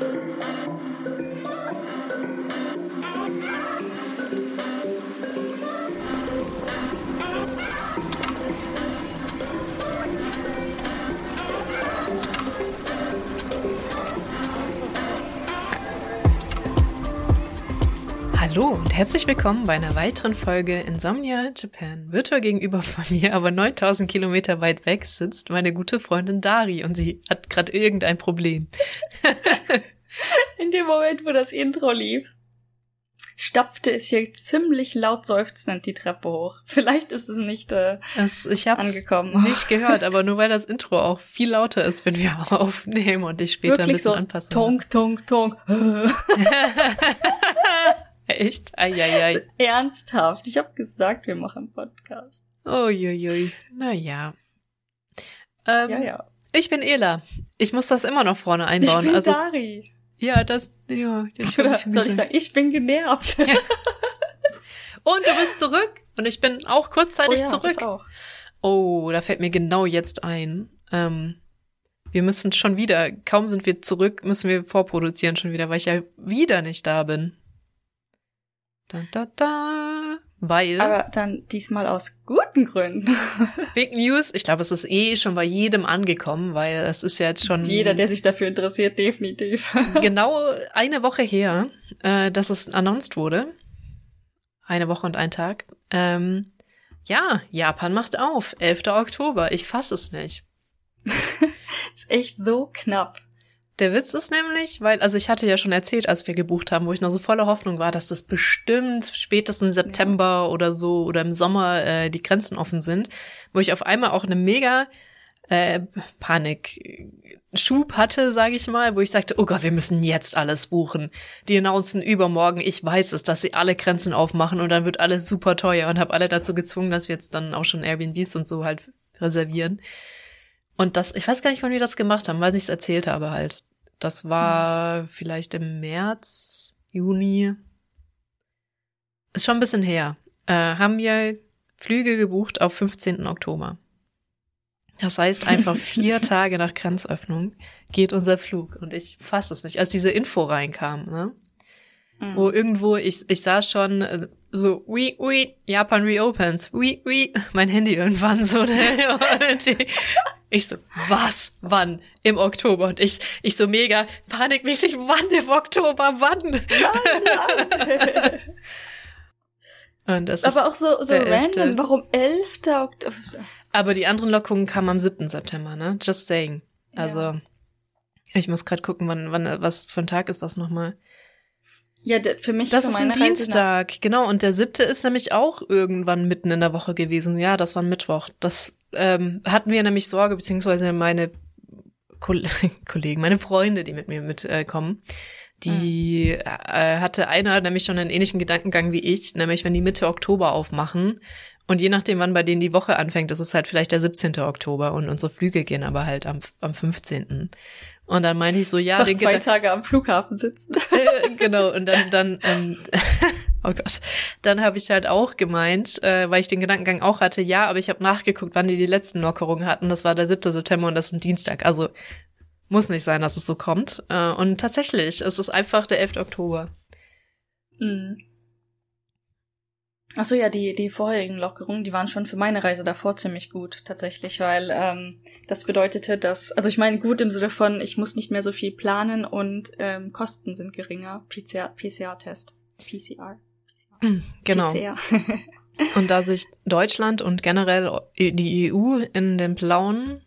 Oh, Hallo und herzlich willkommen bei einer weiteren Folge Insomnia Japan. Virtuell gegenüber von mir, aber 9000 Kilometer weit weg, sitzt meine gute Freundin Dari und sie hat gerade irgendein Problem. In dem Moment, wo das Intro lief, stapfte es hier ziemlich laut seufzend die Treppe hoch. Vielleicht ist es nicht äh, das, ich hab's angekommen. nicht gehört, aber nur weil das Intro auch viel lauter ist, wenn wir aufnehmen und ich später Wirklich ein bisschen so anpassen. Tonk, tonk, tonk. Echt? Eieiei. Ernsthaft. Ich habe gesagt, wir machen Podcast. Uiuiui. Naja. Ähm, Ja, ja. Ich bin Ela. Ich muss das immer noch vorne Ich einbauen. bin also, Dari. ja, das, ja, das Oder ich soll ich sagen, ich bin genervt. Und du bist zurück. Und ich bin auch kurzzeitig oh ja, zurück. Oh, da fällt mir genau jetzt ein. Ähm, wir müssen schon wieder, kaum sind wir zurück, müssen wir vorproduzieren schon wieder, weil ich ja wieder nicht da bin. Da, da, da. Weil, Aber dann diesmal aus guten Gründen. Big News, ich glaube, es ist eh schon bei jedem angekommen, weil es ist ja jetzt schon Jeder, der sich dafür interessiert, definitiv. genau eine Woche her, äh, dass es announced wurde. Eine Woche und ein Tag. Ähm, ja, Japan macht auf. 11. Oktober. Ich fass es nicht. ist echt so knapp. Der Witz ist nämlich, weil, also ich hatte ja schon erzählt, als wir gebucht haben, wo ich noch so voller Hoffnung war, dass das bestimmt spätestens September oder so oder im Sommer äh, die Grenzen offen sind, wo ich auf einmal auch eine mega äh, Panikschub hatte, sage ich mal, wo ich sagte, oh Gott, wir müssen jetzt alles buchen. Die announcen übermorgen, ich weiß es, dass sie alle Grenzen aufmachen und dann wird alles super teuer und habe alle dazu gezwungen, dass wir jetzt dann auch schon Airbnbs und so halt reservieren. Und das, ich weiß gar nicht, wann wir das gemacht haben, weil ich es erzählt habe halt. Das war vielleicht im März, Juni. Ist schon ein bisschen her. Äh, haben wir Flüge gebucht auf 15. Oktober. Das heißt, einfach vier Tage nach Grenzöffnung geht unser Flug. Und ich fasse es nicht. Als diese Info reinkam, ne? Mhm. Wo irgendwo, ich, ich sah schon äh, so, ui, ui, Japan reopens, ui, ui, mein Handy irgendwann so. Ne? Ich- so, was, wann? Im Oktober. Und ich, ich so mega panikmäßig, wann im Oktober, wann? Und das ist, Aber auch so, so random. Warum 11. Oktober? aber die anderen Lockungen kamen am 7. September, ne? Just saying. Also, Ja. ich muss gerade gucken, wann, wann, was für ein Tag ist das nochmal? Ja, für mich Das für ist ein Dienstag, genau. Und der siebte ist nämlich auch irgendwann mitten in der Woche gewesen. Ja, das war ein Mittwoch. Das ähm, hatten wir nämlich Sorge, beziehungsweise meine Kol Kollegen, meine Freunde, die mit mir mitkommen, die äh, hatte einer nämlich schon einen ähnlichen Gedankengang wie ich, nämlich wenn die Mitte Oktober aufmachen und je nachdem, wann bei denen die Woche anfängt, ist es halt vielleicht der 17. Oktober und unsere Flüge gehen aber halt am, am 15. Und dann meinte ich so, ja, Noch den zwei Gedan- Tage am Flughafen sitzen. äh, genau, und dann, dann, ähm, oh Gott, dann habe ich halt auch gemeint, äh, weil ich den Gedankengang auch hatte, ja, aber ich habe nachgeguckt, wann die die letzten Lockerungen hatten. Das war der 7. September und das ist ein Dienstag. Also muss nicht sein, dass es so kommt. Äh, und tatsächlich, es ist einfach der 11. Oktober. Mhm. Achso, ja, die, die vorherigen Lockerungen, die waren schon für meine Reise davor ziemlich gut, tatsächlich, weil ähm, das bedeutete, dass, also ich meine gut im Sinne von, ich muss nicht mehr so viel planen und ähm, Kosten sind geringer. PCR, PCR-Test. PCR. Genau. Und da sich Deutschland und generell die EU in den blauen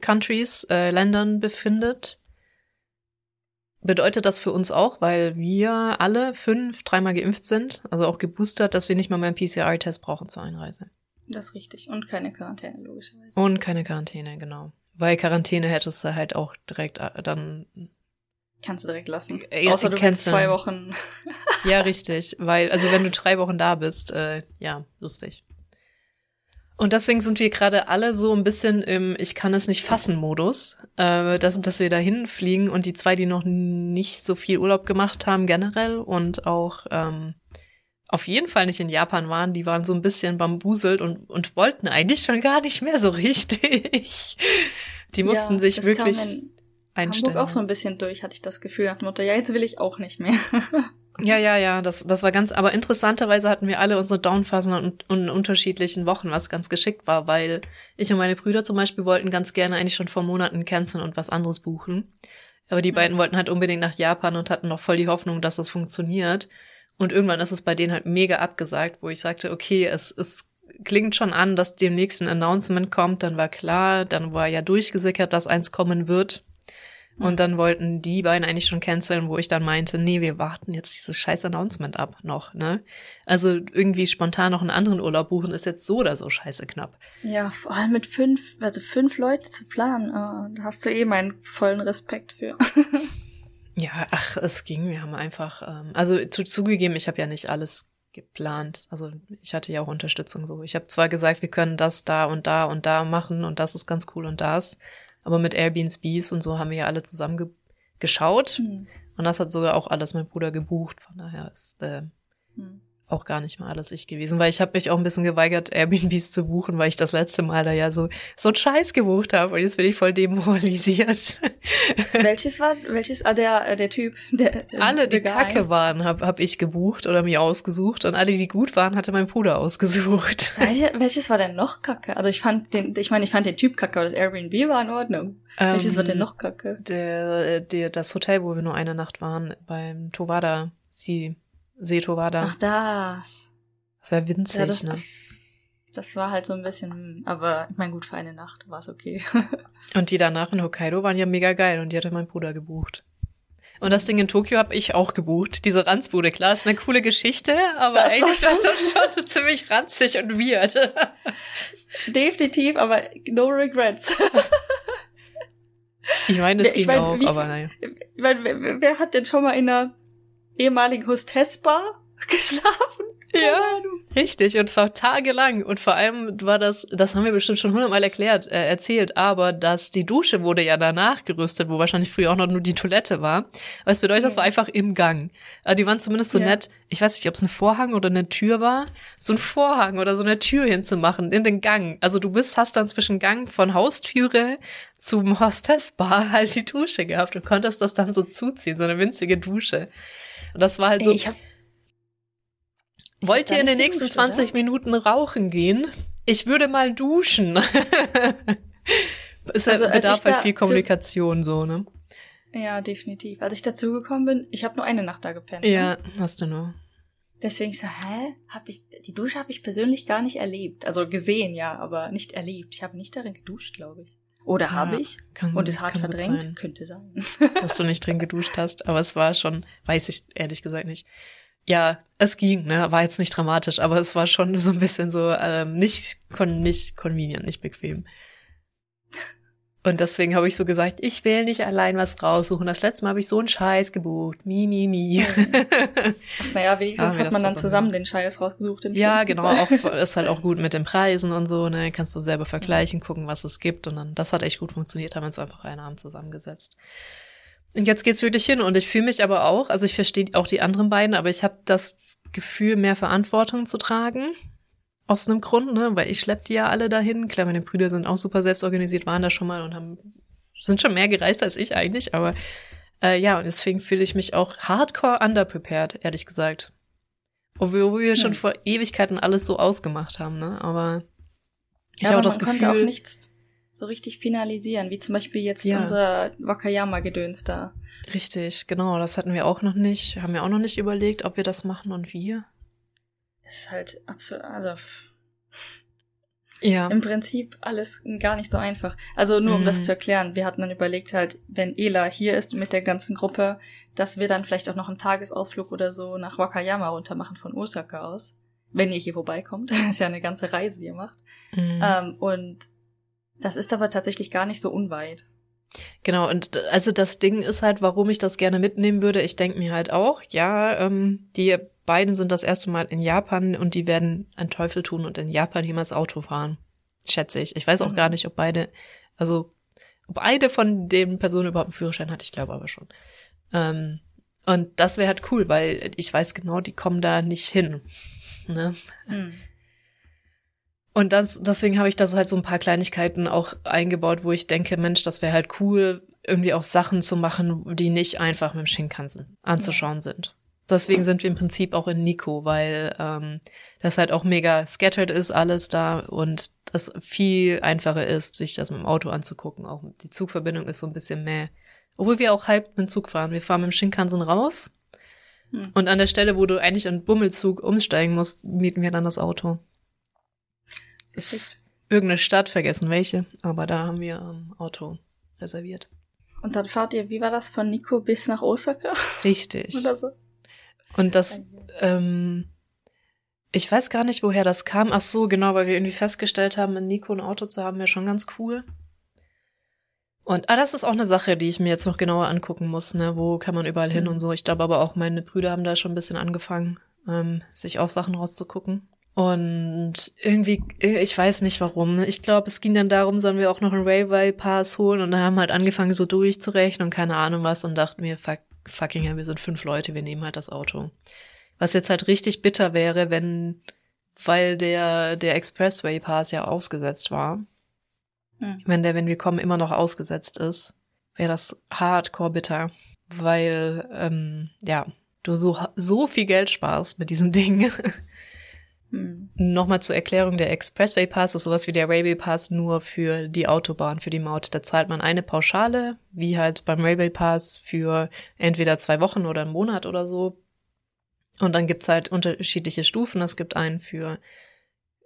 Countries, äh, Ländern befindet, bedeutet das für uns auch, weil wir alle fünf, dreimal geimpft sind, also auch geboostert, dass wir nicht mal mehr einen PCR-Test brauchen zur Einreise. das ist richtig. Und keine Quarantäne, logischerweise. Und keine Quarantäne, genau. Weil Quarantäne hättest du halt auch direkt äh, dann, Kannst du direkt lassen. Äh, Außer du kannst zwei Wochen. ja, richtig, weil, also wenn du drei Wochen da bist, äh, ja, lustig. Und deswegen sind wir gerade alle so ein bisschen im Ich kann es nicht fassen Modus, äh, dass, dass wir da hinfliegen und die zwei, die noch nicht so viel Urlaub gemacht haben generell und auch ähm, auf jeden Fall nicht in Japan waren, die waren so ein bisschen bambuselt und, und wollten eigentlich schon gar nicht mehr so richtig. Die mussten Ja, sich wirklich einstellen. Hamburg auch so ein bisschen durch, hatte ich das Gefühl nach dem Motto, ja, jetzt will ich auch nicht mehr. Ja, ja, ja, das, das war ganz, aber interessanterweise hatten wir alle unsere Downphasen und, und unterschiedlichen Wochen, was ganz geschickt war, weil ich und meine Brüder zum Beispiel wollten ganz gerne eigentlich schon vor Monaten canceln und was anderes buchen. Aber die beiden wollten halt unbedingt nach Japan und hatten noch voll die Hoffnung, dass das funktioniert. Und irgendwann ist es bei denen halt mega abgesagt, wo ich sagte, okay, es, es klingt schon an, dass demnächst ein Announcement kommt. Dann war klar, dann war ja durchgesickert, dass eins kommen wird. Und dann wollten die beiden eigentlich schon canceln, wo ich dann meinte, nee, wir warten jetzt dieses scheiß Announcement ab noch, ne? Also irgendwie spontan noch einen anderen Urlaub buchen ist jetzt so oder so scheiße knapp. Ja, vor allem mit fünf, also fünf Leute zu planen, äh, da hast du eh meinen vollen Respekt für. ja, ach, es ging. Wir haben einfach, ähm, also zu, zugegeben, ich habe ja nicht alles geplant. Also ich hatte ja auch Unterstützung so. Ich habe zwar gesagt, wir können das da und da und da machen und das ist ganz cool und das. Aber mit Airbnbs und so haben wir ja alle zusammen ge geschaut. Mhm. Und das hat sogar auch alles mein Bruder gebucht. Von daher ist äh, mhm auch gar nicht mal alles ich gewesen, weil ich habe mich auch ein bisschen geweigert, Airbnbs zu buchen, weil ich das letzte Mal da ja so so einen Scheiß gebucht habe und jetzt bin ich voll demoralisiert. Welches war welches ah der äh, der Typ, der äh, alle die Kacke waren, habe hab ich gebucht oder mir ausgesucht und alle die gut waren, hatte mein Bruder ausgesucht. welches war denn noch Kacke? Also ich fand den ich meine, ich fand den Typ Kacke, aber das Airbnb war in Ordnung. Ähm, welches war denn noch Kacke? Der, der das Hotel, wo wir nur eine Nacht waren beim Tovada, sie Seto war da. Ach, das. Das war winzig, ja, das, ne? Das war halt so ein bisschen, aber ich meine, gut, für eine Nacht war es okay. und die danach in Hokkaido waren ja mega geil und die hatte mein Bruder gebucht. Und das Ding in Tokio habe ich auch gebucht. Diese Ranzbude, klar, ist eine coole Geschichte, aber das eigentlich war das schon ziemlich ranzig und weird. Definitiv, aber no regrets. ich meine, es ging mein, auch, aber naja. Ich meine, wer, wer hat denn schon mal in einer ehemaligen Hostessbar geschlafen. Ja, richtig. Und zwar tagelang. Und vor allem war das, das haben wir bestimmt schon hundertmal erklärt, äh, erzählt, aber dass die Dusche wurde ja danach gerüstet, wo wahrscheinlich früher auch noch nur die Toilette war. Was bedeutet, das war einfach im Gang. Also die waren zumindest so ja. nett. Ich weiß nicht, ob es ein Vorhang oder eine Tür war. So ein Vorhang oder so eine Tür hinzumachen in den Gang. Also du bist, hast dann zwischen Gang von Haustüre zum Hostessbar halt die Dusche gehabt und konntest das dann so zuziehen, so eine winzige Dusche. Und das war halt so. Ich hab, ich wollt ihr in den nächsten geduscht, 20 oder? Minuten rauchen gehen? Ich würde mal duschen. es also, bedarf halt viel Kommunikation, so, ne? Ja, definitiv. Als ich dazugekommen bin, ich habe nur eine Nacht da gepennt. Ja, ne? hast du nur. Deswegen so, hä? Hab ich, die Dusche habe ich persönlich gar nicht erlebt. Also gesehen, ja, aber nicht erlebt. Ich habe nicht darin geduscht, glaube ich. Oder ja, habe ich? Kann, und ist hart verdrängt? Sein. Könnte sein. Dass du nicht drin geduscht hast, aber es war schon, weiß ich ehrlich gesagt nicht. Ja, es ging, ne? War jetzt nicht dramatisch, aber es war schon so ein bisschen so ähm, nicht, kon nicht convenient, nicht bequem. Und deswegen habe ich so gesagt, ich will nicht allein was raussuchen. Das letzte Mal habe ich so einen Scheiß gebucht. Mi, mi, mi. Ach, naja, wenigstens ja, hat man dann zusammen den Scheiß rausgesucht. ja, genau. Auch, ist halt auch gut mit den Preisen und so. Ne? Kannst du selber vergleichen, gucken, was es gibt. Und dann, das hat echt gut funktioniert. Haben wir uns einfach einen Abend zusammengesetzt. Und jetzt geht's wirklich hin. Und ich fühle mich aber auch, also ich verstehe auch die anderen beiden, aber ich habe das Gefühl, mehr Verantwortung zu tragen. Aus einem Grund, ne? Weil ich schlepp die ja alle dahin. Klar, meine Brüder sind auch super selbstorganisiert, waren da schon mal und haben, sind schon mehr gereist als ich eigentlich, aber äh, ja, und deswegen fühle ich mich auch hardcore underprepared, ehrlich gesagt. Obwohl wir hm. schon vor Ewigkeiten alles so ausgemacht haben, ne? Aber ich ja, habe das Gefühl. Konnte auch nichts so richtig finalisieren, wie zum Beispiel jetzt ja. unser Wakayama-Gedöns da. Richtig, genau, das hatten wir auch noch nicht, haben wir auch noch nicht überlegt, ob wir das machen und wie ist halt absolut, also ja. Im Prinzip alles gar nicht so einfach. Also nur um mhm. das zu erklären, wir hatten dann überlegt halt, wenn Ela hier ist mit der ganzen Gruppe, dass wir dann vielleicht auch noch einen Tagesausflug oder so nach Wakayama runter machen von Osaka aus. Wenn ihr hier vorbeikommt. Das ist ja eine ganze Reise, die ihr macht. Mhm. Ähm, und das ist aber tatsächlich gar nicht so unweit. Genau, und also das Ding ist halt, warum ich das gerne mitnehmen würde. Ich denke mir halt auch, ja, ähm, die beiden sind das erste Mal in Japan und die werden einen Teufel tun und in Japan jemals Auto fahren. Schätze ich. Ich weiß auch mhm. gar nicht, ob beide, also ob eine von den Personen überhaupt einen Führerschein hat, ich glaube aber schon. Ähm, und das wäre halt cool, weil ich weiß genau, die kommen da nicht hin. Ne? Mhm. Und das, deswegen habe ich da so halt so ein paar Kleinigkeiten auch eingebaut, wo ich denke, Mensch, das wäre halt cool, irgendwie auch Sachen zu machen, die nicht einfach mit dem Shinkansen anzuschauen ja. sind. Deswegen sind wir im Prinzip auch in Nico, weil ähm, das halt auch mega scattered ist alles da und das viel einfacher ist, sich das mit dem Auto anzugucken. Auch die Zugverbindung ist so ein bisschen mehr. Obwohl wir auch halb mit dem Zug fahren. Wir fahren mit dem Shinkansen raus hm. und an der Stelle, wo du eigentlich einen Bummelzug umsteigen musst, mieten wir dann das Auto. Ist irgendeine Stadt, vergessen welche, aber da haben wir ähm, Auto reserviert. Und dann fahrt ihr, wie war das, von Nico bis nach Osaka? Richtig. Oder so. Und das, ähm, ich weiß gar nicht, woher das kam. Ach so, genau, weil wir irgendwie festgestellt haben, in Nico ein Auto zu haben, wäre schon ganz cool. Und, ah, das ist auch eine Sache, die ich mir jetzt noch genauer angucken muss, ne? Wo kann man überall hin mhm. und so. Ich glaube aber auch, meine Brüder haben da schon ein bisschen angefangen, ähm, sich auch Sachen rauszugucken. Und irgendwie, ich weiß nicht warum. Ich glaube, es ging dann darum, sollen wir auch noch einen Railway Pass holen und dann haben halt angefangen, so durchzurechnen und keine Ahnung was und dachten mir, fuck, fucking hell, wir sind fünf Leute, wir nehmen halt das Auto. Was jetzt halt richtig bitter wäre, wenn, weil der, der Expressway Pass ja ausgesetzt war. Hm. Wenn der, wenn wir kommen, immer noch ausgesetzt ist, wäre das hardcore bitter. Weil, ähm, ja, du so, so viel Geld sparst mit diesem Ding. Hm. Nochmal zur Erklärung, der Expressway Pass ist sowas wie der Railway Pass nur für die Autobahn, für die Maut. Da zahlt man eine Pauschale, wie halt beim Railway Pass für entweder zwei Wochen oder einen Monat oder so. Und dann gibt's halt unterschiedliche Stufen. Es gibt einen für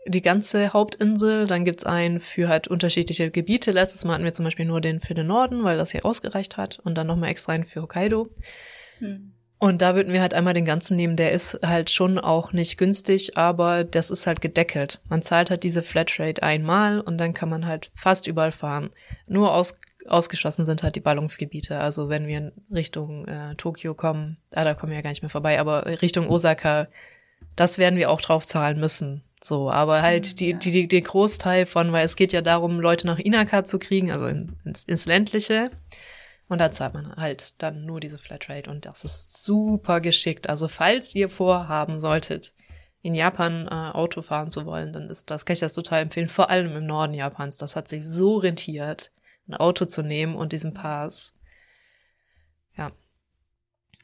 die ganze Hauptinsel, dann gibt's einen für halt unterschiedliche Gebiete. Letztes Mal hatten wir zum Beispiel nur den für den Norden, weil das hier ausgereicht hat. Und dann nochmal extra einen für Hokkaido. Hm. Und da würden wir halt einmal den ganzen nehmen. Der ist halt schon auch nicht günstig, aber das ist halt gedeckelt. Man zahlt halt diese Flatrate einmal und dann kann man halt fast überall fahren. Nur aus, ausgeschlossen sind halt die Ballungsgebiete. Also wenn wir in Richtung äh, Tokio kommen, ah, da kommen wir ja gar nicht mehr vorbei, aber Richtung Osaka, das werden wir auch drauf zahlen müssen. So, aber halt mhm, die, die, die, die Großteil von, weil es geht ja darum, Leute nach Inaka zu kriegen, also ins, ins ländliche. Und da zahlt man halt dann nur diese Flatrate und das ist super geschickt. Also falls ihr vorhaben solltet, in Japan äh, Auto fahren zu wollen, dann ist das, kann ich das total empfehlen, vor allem im Norden Japans. Das hat sich so rentiert, ein Auto zu nehmen und diesen Pass. Ja.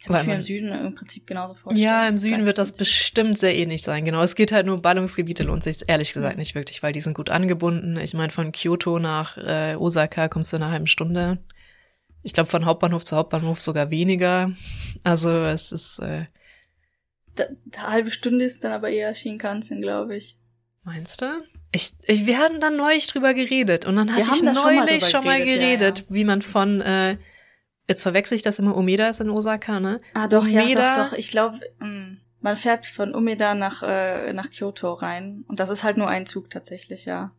Mir im Süden im Prinzip genauso vorstellen. Ja, im Süden wird das bestimmt sehr ähnlich sein. Genau. Es geht halt nur Ballungsgebiete lohnt sich ehrlich gesagt nicht wirklich, weil die sind gut angebunden. Ich meine, von Kyoto nach äh, Osaka kommst du in einer halben Stunde. Ich glaube, von Hauptbahnhof zu Hauptbahnhof sogar weniger. Also es ist. Äh, da, da halbe Stunde ist dann aber eher Shinkansen, glaube ich. Meinst du? Ich, ich, wir hatten dann neulich drüber geredet und dann hatte ich neulich schon mal, schon mal geredet, ja, ja. wie man von äh, jetzt verwechsel ich das immer, Umeda ist in Osaka, ne? Ah doch, Umeda, ja, doch, doch. Ich glaube, mm, man fährt von Umeda nach äh, nach Kyoto rein und das ist halt nur ein Zug tatsächlich, ja.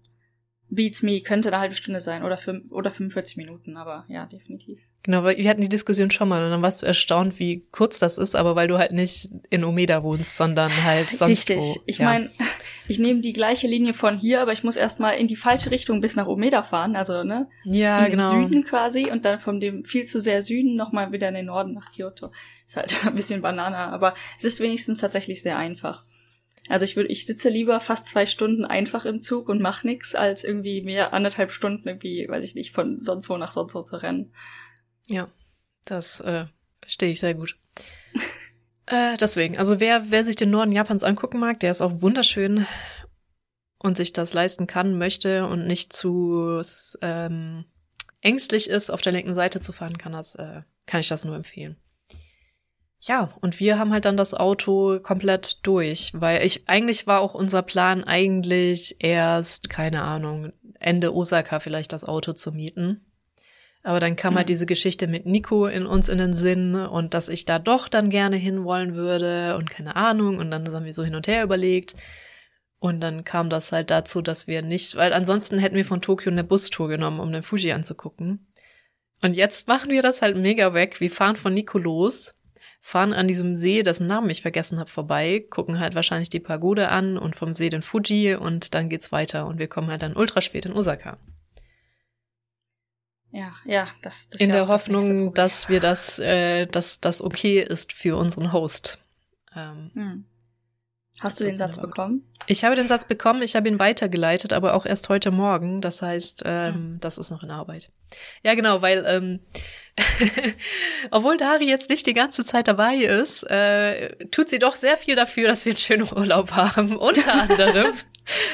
Beats Me könnte eine halbe Stunde sein oder, fünf, oder 45 Minuten, aber ja, definitiv. Genau, weil wir hatten die Diskussion schon mal und dann warst du erstaunt, wie kurz das ist, aber weil du halt nicht in Omeda wohnst, sondern halt sonst Richtig. wo. Ich ja. meine, ich nehme die gleiche Linie von hier, aber ich muss erstmal in die falsche Richtung bis nach Omeda fahren, also ne? Ja, in genau. den Süden quasi und dann von dem viel zu sehr Süden nochmal wieder in den Norden nach Kyoto. Ist halt ein bisschen Banana, aber es ist wenigstens tatsächlich sehr einfach. Also ich würde, ich sitze lieber fast zwei Stunden einfach im Zug und mach nix, als irgendwie mehr anderthalb Stunden irgendwie, weiß ich nicht, von sonst wo nach sonst wo zu rennen. Ja, das äh, verstehe ich sehr gut. äh, deswegen, also wer, wer sich den Norden Japans angucken mag, der ist auch wunderschön und sich das leisten kann, möchte und nicht zu ähm, ängstlich ist, auf der linken Seite zu fahren, kann das, äh, kann ich das nur empfehlen. Ja, und wir haben halt dann das Auto komplett durch, weil ich eigentlich war auch unser Plan eigentlich erst, keine Ahnung, Ende Osaka vielleicht das Auto zu mieten. Aber dann kam mhm. halt diese Geschichte mit Nico in uns in den Sinn und dass ich da doch dann gerne hinwollen würde und keine Ahnung. Und dann haben wir so hin und her überlegt. Und dann kam das halt dazu, dass wir nicht, weil ansonsten hätten wir von Tokio eine Bustour genommen, um den Fuji anzugucken. Und jetzt machen wir das halt mega weg. Wir fahren von Nico los fahren an diesem See, dessen Namen ich vergessen habe, vorbei, gucken halt wahrscheinlich die Pagode an und vom See den Fuji und dann geht's weiter und wir kommen halt dann ultra spät in Osaka. Ja, ja, das, das In ja der Hoffnung, das dass wir das, äh, dass das okay ist für unseren Host. Ähm, hm. Hast du den Satz bekommen? Ich habe den Satz bekommen, ich habe ihn weitergeleitet, aber auch erst heute Morgen. Das heißt, ähm, hm. das ist noch in Arbeit. Ja, genau, weil ähm, obwohl Dari jetzt nicht die ganze Zeit dabei ist, äh, tut sie doch sehr viel dafür, dass wir einen schönen Urlaub haben. Unter anderem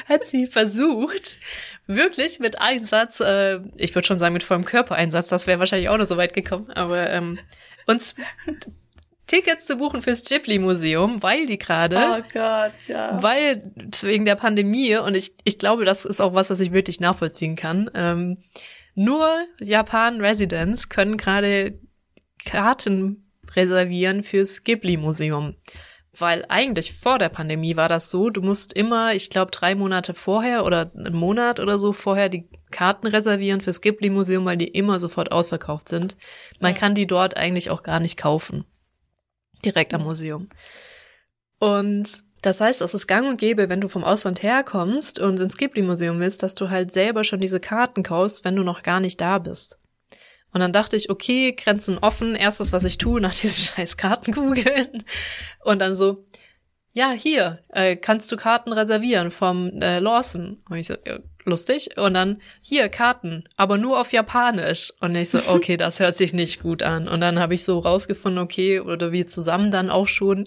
hat sie versucht, wirklich mit Einsatz, äh, ich würde schon sagen mit vollem Körpereinsatz, das wäre wahrscheinlich auch noch so weit gekommen, aber ähm, uns Tickets zu buchen fürs Ghibli-Museum, weil die gerade, oh Gott, ja. weil wegen der Pandemie und ich, ich glaube, das ist auch was, was ich wirklich nachvollziehen kann. Ähm, nur Japan-Residents können gerade Karten reservieren fürs Ghibli-Museum. Weil eigentlich vor der Pandemie war das so, du musst immer, ich glaube, drei Monate vorher oder einen Monat oder so vorher die Karten reservieren fürs Ghibli-Museum, weil die immer sofort ausverkauft sind. Man ja. kann die dort eigentlich auch gar nicht kaufen. Direkt am Museum. Und das heißt, es ist gang und gäbe, wenn du vom Ausland herkommst und ins Ghibli-Museum willst, dass du halt selber schon diese Karten kaufst, wenn du noch gar nicht da bist. Und dann dachte ich, okay, Grenzen offen, erstes, was ich tue, nach diesen scheiß Karten googeln. Und dann so, ja, hier, äh, kannst du Karten reservieren vom äh, Lawson. Und ich so, ja, lustig. Und dann, hier, Karten, aber nur auf Japanisch. Und ich so, okay, das hört sich nicht gut an. Und dann habe ich so rausgefunden, okay, oder wir zusammen dann auch schon,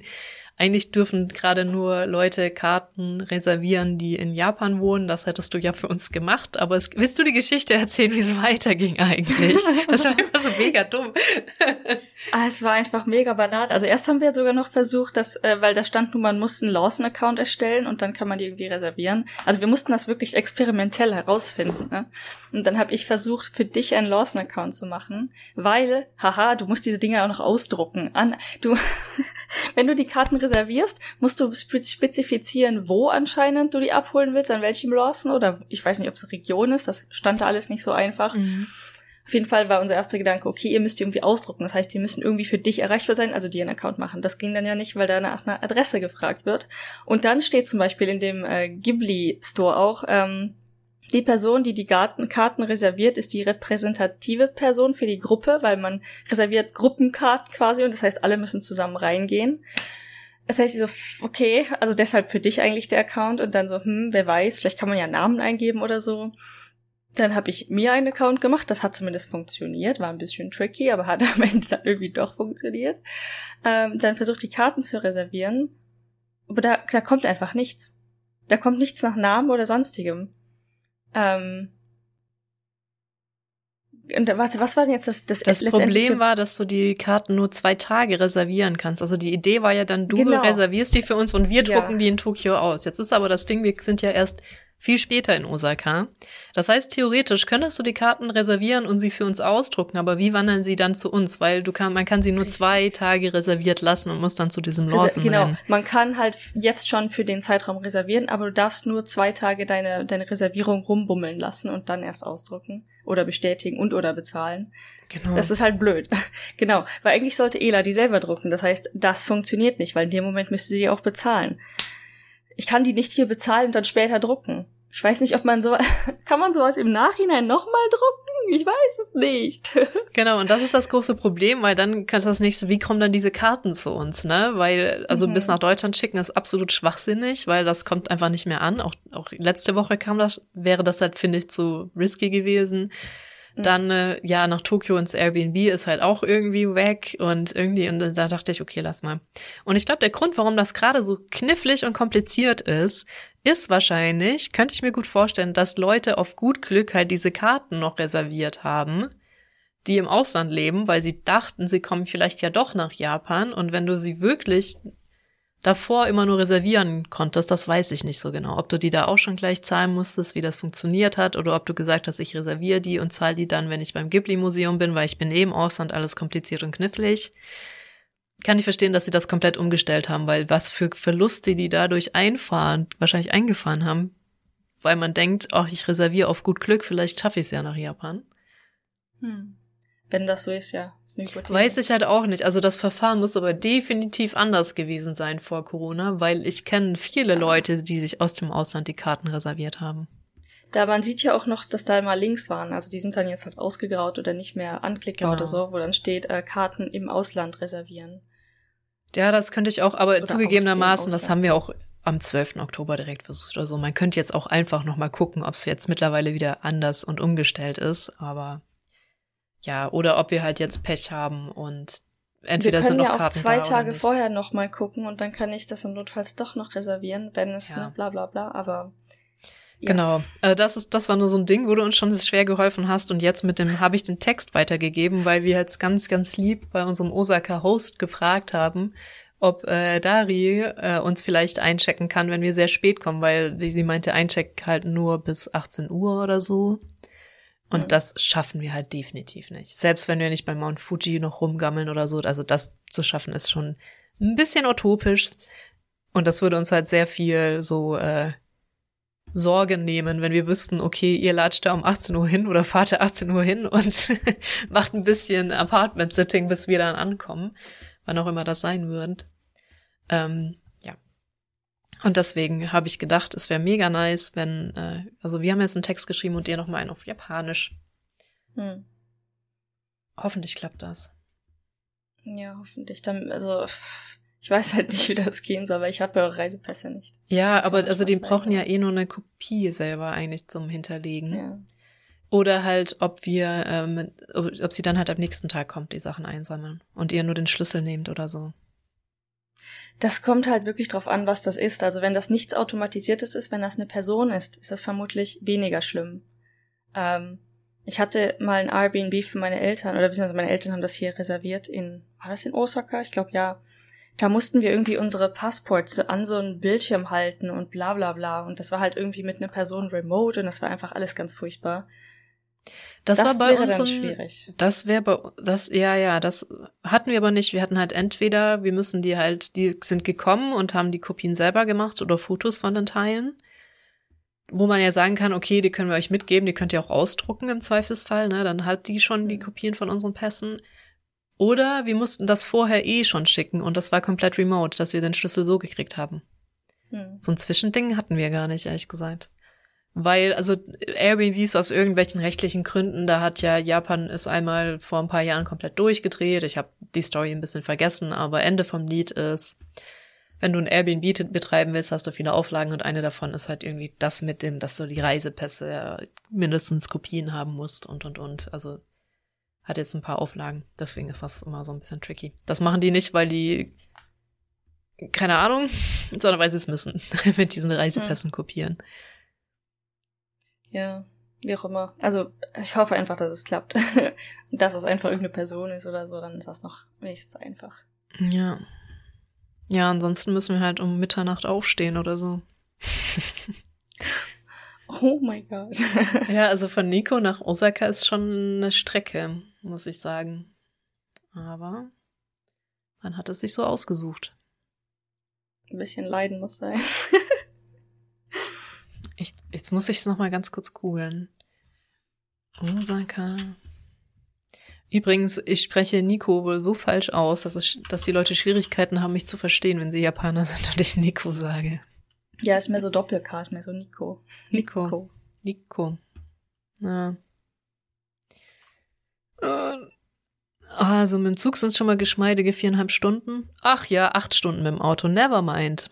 eigentlich dürfen gerade nur Leute Karten reservieren, die in Japan wohnen. Das hättest du ja für uns gemacht. Aber es, willst du die Geschichte erzählen, wie es weiterging eigentlich? Das war einfach so mega dumm. ah, es war einfach mega banal. Also erst haben wir sogar noch versucht, dass, äh, weil da stand nun, man muss einen Lawson-Account erstellen und dann kann man die irgendwie reservieren. Also wir mussten das wirklich experimentell herausfinden. Ne? Und dann habe ich versucht, für dich einen Lawson-Account zu machen, weil, haha, du musst diese Dinge auch noch ausdrucken. An, du, wenn du die Karten reservierst, musst du spezifizieren, wo anscheinend du die abholen willst, an welchem Lawson oder ich weiß nicht, ob es Region ist, das stand da alles nicht so einfach. Mhm. Auf jeden Fall war unser erster Gedanke, okay, ihr müsst die irgendwie ausdrucken. Das heißt, die müssen irgendwie für dich erreichbar sein, also dir einen Account machen. Das ging dann ja nicht, weil da nach einer Adresse gefragt wird. Und dann steht zum Beispiel in dem äh, Ghibli Store auch, ähm, die Person, die die Garten Karten reserviert, ist die repräsentative Person für die Gruppe, weil man reserviert Gruppenkarten quasi und das heißt, alle müssen zusammen reingehen. Das heißt, ich so, okay, also deshalb für dich eigentlich der Account und dann so, hm, wer weiß, vielleicht kann man ja Namen eingeben oder so. Dann habe ich mir einen Account gemacht, das hat zumindest funktioniert, war ein bisschen tricky, aber hat am Ende dann irgendwie doch funktioniert. Ähm, dann versucht die Karten zu reservieren, aber da, da kommt einfach nichts. Da kommt nichts nach Namen oder sonstigem. Ähm, und warte, was war denn jetzt das Das, das Problem war, dass du die Karten nur zwei Tage reservieren kannst. Also die Idee war ja dann, du genau. reservierst die für uns und wir drucken ja. die in Tokio aus. Jetzt ist aber das Ding, wir sind ja erst viel später in Osaka. Das heißt, theoretisch könntest du die Karten reservieren und sie für uns ausdrucken, aber wie wandern sie dann zu uns? Weil du kann, man kann sie nur Richtig. zwei Tage reserviert lassen und muss dann zu diesem Lawson Genau, rennen. man kann halt jetzt schon für den Zeitraum reservieren, aber du darfst nur zwei Tage deine, deine Reservierung rumbummeln lassen und dann erst ausdrucken oder bestätigen und oder bezahlen. Genau. Das ist halt blöd. genau, weil eigentlich sollte Ela die selber drucken. Das heißt, das funktioniert nicht, weil in dem Moment müsste sie auch bezahlen ich kann die nicht hier bezahlen und dann später drucken. Ich weiß nicht, ob man so, kann man sowas im Nachhinein nochmal drucken? Ich weiß es nicht. genau, und das ist das große Problem, weil dann kannst du das nächste, wie kommen dann diese Karten zu uns, ne? Weil, also mhm. bis nach Deutschland schicken ist absolut schwachsinnig, weil das kommt einfach nicht mehr an. Auch, auch letzte Woche kam das, wäre das halt, finde ich, zu risky gewesen. Mhm. Dann, äh, ja, nach Tokio ins Airbnb ist halt auch irgendwie weg und irgendwie, und da dachte ich, okay, lass mal. Und ich glaube, der Grund, warum das gerade so knifflig und kompliziert ist, ist wahrscheinlich, könnte ich mir gut vorstellen, dass Leute auf gut Glück halt diese Karten noch reserviert haben, die im Ausland leben, weil sie dachten, sie kommen vielleicht ja doch nach Japan und wenn du sie wirklich davor immer nur reservieren konntest, das weiß ich nicht so genau. Ob du die da auch schon gleich zahlen musstest, wie das funktioniert hat, oder ob du gesagt hast, ich reserviere die und zahle die dann, wenn ich beim Ghibli-Museum bin, weil ich bin eben Ausland, alles kompliziert und knifflig. Kann ich verstehen, dass sie das komplett umgestellt haben, weil was für Verluste die dadurch einfahren, wahrscheinlich eingefahren haben, weil man denkt, ach, ich reserviere auf gut Glück, vielleicht schaffe ich es ja nach Japan. Hm. Wenn das so ist, ja. Ist. Weiß ich halt auch nicht. Also das Verfahren muss aber definitiv anders gewesen sein vor Corona, weil ich kenne viele Leute, die sich aus dem Ausland die Karten reserviert haben. Da man sieht ja auch noch, dass da mal Links waren. Also die sind dann jetzt halt ausgegraut oder nicht mehr anklickbar genau. oder so, wo dann steht, äh, Karten im Ausland reservieren. Ja, das könnte ich auch, aber oder zugegebenermaßen, das haben wir auch am 12. Oktober direkt versucht oder so. Man könnte jetzt auch einfach noch mal gucken, ob es jetzt mittlerweile wieder anders und umgestellt ist, aber ja, oder ob wir halt jetzt Pech haben und entweder wir sind noch ja Karten auch zwei da oder Tage vorher noch mal gucken und dann kann ich das im Notfalls doch noch reservieren, wenn es Ja. ne, bla bla bla, aber ja. Genau. Äh, das ist, das war nur so ein Ding, wo du uns schon schwer geholfen hast. Und jetzt mit dem habe ich den Text weitergegeben, weil wir jetzt ganz, ganz lieb bei unserem Osaka-Host gefragt haben, ob äh, Dari äh, uns vielleicht einchecken kann, wenn wir sehr spät kommen, weil sie meinte, Eincheck halt nur bis 18 Uhr oder so. Und das schaffen wir halt definitiv nicht. Selbst wenn wir nicht bei Mount Fuji noch rumgammeln oder so. Also das zu schaffen ist schon ein bisschen utopisch. Und das würde uns halt sehr viel so äh, Sorge nehmen, wenn wir wüssten, okay, ihr latscht da um 18 Uhr hin oder fahrt da 18 Uhr hin und macht ein bisschen Apartment-Sitting, bis wir dann ankommen, wann auch immer das sein wird. Ähm. Und deswegen habe ich gedacht, es wäre mega nice, wenn, äh, also wir haben jetzt einen Text geschrieben und ihr nochmal einen auf Japanisch. Hm. Hoffentlich klappt das. Ja, hoffentlich. Dann, also, ich weiß halt nicht, wie das gehen soll, weil ich habe ja Reisepässe nicht. Ja, Das aber also die brauchen ja eh nur eine Kopie selber eigentlich zum Hinterlegen. Ja. Oder halt, ob wir, ähm, ob sie dann halt am nächsten Tag kommt, die Sachen einsammeln und ihr nur den Schlüssel nehmt oder so. Das kommt halt wirklich drauf an, was das ist. Also wenn das nichts Automatisiertes ist, wenn das eine Person ist, ist das vermutlich weniger schlimm. Ähm, ich hatte mal ein Airbnb für meine Eltern, oder beziehungsweise meine Eltern haben das hier reserviert in, war das in Osaka? Ich glaube ja. Da mussten wir irgendwie unsere Passports an so einen Bildschirm halten und bla bla bla. Und das war halt irgendwie mit einer Person remote und das war einfach alles ganz furchtbar. Das, war bei uns dann ein, schwierig. Das wäre bei das ja ja, das hatten wir aber nicht. Wir hatten halt entweder wir müssen die halt die sind gekommen und haben die Kopien selber gemacht oder Fotos von den Teilen, wo man ja sagen kann, okay, die können wir euch mitgeben, die könnt ihr auch ausdrucken im Zweifelsfall, ne? Dann halt die schon die Mhm. Kopien von unseren Pässen. Oder wir mussten das vorher eh schon schicken und das war komplett remote, dass wir den Schlüssel so gekriegt haben. Hm. So ein Zwischending hatten wir gar nicht, ehrlich gesagt. Weil, also Airbnbs aus irgendwelchen rechtlichen Gründen, da hat ja Japan es einmal vor ein paar Jahren komplett durchgedreht. Ich habe die Story ein bisschen vergessen, aber Ende vom Lied ist, wenn du ein Airbnb betreiben willst, hast du viele Auflagen und eine davon ist halt irgendwie das mit dem, dass du die Reisepässe mindestens Kopien haben musst und und und. Also hat jetzt ein paar Auflagen. Deswegen ist das immer so ein bisschen tricky. Das machen die nicht, weil die keine Ahnung, sondern weil sie es müssen, mit diesen Reisepässen kopieren. Ja, wie auch immer. Also, ich hoffe einfach, dass es klappt. dass es einfach irgendeine Person ist oder so, dann ist das noch wenigstens einfach. Ja. Ja, ansonsten müssen wir halt um Mitternacht aufstehen oder so. Oh mein Gott. Ja, also von Nico nach Osaka ist schon eine Strecke, muss ich sagen. Aber man hat es sich so ausgesucht. Ein bisschen Leiden muss sein. Ich, jetzt muss ich es nochmal ganz kurz googeln. Osaka. Übrigens, ich spreche Nico wohl so falsch aus, dass, es, dass die Leute Schwierigkeiten haben, mich zu verstehen, wenn sie Japaner sind und ich Nico sage. Ja, ist mehr so Doppel-K, ist mehr so Nico. Nico. Nico. Ja. Äh, Also mit dem Zug sind es schon mal geschmeidige viereinhalb Stunden. Ach ja, acht Stunden mit dem Auto. Never mind.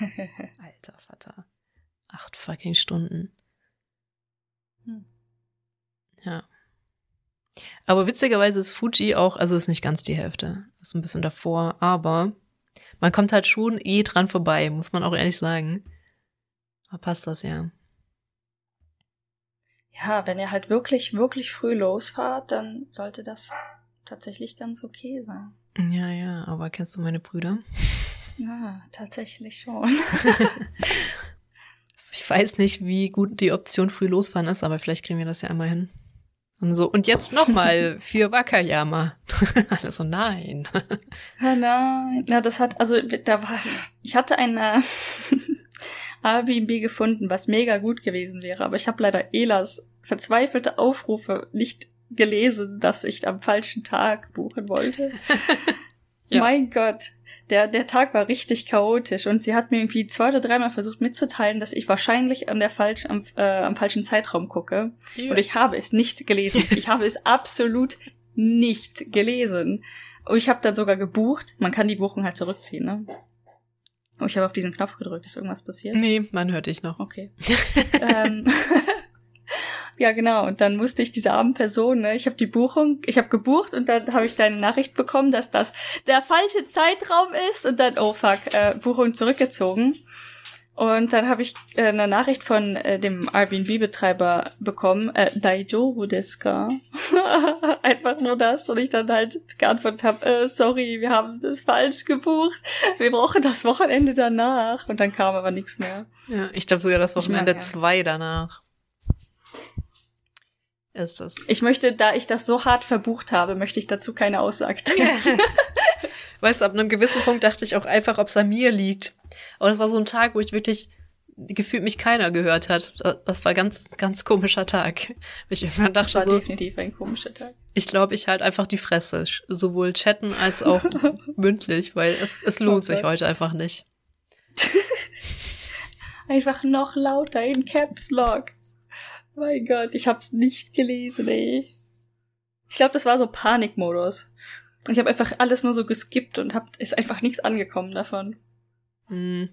Acht fucking Stunden. Hm. Ja. Aber witzigerweise ist Fuji auch, also ist nicht ganz die Hälfte. Ist ein bisschen davor, aber man kommt halt schon eh dran vorbei, muss man auch ehrlich sagen. Da passt das ja. Ja, wenn ihr halt wirklich, wirklich früh losfahrt, dann sollte das tatsächlich ganz okay sein. Ja, ja, aber kennst du meine Brüder? Ja, tatsächlich schon. Ich weiß nicht, wie gut die Option früh losfahren ist, aber vielleicht kriegen wir das ja einmal hin. Und so, und jetzt nochmal für Wakayama. Alle so, nein. Ah, nein. Ja, das hat, also, da war, ich hatte ein äh, Airbnb gefunden, was mega gut gewesen wäre, aber ich habe leider Elas verzweifelte Aufrufe nicht gelesen, dass ich am falschen Tag buchen wollte. Ja. Mein Gott, der, der Tag war richtig chaotisch und sie hat mir irgendwie zwei oder dreimal versucht mitzuteilen, dass ich wahrscheinlich an der falschen, am, äh, am falschen Zeitraum gucke. Und ich habe es nicht gelesen. Ich habe es absolut nicht gelesen. Und ich habe dann sogar gebucht. Man kann die Buchung halt zurückziehen, ne? Oh, ich habe auf diesen Knopf gedrückt. Ist irgendwas passiert? Nee, man hört dich noch. Okay. ähm, ja, genau. Und dann musste ich diese armen Person, ne, ich habe die Buchung, ich habe gebucht und dann habe ich deine Nachricht bekommen, dass das der falsche Zeitraum ist und dann, oh fuck, äh, Buchung zurückgezogen. Und dann habe ich äh, eine Nachricht von äh, dem Airbnb-Betreiber bekommen, äh, Daijobu desu ka? Einfach nur das. Und ich dann halt geantwortet habe, äh, sorry, wir haben das falsch gebucht. Wir brauchen das Wochenende danach. Und dann kam aber nichts mehr. Ja, ich glaube sogar das Wochenende mag, ja. zwei danach. Ist das. Ich möchte, da ich das so hart verbucht habe, möchte ich dazu keine Aussage treffen. Weißt du, ab einem gewissen Punkt dachte ich auch einfach, ob es an mir liegt. Aber das war so ein Tag, wo ich wirklich gefühlt mich keiner gehört hat. Das war ganz, ganz komischer Tag. Ich irgendwann dachte Das war so, definitiv ein komischer Tag. ich glaube, ich halt einfach die Fresse. Sowohl chatten als auch mündlich, weil es, es lohnt Oh sich heute einfach nicht. Einfach noch lauter in Caps Lock. Mein Gott, ich hab's nicht gelesen, ey. Ich glaube, das war so Panikmodus. Ich habe einfach alles nur so geskippt und hab, ist einfach nichts angekommen davon. Hm.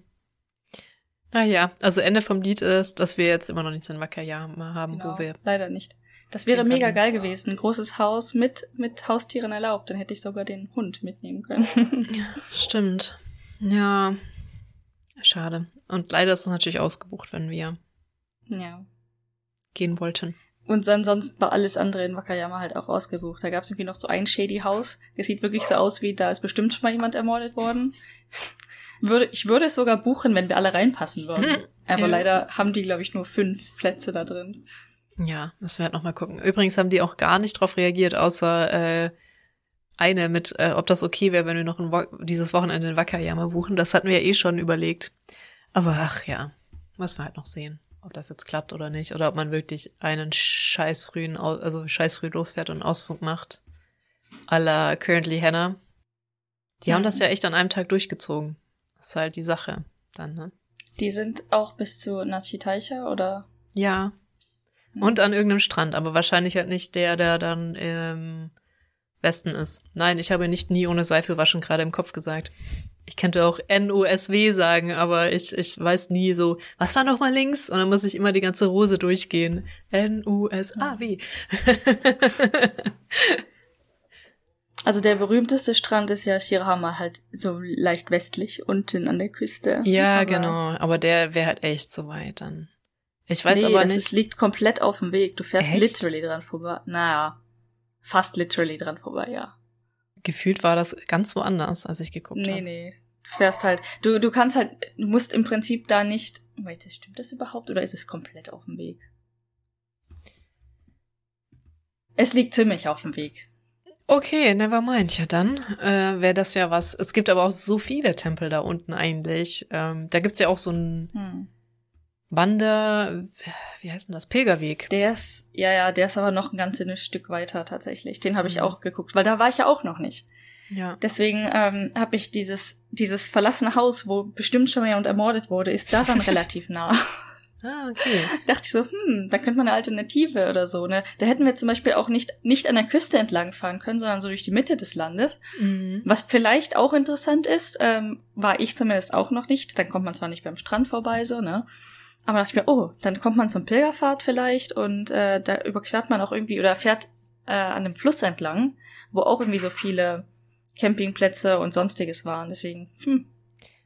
Naja, also Ende vom Lied ist, dass wir jetzt immer noch nichts in Wakayama haben, Genau, wo wir. leider nicht. Das wäre mega geil gewesen. Ein großes Haus mit, mit Haustieren erlaubt. Dann hätte ich sogar den Hund mitnehmen können. Stimmt. Ja. Schade. Und leider ist es natürlich ausgebucht, wenn wir ja. Gehen wollten. Und ansonsten war alles andere in Wakayama halt auch ausgebucht. Da gab es irgendwie noch so ein shady Haus. Das sieht wirklich so aus, wie da ist bestimmt schon mal jemand ermordet worden. Würde, ich würde es sogar buchen, wenn wir alle reinpassen würden. Hm, Aber ja. leider haben die, glaube ich, nur fünf Plätze da drin. Ja, müssen wir halt nochmal gucken. Übrigens haben die auch gar nicht drauf reagiert, außer äh, eine mit, äh, ob das okay wäre, wenn wir noch Wo dieses Wochenende in Wakayama buchen. Das hatten wir ja eh schon überlegt. Aber ach ja, müssen wir halt noch sehen, ob das jetzt klappt oder nicht. Oder ob man wirklich einen scheiß frühen, also scheiß früh losfährt und einen Ausflug macht. A la Currently Hannah. Die haben Mhm. das ja echt an einem Tag durchgezogen. Das ist halt die Sache dann, ne? Die sind auch bis zu Nachitaicha oder? Ja. Und an irgendeinem Strand, aber wahrscheinlich halt nicht der, der dann im Westen ist. Nein, ich habe nicht nie ohne Seife waschen gerade im Kopf gesagt. Ich könnte auch N-U-S-W sagen, aber ich, ich weiß nie so, was war noch mal links? Und dann muss ich immer die ganze Rose durchgehen. N-U-S-A-W. Also der berühmteste Strand ist ja Shirahama halt so leicht westlich unten an der Küste. ja, Aber- genau. Aber der wäre halt echt so weit dann. Ich weiß nee, aber das nicht. Ist, liegt komplett auf dem Weg. Du fährst Echt? literally dran vorbei. Naja, fast literally dran vorbei, ja. Gefühlt war das ganz woanders, als ich geguckt Nee, habe. nee. Du fährst halt, du, du kannst halt, du musst im Prinzip da nicht, wait, stimmt das überhaupt oder ist es komplett auf dem Weg? Es liegt ziemlich auf dem Weg. Okay, never mind. Ja, dann äh, wäre das ja was. Es gibt aber auch so viele Tempel da unten eigentlich. Ähm, da gibt's ja auch so einen Hm. Wander, wie heißt denn das? Pilgerweg. Der ist, ja, ja, der ist aber noch ein ganzes Stück weiter tatsächlich. Den habe ich Mhm. auch geguckt, weil da war ich ja auch noch nicht. Ja. Deswegen ähm, habe ich dieses, dieses verlassene Haus, wo bestimmt schon mal jemand ermordet wurde, ist daran relativ nah. Ah, okay. dachte ich so, hm, da könnte man eine Alternative oder so, ne? Da hätten wir zum Beispiel auch nicht, nicht an der Küste entlang fahren können, sondern so durch die Mitte des Landes. Mhm. Was vielleicht auch interessant ist, ähm, war ich zumindest auch noch nicht. Dann kommt man zwar nicht beim Strand vorbei, so, ne? Aber dachte ich mir, oh, dann kommt man zum Pilgerpfad vielleicht und äh, da überquert man auch irgendwie oder fährt äh, an dem Fluss entlang, wo auch irgendwie so viele Campingplätze und sonstiges waren. Deswegen, hm,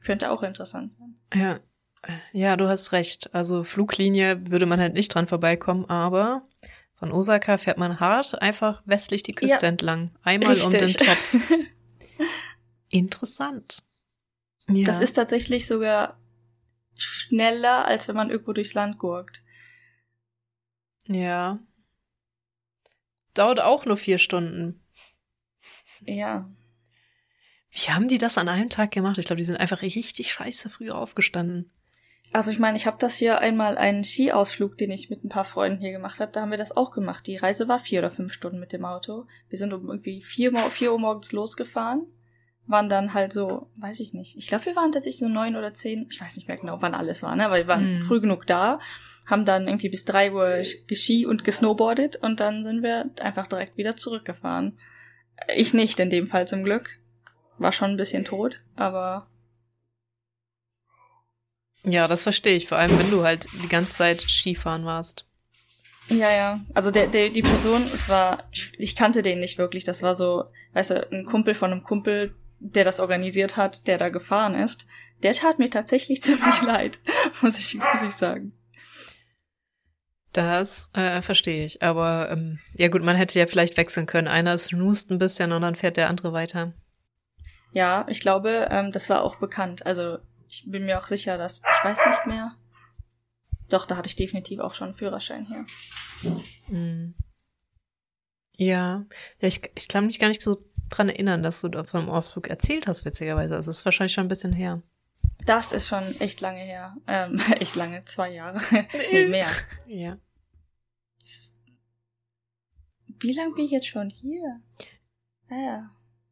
könnte auch interessant sein. Ja. Äh, Ja, du hast recht. Also Fluglinie würde man halt nicht dran vorbeikommen, aber von Osaka fährt man hart einfach westlich die Küste Ja. entlang. Einmal um den Richtig. Topf. Interessant. Ja. Das ist tatsächlich sogar schneller, als wenn man irgendwo durchs Land gurkt. Ja. Dauert auch nur vier Stunden. Ja. Wie haben die das an einem Tag gemacht? Ich glaube, die sind einfach richtig scheiße früh aufgestanden. Also ich meine, ich habe das hier einmal einen Skiausflug, den ich mit ein paar Freunden hier gemacht habe, da haben wir das auch gemacht. Die Reise war vier oder fünf Stunden mit dem Auto. Wir sind um irgendwie vier, vier Uhr morgens losgefahren, waren dann halt so, weiß ich nicht. Ich glaube, wir waren tatsächlich so neun oder zehn, ich weiß nicht mehr genau, wann alles war, ne? Aber wir waren Mhm. früh genug da, haben dann irgendwie bis drei Uhr geski und gesnowboardet und dann sind wir einfach direkt wieder zurückgefahren. Ich nicht in dem Fall zum Glück. War schon ein bisschen tot, aber Ja, das verstehe ich. Vor allem, wenn du halt die ganze Zeit Skifahren warst. Ja, ja. Also der, der, die Person, es war, ich, ich kannte den nicht wirklich. Das war so, weißt du, ein Kumpel von einem Kumpel, der das organisiert hat, der da gefahren ist. Der tat mir tatsächlich ziemlich leid, muss ich, muss ich sagen. Das äh, verstehe ich. Aber ähm, ja gut, man hätte ja vielleicht wechseln können. Einer snoost ein bisschen und dann fährt der andere weiter. Ja, ich glaube, ähm, das war auch bekannt. Also ich bin mir auch sicher, dass ich weiß nicht mehr. Doch, da hatte ich definitiv auch schon einen Führerschein hier. Mhm. Ja, ja ich, ich kann mich gar nicht so dran erinnern, dass du da vom Aufzug erzählt hast, witzigerweise. Also es ist wahrscheinlich schon ein bisschen her. Das ist schon echt lange her. Ähm, echt lange, zwei Jahre. nee, mehr. Ja. Wie lange bin ich jetzt schon hier? Naja.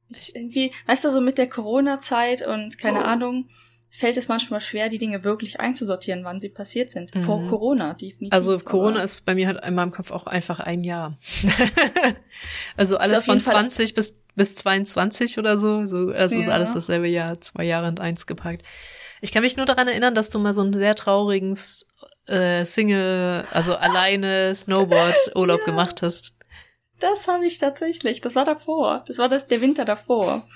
Ich irgendwie, weißt du, so mit der Corona-Zeit und keine oh. Ahnung, fällt es manchmal schwer, die Dinge wirklich einzusortieren, wann sie passiert sind. Mhm. Vor Corona, definitiv. Also Corona ist bei mir halt in meinem Kopf auch einfach ein Jahr. also alles von 20 bis, bis 22 oder so. so es ja. ist alles dasselbe Jahr, zwei Jahre und eins gepackt. Ich kann mich nur daran erinnern, dass du mal so einen sehr traurigen äh, Single, also alleine Snowboard-Urlaub ja. gemacht hast. Das habe ich tatsächlich. Das war davor. Das war das der Winter davor.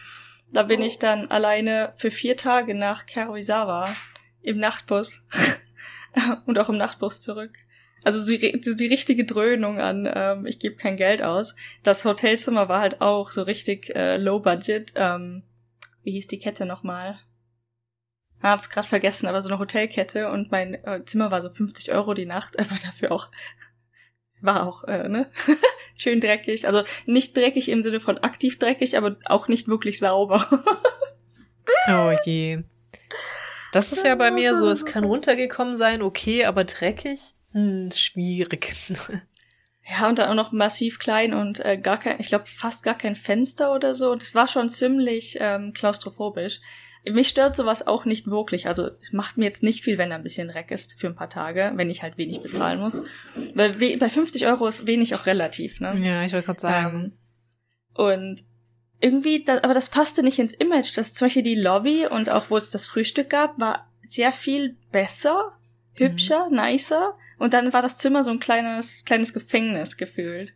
Da bin oh. ich dann alleine für vier Tage nach Karuizawa im Nachtbus und auch im Nachtbus zurück. Also so die, so die richtige Dröhnung an, ähm, ich gebe kein Geld aus. Das Hotelzimmer war halt auch so richtig äh, low budget. Ähm, wie hieß die Kette nochmal? Hab's gerade vergessen, aber so eine Hotelkette und mein äh, Zimmer war so 50 Euro die Nacht, aber dafür auch war auch, äh, ne? Schön dreckig. Also nicht dreckig im Sinne von aktiv dreckig, aber auch nicht wirklich sauber. oh je. Das ist ja bei mir so, es kann runtergekommen sein, okay, aber dreckig? Hm, schwierig. Ja, und dann auch noch massiv klein und äh, gar kein, ich glaube fast gar kein Fenster oder so. Das war schon ziemlich ähm, klaustrophobisch. Mich stört sowas auch nicht wirklich. Also es macht mir jetzt nicht viel, wenn da ein bisschen Dreck ist für ein paar Tage, wenn ich halt wenig bezahlen muss. Weil bei 50 Euro ist wenig auch relativ, ne? Ja, ich wollte gerade sagen. Ähm, und irgendwie, das, aber das passte nicht ins Image. Das zum Beispiel die Lobby und auch wo es das Frühstück gab, war sehr viel besser, hübscher, mhm. nicer. Und dann war das Zimmer so ein kleines, kleines Gefängnis gefühlt.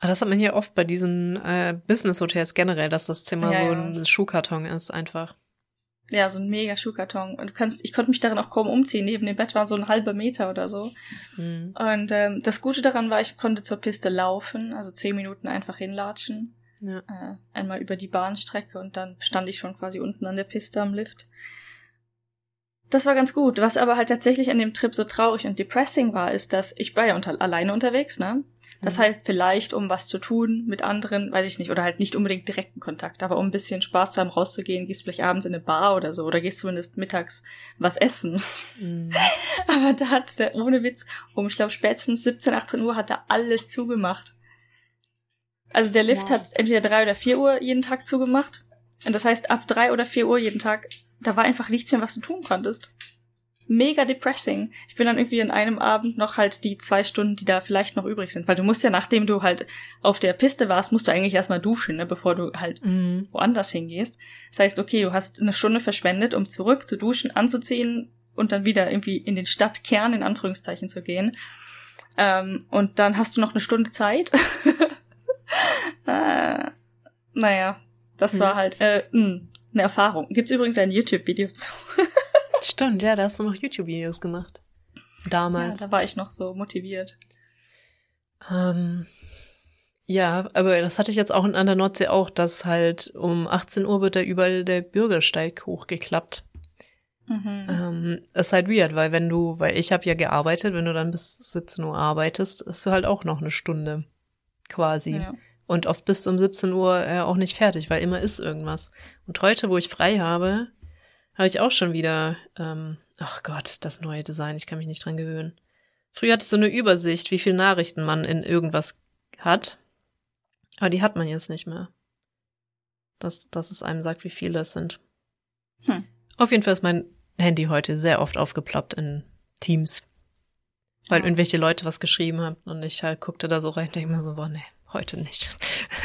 Aber das hat man hier oft bei diesen äh, Business-Hotels generell, dass das Zimmer ja, so ein ja. Schuhkarton ist einfach. Ja, so ein mega Schuhkarton. Und du kannst, ich konnte mich darin auch kaum umziehen. Neben dem Bett war so ein halber Meter oder so. Mhm. Und ähm, das Gute daran war, ich konnte zur Piste laufen, also zehn Minuten einfach hinlatschen. Ja. Äh, einmal über die Bahnstrecke und dann stand ich schon quasi unten an der Piste am Lift. Das war ganz gut. Was aber halt tatsächlich an dem Trip so traurig und depressing war, ist, dass ich war ja unter, alleine unterwegs, ne? Das mhm. heißt, vielleicht, um was zu tun mit anderen, weiß ich nicht, oder halt nicht unbedingt direkten Kontakt, aber um ein bisschen Spaß zu haben, rauszugehen, gehst vielleicht abends in eine Bar oder so, oder gehst zumindest mittags was essen. Mhm. aber da hat der, ohne Witz, um, ich glaube, spätestens 17, 18 Uhr hat er alles zugemacht. Also der Lift ja. hat entweder drei oder vier Uhr jeden Tag zugemacht. Und das heißt, ab drei oder vier Uhr jeden Tag, da war einfach nichts mehr, was du tun konntest mega depressing. Ich bin dann irgendwie in einem Abend noch halt die zwei Stunden, die da vielleicht noch übrig sind, weil du musst ja, nachdem du halt auf der Piste warst, musst du eigentlich erstmal duschen, ne, bevor du halt mhm. woanders hingehst. Das heißt, okay, du hast eine Stunde verschwendet, um zurück zu duschen, anzuziehen und dann wieder irgendwie in den Stadtkern in Anführungszeichen zu gehen. Ähm, und dann hast du noch eine Stunde Zeit. äh, naja, das war halt äh, mh, hm, eine Erfahrung. Gibt's übrigens ein YouTube-Video zu. Stimmt, ja, da hast du noch YouTube-Videos gemacht. Damals. Ja, da war ich noch so motiviert. Ähm, ja, aber das hatte ich jetzt auch an der Nordsee auch, dass halt um 18 Uhr wird da überall der Bürgersteig hochgeklappt. Mhm. Ähm, ist halt weird, weil wenn du, weil ich habe ja gearbeitet, wenn du dann bis 17 Uhr arbeitest, hast du halt auch noch eine Stunde quasi. Ja. Und oft bis um 17 Uhr äh, auch nicht fertig, weil immer ist irgendwas. Und heute, wo ich frei habe, habe ich auch schon wieder, ähm, ach Gott, das neue Design, ich kann mich nicht dran gewöhnen. Früher hatte ich so eine Übersicht, wie viele Nachrichten man in irgendwas hat. Aber die hat man jetzt nicht mehr. Dass, dass es einem sagt, wie viele es sind. Hm. Auf jeden Fall ist mein Handy heute sehr oft aufgeploppt in Teams. Weil oh. irgendwelche Leute was geschrieben haben und ich halt guckte da so rein und denke mir so, boah, nee, heute nicht.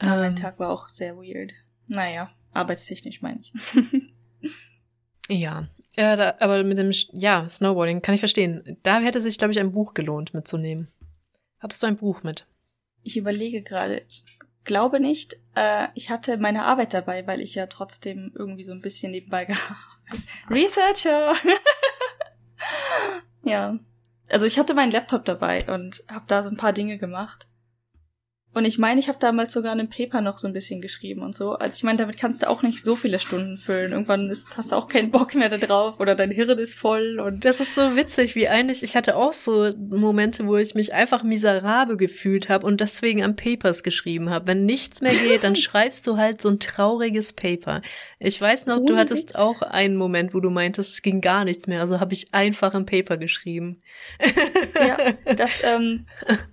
ja, mein ähm. Tag war auch sehr weird. Naja arbeitstechnisch meine ich. Ja. Ja, da, aber mit dem, ja, Snowboarding kann ich verstehen. Da hätte sich, glaube ich, ein Buch gelohnt mitzunehmen. Hattest du ein Buch mit? Ich überlege gerade. Ich glaube nicht. Äh, ich hatte meine Arbeit dabei, weil ich ja trotzdem irgendwie so ein bisschen nebenbei gehabt. Researcher! ja. Also ich hatte meinen Laptop dabei und habe da so ein paar Dinge gemacht. Und ich meine, ich habe damals sogar einen Paper noch so ein bisschen geschrieben und so. Also ich meine, damit kannst du auch nicht so viele Stunden füllen. Irgendwann ist, hast du auch keinen Bock mehr da drauf oder dein Hirn ist voll und. Das ist so witzig, wie eigentlich, ich hatte auch so Momente, wo ich mich einfach miserabel gefühlt habe und deswegen an Papers geschrieben habe. Wenn nichts mehr geht, dann schreibst du halt so ein trauriges Paper. Ich weiß noch, oh, du hattest Witz. auch einen Moment, wo du meintest, es ging gar nichts mehr. Also habe ich einfach ein Paper geschrieben. ja, das, ähm,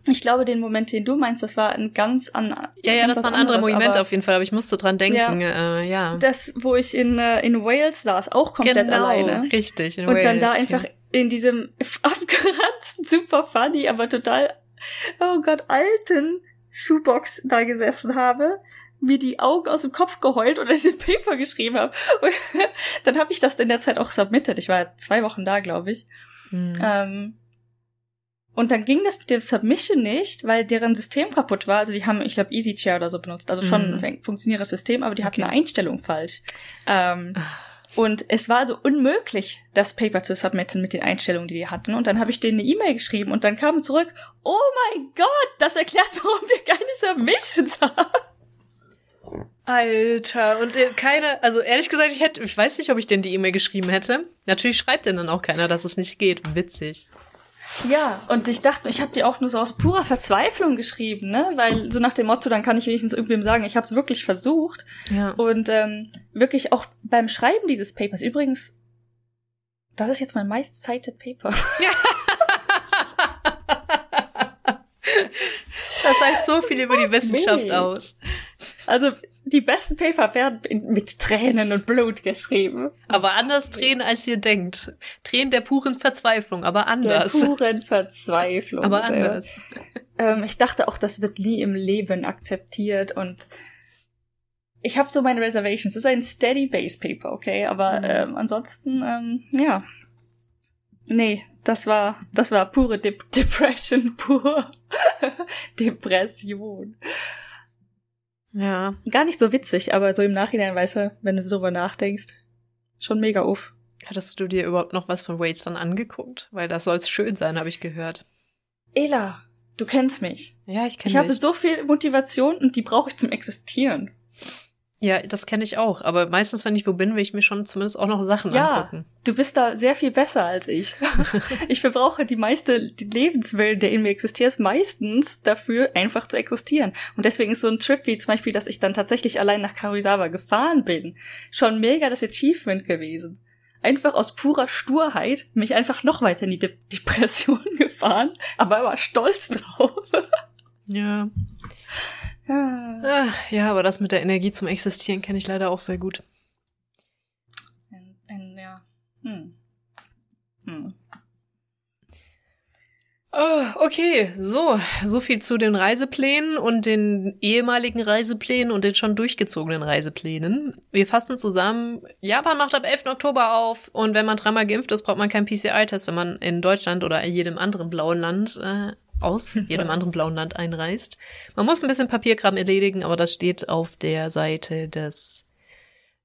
ich glaube, den Moment, den du meinst, das war ein ganz an. Ja, ja, das war ein anderer Moment auf jeden Fall, aber ich musste dran denken. Ja, äh, ja. Das, wo ich in äh, in Wales saß, auch komplett genau, alleine. Richtig. In Und Wales, dann da einfach ja. in diesem abgeranzten, super funny, aber total, oh Gott, alten Schuhbox da gesessen habe mir die Augen aus dem Kopf geheult oder diese Paper geschrieben habe. Und dann habe ich das in der Zeit auch submitted. Ich war zwei Wochen da, glaube ich. Mhm. Ähm, und dann ging das mit dem Submission nicht, weil deren System kaputt war. Also die haben, ich glaube, EasyChair oder so benutzt. Also schon mhm. ein funktionierendes System, aber die hatten okay. eine Einstellung falsch. Ähm, ah. und es war also unmöglich, das Paper zu submitten mit den Einstellungen, die die hatten. Und dann habe ich denen eine E-Mail geschrieben und dann kam zurück, oh mein Gott, das erklärt, warum wir keine Submissions haben. Alter, und äh, keine, also ehrlich gesagt, ich hätte, ich weiß nicht, ob ich denn die E-Mail geschrieben hätte. Natürlich schreibt denn dann auch keiner, dass es nicht geht. Witzig. Ja, und ich dachte, ich habe die auch nur so aus purer Verzweiflung geschrieben, ne? Weil so nach dem Motto, dann kann ich wenigstens irgendwem sagen, ich habe es wirklich versucht. Ja. Und ähm, wirklich auch beim Schreiben dieses Papers. Übrigens, das ist jetzt mein meist cited Paper. Das sagt so viel über die Wissenschaft nee. aus. Also die besten Paper werden mit Tränen und Blut geschrieben. Aber anders Tränen, als ihr denkt. Tränen der puren Verzweiflung, aber anders. Der puren Verzweiflung. aber anders. Ähm, ich dachte auch, das wird nie im Leben akzeptiert und ich habe so meine Reservations. Es ist ein Steady Base Paper, okay, aber mhm. ähm, ansonsten, ähm, ja. Nee, das war, das war pure De Depression, pur Depression. Ja. Gar nicht so witzig, aber so im Nachhinein, weißt du, wenn du so drüber nachdenkst, schon mega uff. Hattest du dir überhaupt noch was von Waits dann angeguckt? Weil das soll schön sein, habe ich gehört. Ela, du kennst mich. Ja, ich kenne dich. Ich habe so viel Motivation und die brauche ich zum Existieren. Ja, das kenne ich auch. Aber meistens, wenn ich wo bin, will ich mir schon zumindest auch noch Sachen ja, angucken. Du bist da sehr viel besser als ich. ich verbrauche die meiste die Lebenswillen, der in mir existiert, meistens dafür, einfach zu existieren. Und deswegen ist so ein Trip wie zum Beispiel, dass ich dann tatsächlich allein nach Karuizawa gefahren bin, schon mega das Achievement gewesen. Einfach aus purer Sturheit mich einfach noch weiter in die De Depression gefahren, aber war stolz drauf. ja. Ah. Ja, aber das mit der Energie zum Existieren kenne ich leider auch sehr gut. Ein, ein, ja. Hm. Hm. Oh, okay, so, so viel zu den Reiseplänen und den ehemaligen Reiseplänen und den schon durchgezogenen Reiseplänen. Wir fassen zusammen, Japan macht ab 11. Oktober auf und wenn man dreimal geimpft ist, braucht man keinen PCR-Test, wenn man in Deutschland oder in jedem anderen blauen Land äh, aus jedem anderen blauen Land einreist. Man muss ein bisschen Papierkram erledigen, aber das steht auf der Seite des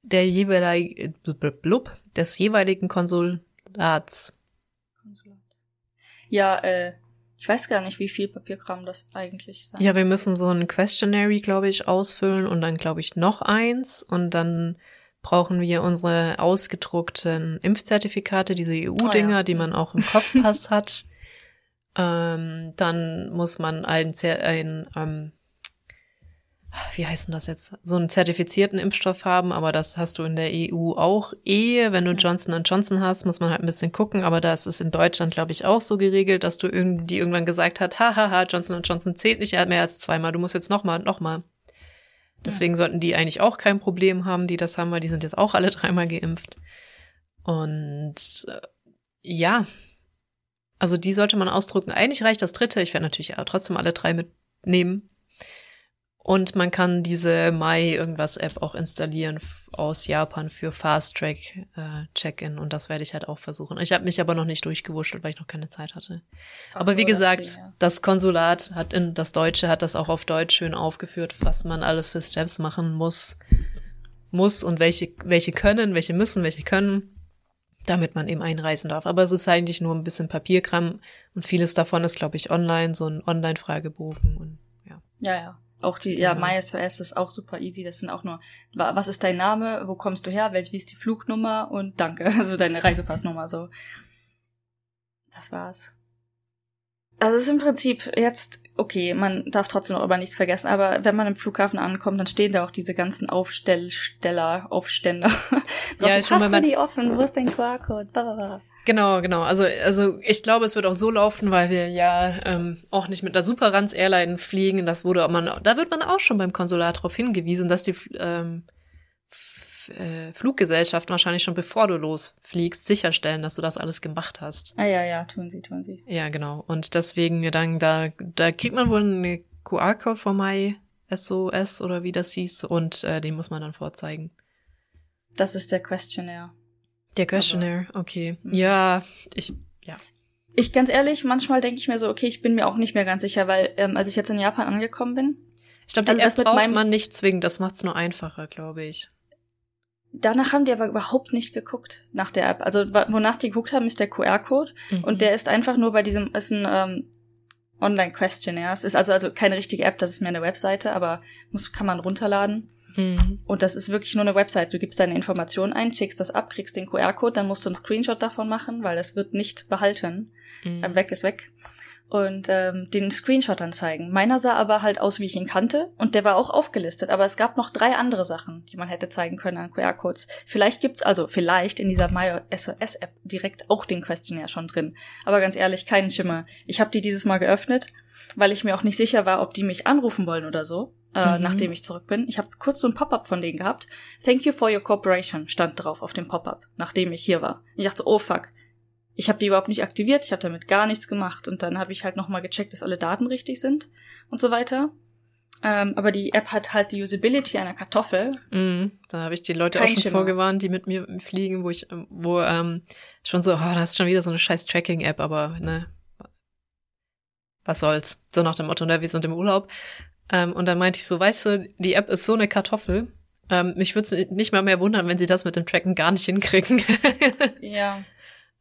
der jeweiligen blub, des jeweiligen Konsulats. Konsulat. Ja, äh, ich weiß gar nicht, wie viel Papierkram das eigentlich sein. Ja, wir müssen so ein Questionary, glaube ich, ausfüllen und dann, glaube ich, noch eins und dann brauchen wir unsere ausgedruckten Impfzertifikate, diese EU-Dinger, oh ja. die man auch im Kopfpass hat. Ähm, dann muss man ein, ein ähm, wie heißt denn das jetzt? So einen zertifizierten Impfstoff haben, aber das hast du in der EU auch eh. Wenn du Johnson Johnson hast, muss man halt ein bisschen gucken, aber das ist in Deutschland, glaube ich, auch so geregelt, dass du irgendwie irgendwann gesagt hast, hahaha, Johnson Johnson zählt nicht mehr als zweimal, du musst jetzt nochmal, nochmal. Deswegen ja. sollten die eigentlich auch kein Problem haben, die das haben, weil die sind jetzt auch alle dreimal geimpft. Und äh, ja, also die sollte man ausdrucken. Eigentlich reicht das dritte. Ich werde natürlich trotzdem alle drei mitnehmen. Und man kann diese My irgendwas App auch installieren aus Japan für Fast Track äh, Check-in und das werde ich halt auch versuchen. Ich habe mich aber noch nicht durchgewurschtelt, weil ich noch keine Zeit hatte. Ach aber so, wie gesagt, das, Ding, ja. das, Konsulat hat in das Deutsche hat das auch auf Deutsch schön aufgeführt, was man alles für Steps machen muss, muss und welche welche können, welche müssen, welche können damit man eben einreisen darf. Aber es ist eigentlich nur ein bisschen Papierkram und vieles davon ist, glaube ich, online, so ein Online-Fragebogen und ja. Ja, ja. Auch die, ja, genau. MySOS ist auch super easy. Das sind auch nur, was ist dein Name, wo kommst du her, welch, wie ist die Flugnummer und danke. Also deine Reisepassnummer so. Das war's. Also es ist im Prinzip jetzt, okay, man darf trotzdem noch über nichts vergessen, aber wenn man im Flughafen ankommt, dann stehen da auch diese ganzen Aufstellsteller, Aufständer. ja, schon mal man die offen, wo ist dein QR-Code? Genau, genau. Also, also ich glaube, es wird auch so laufen, weil wir ja ähm, auch nicht mit der Superranz Airline fliegen. Das wurde man, da wird man auch schon beim Konsulat darauf hingewiesen, dass die ähm, äh, Fluggesellschaft wahrscheinlich schon bevor du losfliegst sicherstellen, dass du das alles gemacht hast. Ah ja, ja, tun sie, tun sie. Ja, genau. Und deswegen dann da da kriegt man wohl eine QR-Code von My SOS oder wie das hieß und äh, den muss man dann vorzeigen. Das ist der Questionnaire. Der Questionnaire, okay. Mhm. Ja, ich, ja. Ich ganz ehrlich, manchmal denke ich mir so, okay, ich bin mir auch nicht mehr ganz sicher, weil ähm, als ich jetzt in Japan angekommen bin. Ich glaube, also App braucht man nicht zwingend, das macht's nur einfacher, glaube ich. Danach haben die aber überhaupt nicht geguckt nach der App. Also wonach die geguckt haben, ist der QR-Code mhm. und der ist einfach nur bei diesem ist ein ähm, Online-Questionnaire. Es ist also also keine richtige App, das ist mehr eine Webseite, aber muss kann man runterladen. Mhm. Und das ist wirklich nur eine Website. Du gibst deine Informationen ein, schickst das ab, kriegst den QR-Code, dann musst du einen Screenshot davon machen, weil das wird nicht behalten. Mhm. Ähm, weg ist weg. Und ähm, den Screenshot dann zeigen. Meiner sah aber halt aus, wie ich ihn kannte, und der war auch aufgelistet. Aber es gab noch drei andere Sachen, die man hätte zeigen können an QR-Codes. Vielleicht gibt's also vielleicht in dieser My SOS App direkt auch den Questionnaire schon drin. Aber ganz ehrlich, keinen Schimmer. Ich habe die dieses Mal geöffnet, weil ich mir auch nicht sicher war, ob die mich anrufen wollen oder so äh, mhm. nachdem ich zurück bin. Ich habe kurz so ein Pop-up von denen gehabt. Thank you for your cooperation stand drauf auf dem Pop-up, nachdem ich hier war. Ich dachte, oh fuck. Ich habe die überhaupt nicht aktiviert, ich habe damit gar nichts gemacht und dann habe ich halt nochmal gecheckt, dass alle Daten richtig sind und so weiter. Ähm, aber die App hat halt die Usability einer Kartoffel. Mm, da habe ich die Leute Kein auch schon Schimmer. vorgewarnt, die mit mir fliegen, wo ich, wo ähm, schon so, oh, das ist schon wieder so eine scheiß Tracking-App, aber ne, was soll's. So nach dem Motto, ne, wir sind im Urlaub. Ähm, und dann meinte ich so, weißt du, die App ist so eine Kartoffel. Ähm, mich würde es nicht mal mehr wundern, wenn sie das mit dem Tracken gar nicht hinkriegen. ja.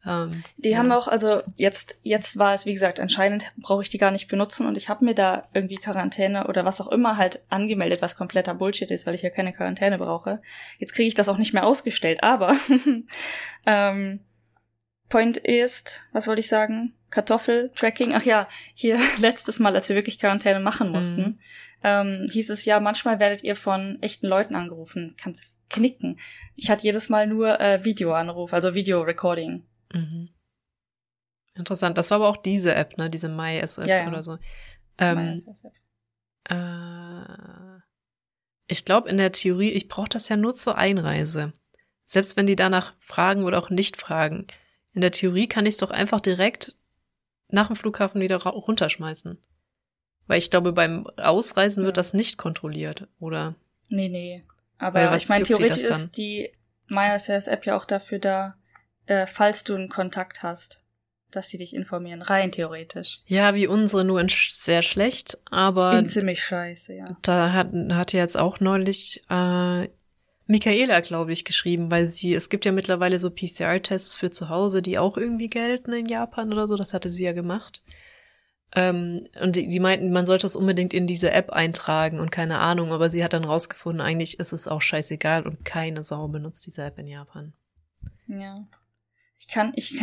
Ähm, die ja. haben auch, also jetzt, jetzt war es, wie gesagt, anscheinend brauche ich die gar nicht benutzen und ich habe mir da irgendwie Quarantäne oder was auch immer halt angemeldet, was kompletter Bullshit ist, weil ich ja keine Quarantäne brauche. Jetzt kriege ich das auch nicht mehr ausgestellt, aber ähm, Point ist, was wollte ich sagen? Kartoffel-Tracking. Ach ja, hier letztes Mal, als wir wirklich Quarantäne machen mussten, mhm. ähm, hieß es ja, manchmal werdet ihr von echten Leuten angerufen. Kannst knicken. Ich hatte jedes Mal nur äh, Videoanruf, also Video-Recording. Mhm. Interessant. Das war aber auch diese App, ne? Diese MySS ja, ja. oder so. Ähm, äh, ich glaube in der Theorie, ich brauche das ja nur zur Einreise. Selbst wenn die danach fragen oder auch nicht fragen. In der Theorie kann ich es doch einfach direkt nach dem Flughafen wieder runterschmeißen. Weil ich glaube, beim Ausreisen ja. wird das nicht kontrolliert, oder? Nee, nee. Aber ich meine, theoretisch die ist die MySS-App ja auch dafür da, äh, falls du einen Kontakt hast, dass sie dich informieren, rein theoretisch. Ja, wie unsere, nur in sch sehr schlecht, aber. Bin ziemlich scheiße, ja. Da hat, hatte jetzt auch neulich äh, Michaela, glaube ich, geschrieben, weil sie, es gibt ja mittlerweile so PCR-Tests für zu Hause, die auch irgendwie gelten in Japan oder so, das hatte sie ja gemacht. Ähm, und die, die meinten, man sollte es unbedingt in diese App eintragen und keine Ahnung, aber sie hat dann rausgefunden, eigentlich ist es auch scheißegal und keine Sau benutzt diese App in Japan. Ja. Ich kann, ich,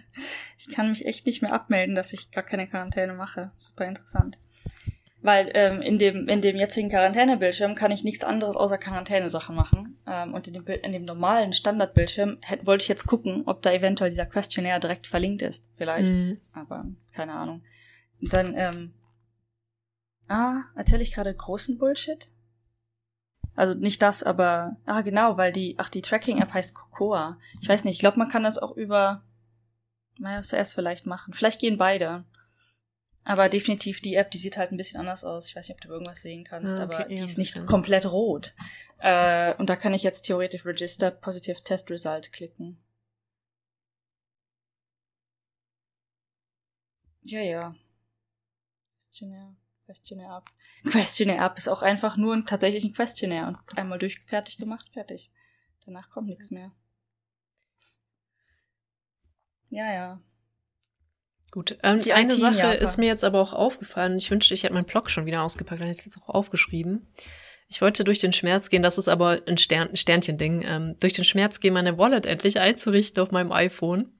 ich kann mich echt nicht mehr abmelden, dass ich gar keine Quarantäne mache. Super interessant. Weil ähm, in, dem, in dem jetzigen Quarantänebildschirm kann ich nichts anderes außer Quarantäne-Sachen machen. Ähm, und in dem, in dem normalen Standardbildschirm hätte, wollte ich jetzt gucken, ob da eventuell dieser Questionnaire direkt verlinkt ist. Vielleicht. Mhm. Aber keine Ahnung. Und dann, ähm, ah, erzähle ich gerade großen Bullshit? Also nicht das, aber, ah genau, weil die, ach, die Tracking-App heißt Cocoa. Ich weiß nicht, ich glaube, man kann das auch über MyOS vielleicht machen. Vielleicht gehen beide. Aber definitiv die App, die sieht halt ein bisschen anders aus. Ich weiß nicht, ob du irgendwas sehen kannst, Ah, okay, aber ja, die ist nicht bisschen. komplett rot. Äh, und da kann ich jetzt theoretisch Register Positive Test Result klicken. Ja, ja. Questionnaire, Questionnaire App. Questionnaire App ist auch einfach nur ein, tatsächlich ein Questionnaire und einmal durch fertig gemacht, fertig. Danach kommt nichts mehr. Ja, ja. Gut, ähm, Die eine Sache ist mir jetzt aber auch aufgefallen. Ich wünschte, ich hätte meinen Blog schon wieder ausgepackt, dann hätte ich es jetzt auch aufgeschrieben. Ich wollte durch den Schmerz gehen, das ist aber ein, Stern, ein Sternchending, ähm, durch den Schmerz gehen, meine Wallet endlich einzurichten auf meinem iPhone.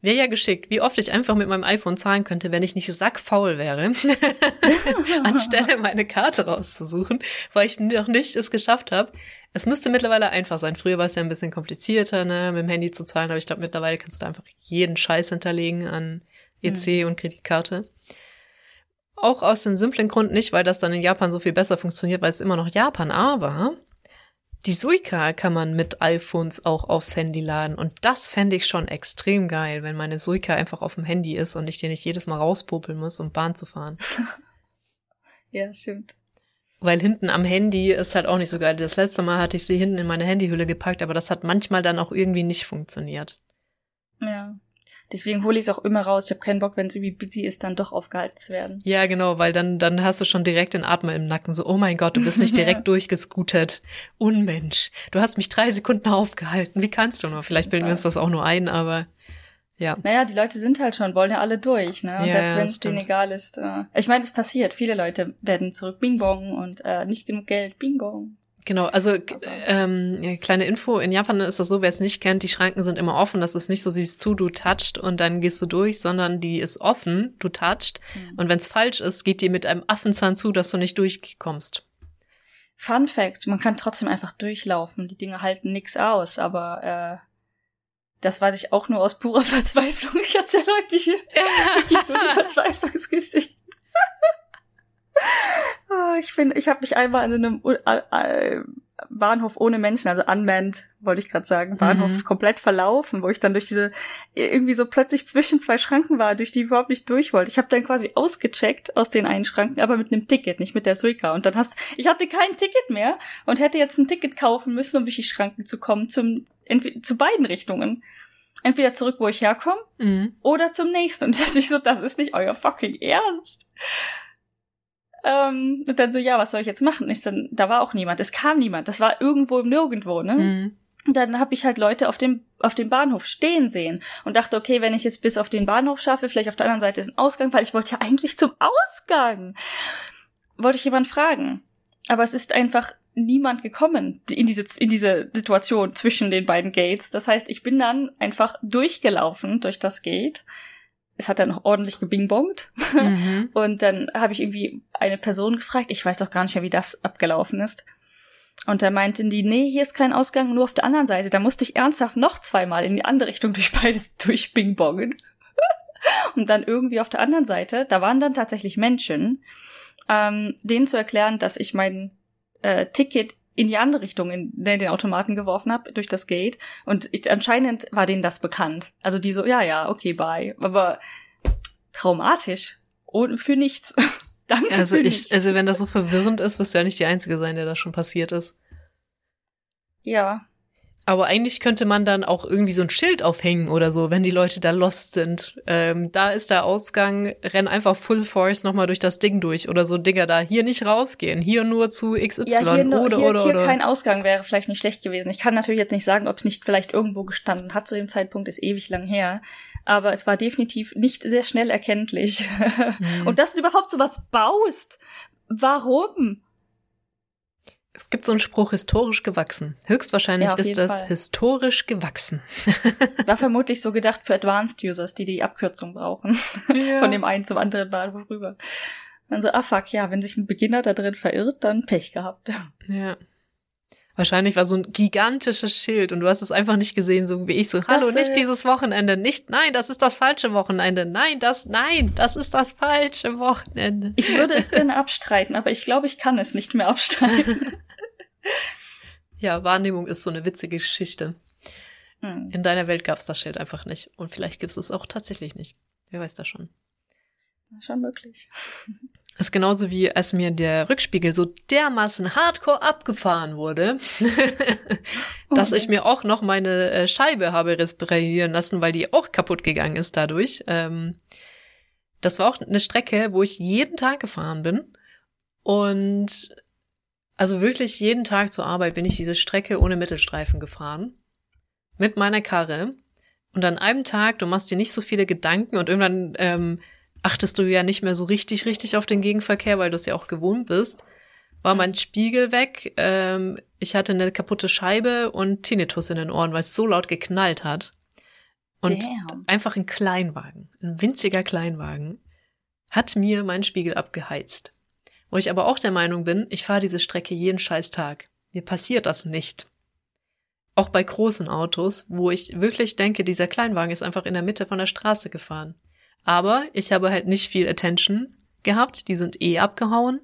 Wäre ja geschickt, wie oft ich einfach mit meinem iPhone zahlen könnte, wenn ich nicht sackfaul wäre, anstelle meine Karte rauszusuchen, weil ich noch nicht es geschafft habe. Es müsste mittlerweile einfach sein. Früher war es ja ein bisschen komplizierter, ne, mit dem Handy zu zahlen, aber ich glaube, mittlerweile kannst du da einfach jeden Scheiß hinterlegen an EC und Kreditkarte. Auch aus dem simplen Grund nicht, weil das dann in Japan so viel besser funktioniert, weil es immer noch Japan, aber die Suica kann man mit iPhones auch aufs Handy laden und das fände ich schon extrem geil, wenn meine Suica einfach auf dem Handy ist und ich den nicht jedes Mal rauspopeln muss, um Bahn zu fahren. Ja, stimmt. Weil hinten am Handy ist halt auch nicht so geil. Das letzte Mal hatte ich sie hinten in meine Handyhülle gepackt, aber das hat manchmal dann auch irgendwie nicht funktioniert. Ja. Deswegen hole ich es auch immer raus. Ich habe keinen Bock, wenn es irgendwie busy ist, dann doch aufgehalten zu werden. Ja, genau, weil dann, dann hast du schon direkt den Atmer im Nacken. So, oh mein Gott, du bist nicht direkt Ja. durchgescootet. Unmensch. Du hast mich drei Sekunden aufgehalten. Wie kannst du nur? Vielleicht bilden wir uns das auch nur ein, aber ja. Naja, die Leute sind halt schon, wollen ja alle durch, ne? Und Ja, selbst wenn es denen egal ist. Äh, ich meine, es passiert. Viele Leute werden zurück Bing Bong und äh, nicht genug Geld, Bing Bong. Genau, also ähm, ja, kleine Info, in Japan ist das so, wer es nicht kennt, die Schranken sind immer offen, das ist nicht so, siehst zu, du touchst und dann gehst du durch, sondern die ist offen, du touchst und wenn es falsch ist, geht die mit einem Affenzahn zu, dass du nicht durchkommst. Fun Fact, man kann trotzdem einfach durchlaufen. Die Dinge halten nix aus, aber äh, das weiß ich auch nur aus purer Verzweiflung. Ich erzähle heute hier wirklich nur die Verzweiflungsgeschichte. Ah, ich finde, ich habe mich einmal so einem Bahnhof ohne Menschen, also unmanned, wollte ich gerade sagen, Bahnhof Mhm. komplett verlaufen, wo ich dann durch diese irgendwie so plötzlich zwischen zwei Schranken war, durch die ich überhaupt nicht durch wollte. Ich habe dann quasi ausgecheckt aus den einen Schranken, aber mit einem Ticket, nicht mit der Suica. Und dann hast ich hatte kein Ticket mehr und hätte jetzt ein Ticket kaufen müssen, um durch die Schranken zu kommen, zum entweder zu beiden Richtungen. Entweder zurück, wo ich herkomme, Mhm. oder zum nächsten. Und dass ich so, das ist nicht euer fucking Ernst. Ähm, und dann so, ja, was soll ich jetzt machen? Ich so, da war auch niemand. Es kam niemand. Das war irgendwo im Nirgendwo, ne? Mhm. Und dann habe ich halt Leute auf dem, auf dem Bahnhof stehen sehen und dachte, okay, wenn ich es bis auf den Bahnhof schaffe, vielleicht auf der anderen Seite ist ein Ausgang, weil ich wollte ja eigentlich zum Ausgang. Wollte ich jemand fragen. Aber es ist einfach niemand gekommen in diese, in diese Situation zwischen den beiden Gates. Das heißt, ich bin dann einfach durchgelaufen durch das Gate. Es hat dann noch ordentlich gebingbongt. Mhm. Und dann habe ich irgendwie eine Person gefragt, ich weiß auch gar nicht mehr, wie das abgelaufen ist. Und da meinten die, nee, hier ist kein Ausgang, nur auf der anderen Seite. Da musste ich ernsthaft noch zweimal in die andere Richtung durch beides durchbingbongen. Und dann irgendwie auf der anderen Seite, da waren dann tatsächlich Menschen, ähm, denen zu erklären, dass ich mein äh, Ticket in die andere Richtung in, in den Automaten geworfen habe, durch das Gate. Und ich, anscheinend war denen das bekannt. Also die so, ja, ja, okay, bye. Aber traumatisch. Und für nichts. Danke Also für ich, nichts. also wenn das so verwirrend ist, wirst du ja nicht die Einzige sein, der das schon passiert ist. ja. Aber eigentlich könnte man dann auch irgendwie so ein Schild aufhängen oder so, wenn die Leute da lost sind. Ähm, da ist der Ausgang, renn einfach Full Force nochmal durch das Ding durch oder so Dinger da. Hier nicht rausgehen, hier nur zu XY Ja, hier, nur, oder hier, oder hier oder. kein Ausgang wäre vielleicht nicht schlecht gewesen. Ich kann natürlich jetzt nicht sagen, ob es nicht vielleicht irgendwo gestanden hat zu dem Zeitpunkt, ist ewig lang her. Aber es war definitiv nicht sehr schnell erkenntlich. Hm. Und dass du überhaupt sowas baust. Warum? Es gibt so einen Spruch, historisch gewachsen. Höchstwahrscheinlich Ja, ist das Fall. historisch gewachsen. War vermutlich so gedacht für Advanced Users, die die Abkürzung brauchen. Von dem einen zum anderen Bahnhof rüber. Dann so, ah fuck, ja, wenn sich ein Beginner da drin verirrt, dann Pech gehabt. Ja. Wahrscheinlich war so ein gigantisches Schild und du hast es einfach nicht gesehen, so wie ich so, hallo, äh, nicht dieses Wochenende, nicht, nein, das ist das falsche Wochenende, nein, das, nein, das ist das falsche Wochenende. Ich würde es gerne abstreiten, aber ich glaube, ich kann es nicht mehr abstreiten. Ja, Wahrnehmung ist so eine witzige Geschichte. Hm. In deiner Welt gab es das Schild einfach nicht. Und vielleicht gibt es es auch tatsächlich nicht. Wer weiß das schon. Das ist schon möglich. Das ist genauso wie als mir der Rückspiegel so dermaßen hardcore abgefahren wurde, dass ich mir auch noch meine äh, Scheibe habe reparieren lassen, weil die auch kaputt gegangen ist dadurch. Ähm, das war auch eine Strecke, wo ich jeden Tag gefahren bin. Und also wirklich jeden Tag zur Arbeit bin ich diese Strecke ohne Mittelstreifen gefahren. Mit meiner Karre. Und an einem Tag, du machst dir nicht so viele Gedanken und irgendwann ähm, achtest du ja nicht mehr so richtig, richtig auf den Gegenverkehr, weil du es ja auch gewohnt bist. War mein Spiegel weg, ähm, ich hatte eine kaputte Scheibe und Tinnitus in den Ohren, weil es so laut geknallt hat. Und Damn. einfach ein Kleinwagen, ein winziger Kleinwagen, hat mir meinen Spiegel abgeheizt. Wo ich aber auch der Meinung bin, ich fahre diese Strecke jeden scheiß Tag. Mir passiert das nicht. Auch bei großen Autos, wo ich wirklich denke, dieser Kleinwagen ist einfach in der Mitte von der Straße gefahren. Aber ich habe halt nicht viel Attention gehabt, die sind eh abgehauen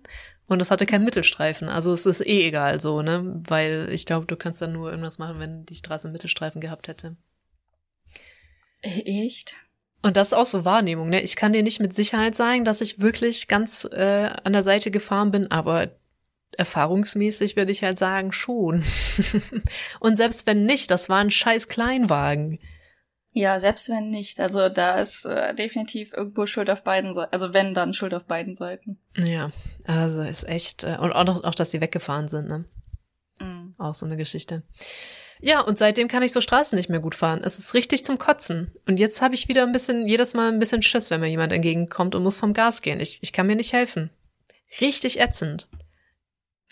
und es hatte keinen Mittelstreifen. Also es ist eh egal so, ne? Weil ich glaube, du kannst dann nur irgendwas machen, wenn die Straße einen Mittelstreifen gehabt hätte. Echt? Und das ist auch so Wahrnehmung, ne? Ich kann dir nicht mit Sicherheit sagen, dass ich wirklich ganz äh, an der Seite gefahren bin, aber erfahrungsmäßig würde ich halt sagen, schon. und selbst wenn nicht, das war ein scheiß Kleinwagen. Ja, selbst wenn nicht. Also da ist äh, definitiv irgendwo Schuld auf beiden Seiten. Also wenn, dann Schuld auf beiden Seiten. Ja, also ist echt. Äh, und auch noch, auch, dass sie weggefahren sind, ne? Mhm. Auch so eine Geschichte. Ja, und seitdem kann ich so Straßen nicht mehr gut fahren. Es ist richtig zum Kotzen. Und jetzt habe ich wieder ein bisschen, jedes Mal ein bisschen Schiss, wenn mir jemand entgegenkommt und muss vom Gas gehen. Ich, ich kann mir nicht helfen. Richtig ätzend.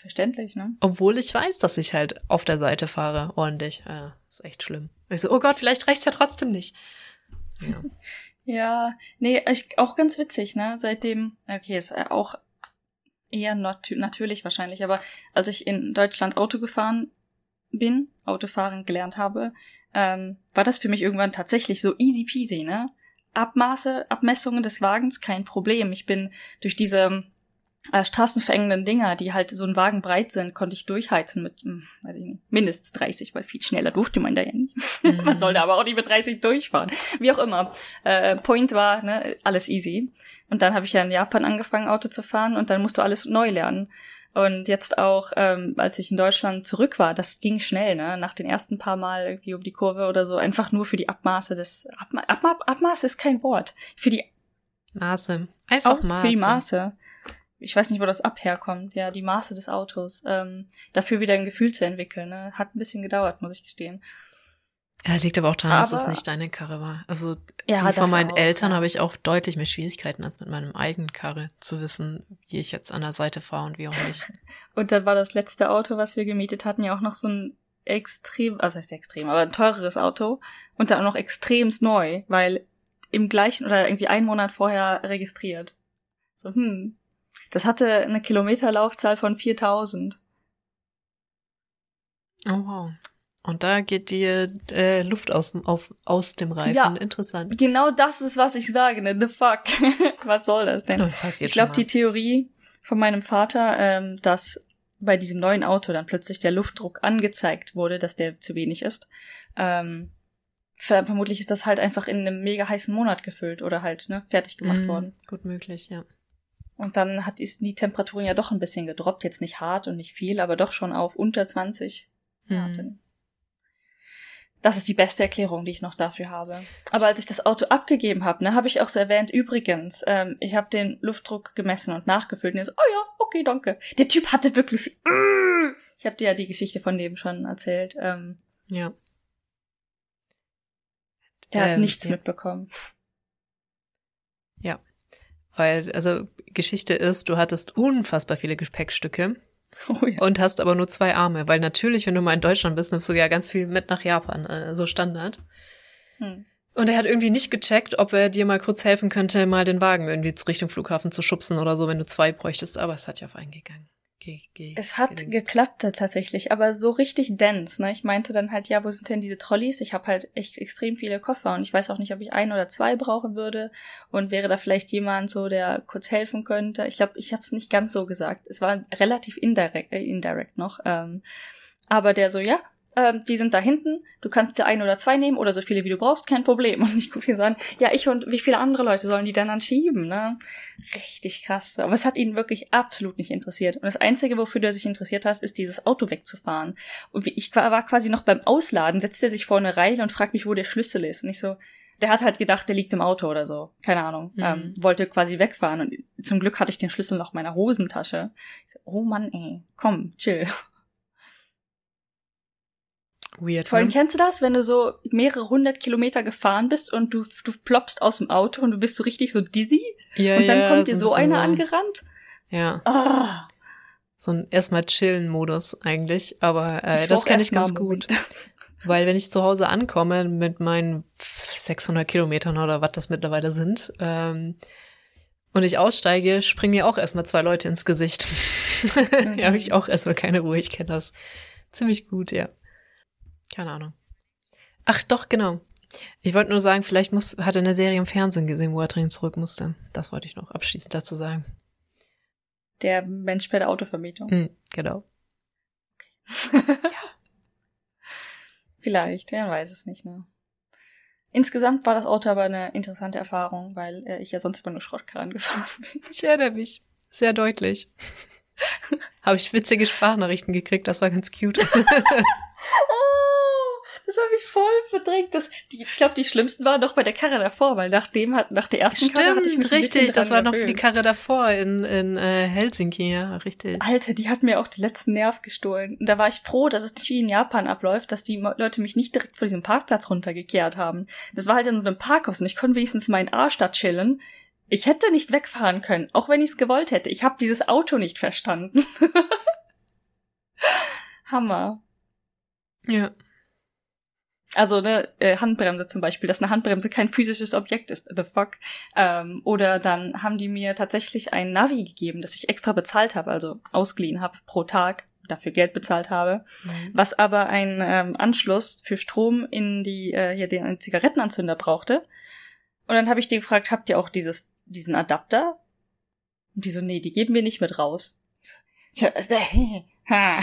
Verständlich, ne? Obwohl ich weiß, dass ich halt auf der Seite fahre, ordentlich. Ja, ist echt schlimm. Ich so, oh Gott, vielleicht reicht's ja trotzdem nicht. Ja, ja nee, ich, auch ganz witzig, ne? Seitdem, okay, ist auch eher nat natürlich wahrscheinlich, aber als ich in Deutschland Auto gefahren bin, Autofahren gelernt habe, ähm, war das für mich irgendwann tatsächlich so easy peasy, ne? Abmaße, Abmessungen des Wagens, kein Problem. Ich bin durch diese äh, straßenverengenden Dinger, die halt so ein Wagen breit sind, konnte ich durchheizen mit, hm, weiß ich nicht, mindestens 30, weil viel schneller durfte man da ja nicht. Mhm. man sollte aber auch nicht mit 30 durchfahren. Wie auch immer. Äh, Point war, ne, alles easy. Und dann habe ich ja in Japan angefangen, Auto zu fahren und dann musst du alles neu lernen. Und jetzt auch, ähm, als ich in Deutschland zurück war, das ging schnell, ne? Nach den ersten paar Mal irgendwie um die Kurve oder so, einfach nur für die Abmaße des Abma Abma Abmaße ist kein Wort. Für die Maße. Einfach Maße. Für die Maße ich weiß nicht, wo das ab herkommt, ja, die Maße des Autos, ähm, dafür wieder ein Gefühl zu entwickeln. Ne? Hat ein bisschen gedauert, muss ich gestehen. Ja, liegt aber auch daran, aber, dass es nicht deine Karre war. Also ja, die von meinen auch, Eltern ja. habe ich auch deutlich mehr Schwierigkeiten als mit meinem eigenen Karre zu wissen, wie ich jetzt an der Seite fahre und wie auch nicht. und dann war das letzte Auto, was wir gemietet hatten, ja auch noch so ein extrem, also heißt extrem, aber ein teureres Auto und dann auch noch extremst neu, weil im gleichen oder irgendwie einen Monat vorher registriert. So, hm, das hatte eine Kilometerlaufzahl von 4000. Oh wow. Und da geht dir äh, Luft aus, auf, aus dem Reifen. Ja, Interessant. Genau das ist, was ich sage. Ne? The fuck. was soll das denn? Oh, ich glaube, die Theorie von meinem Vater, ähm, dass bei diesem neuen Auto dann plötzlich der Luftdruck angezeigt wurde, dass der zu wenig ist. Ähm, vermutlich ist das halt einfach in einem mega heißen Monat gefüllt oder halt ne, fertig gemacht mm, worden. Gut möglich, ja. Und dann hat ist die Temperaturen ja doch ein bisschen gedroppt, jetzt nicht hart und nicht viel, aber doch schon auf unter 20 Grad. Mhm. Das ist die beste Erklärung, die ich noch dafür habe. Aber als ich das Auto abgegeben habe, ne, habe ich auch so erwähnt, übrigens, ähm, ich habe den Luftdruck gemessen und nachgefüllt und er so, oh ja, okay, danke. Der Typ hatte wirklich, äh, ich habe dir ja die Geschichte von dem schon erzählt. Ähm, ja. Der ähm, hat nichts ja. mitbekommen. Ja. Weil, also Geschichte ist, du hattest unfassbar viele Gepäckstücke oh ja. und hast aber nur zwei Arme. Weil natürlich, wenn du mal in Deutschland bist, nimmst du ja ganz viel mit nach Japan, äh, so Standard. Hm. Und er hat irgendwie nicht gecheckt, ob er dir mal kurz helfen könnte, mal den Wagen irgendwie Richtung Flughafen zu schubsen oder so, wenn du zwei bräuchtest. Aber es hat ja auf einen gegangen. Es hat gedingst. geklappt tatsächlich, aber so richtig dense. Ne? Ich meinte dann halt, ja, wo sind denn diese Trolleys? Ich habe halt echt extrem viele Koffer und ich weiß auch nicht, ob ich ein oder zwei brauchen würde. Und wäre da vielleicht jemand so, der kurz helfen könnte? Ich glaube, ich habe es nicht ganz so gesagt. Es war relativ indirekt, äh, indirekt noch. Ähm, aber der so, ja, ähm, die sind da hinten, du kannst dir ein oder zwei nehmen oder so viele wie du brauchst, kein Problem. Und ich gucke ihn so an, ja, ich und wie viele andere Leute sollen die dann schieben, ne? Richtig krass. Aber es hat ihn wirklich absolut nicht interessiert. Und das Einzige, wofür du sich interessiert hast, ist dieses Auto wegzufahren. Und ich war quasi noch beim Ausladen, setzt er sich vor eine Reihe und fragt mich, wo der Schlüssel ist. Und ich so, der hat halt gedacht, der liegt im Auto oder so. Keine Ahnung. Mhm. Ähm, wollte quasi wegfahren. Und zum Glück hatte ich den Schlüssel noch in meiner Hosentasche. Ich so, oh Mann, ey, komm, chill. Weird. Vor allem ne? kennst du das, wenn du so mehrere hundert Kilometer gefahren bist und du, du ploppst aus dem Auto und du bist so richtig so dizzy Ja, und dann ja, kommt dir ein so bisschen einer angerannt. Ja, Ah, so ein erstmal chillen Modus eigentlich, aber äh, Ich das kenne ich ganz gut. Weil wenn ich zu Hause ankomme mit meinen 600 Kilometern oder was das mittlerweile sind, ähm, und ich aussteige, springen mir auch erstmal zwei Leute ins Gesicht. Mhm. ja, habe ich auch erstmal keine Ruhe. Ich kenne das ziemlich gut, ja. Keine Ahnung. Ach doch, genau. Ich wollte nur sagen, vielleicht muss, hat er eine Serie im Fernsehen gesehen, wo er dringend zurück musste. Das wollte ich noch abschließend dazu sagen. der Mensch bei der Autovermietung. Hm, genau. Vielleicht, ja, weiß es nicht, ne? Insgesamt war das Auto aber eine interessante Erfahrung, weil äh, ich ja sonst immer nur Schrottkarren gefahren bin. Ich erinnere mich. Sehr deutlich. Habe ich witzige Sprachnachrichten gekriegt, das war ganz cute. Das habe ich voll verdrängt. Das, die, ich glaube, die schlimmsten waren doch bei der Karre davor, weil nach dem hat, nach der ersten Karre hatte ich mich Stimmt, richtig. Das war noch die gewöhnt. Karre davor in, in äh, Helsinki, ja, richtig. Alter, die hat mir auch den letzten Nerv gestohlen. Und da war ich froh, dass es nicht wie in Japan abläuft, dass die Leute mich nicht direkt vor diesem Parkplatz runtergekehrt haben. Das war halt in so einem Parkhaus und ich konnte wenigstens meinen Arsch da chillen. Ich hätte nicht wegfahren können, auch wenn ich es gewollt hätte. Ich habe dieses Auto nicht verstanden. Hammer. Ja. Also eine äh, Handbremse zum Beispiel, dass eine Handbremse kein physisches Objekt ist. The fuck. Ähm, oder dann haben die mir tatsächlich ein Navi gegeben, das ich extra bezahlt habe, also ausgeliehen habe pro Tag, dafür Geld bezahlt habe, was aber einen ähm, Anschluss für Strom in die äh, hier den Zigarettenanzünder brauchte. Und dann habe ich die gefragt, habt ihr auch dieses diesen Adapter? Und die so, nee, die geben wir nicht mit raus. So, ha.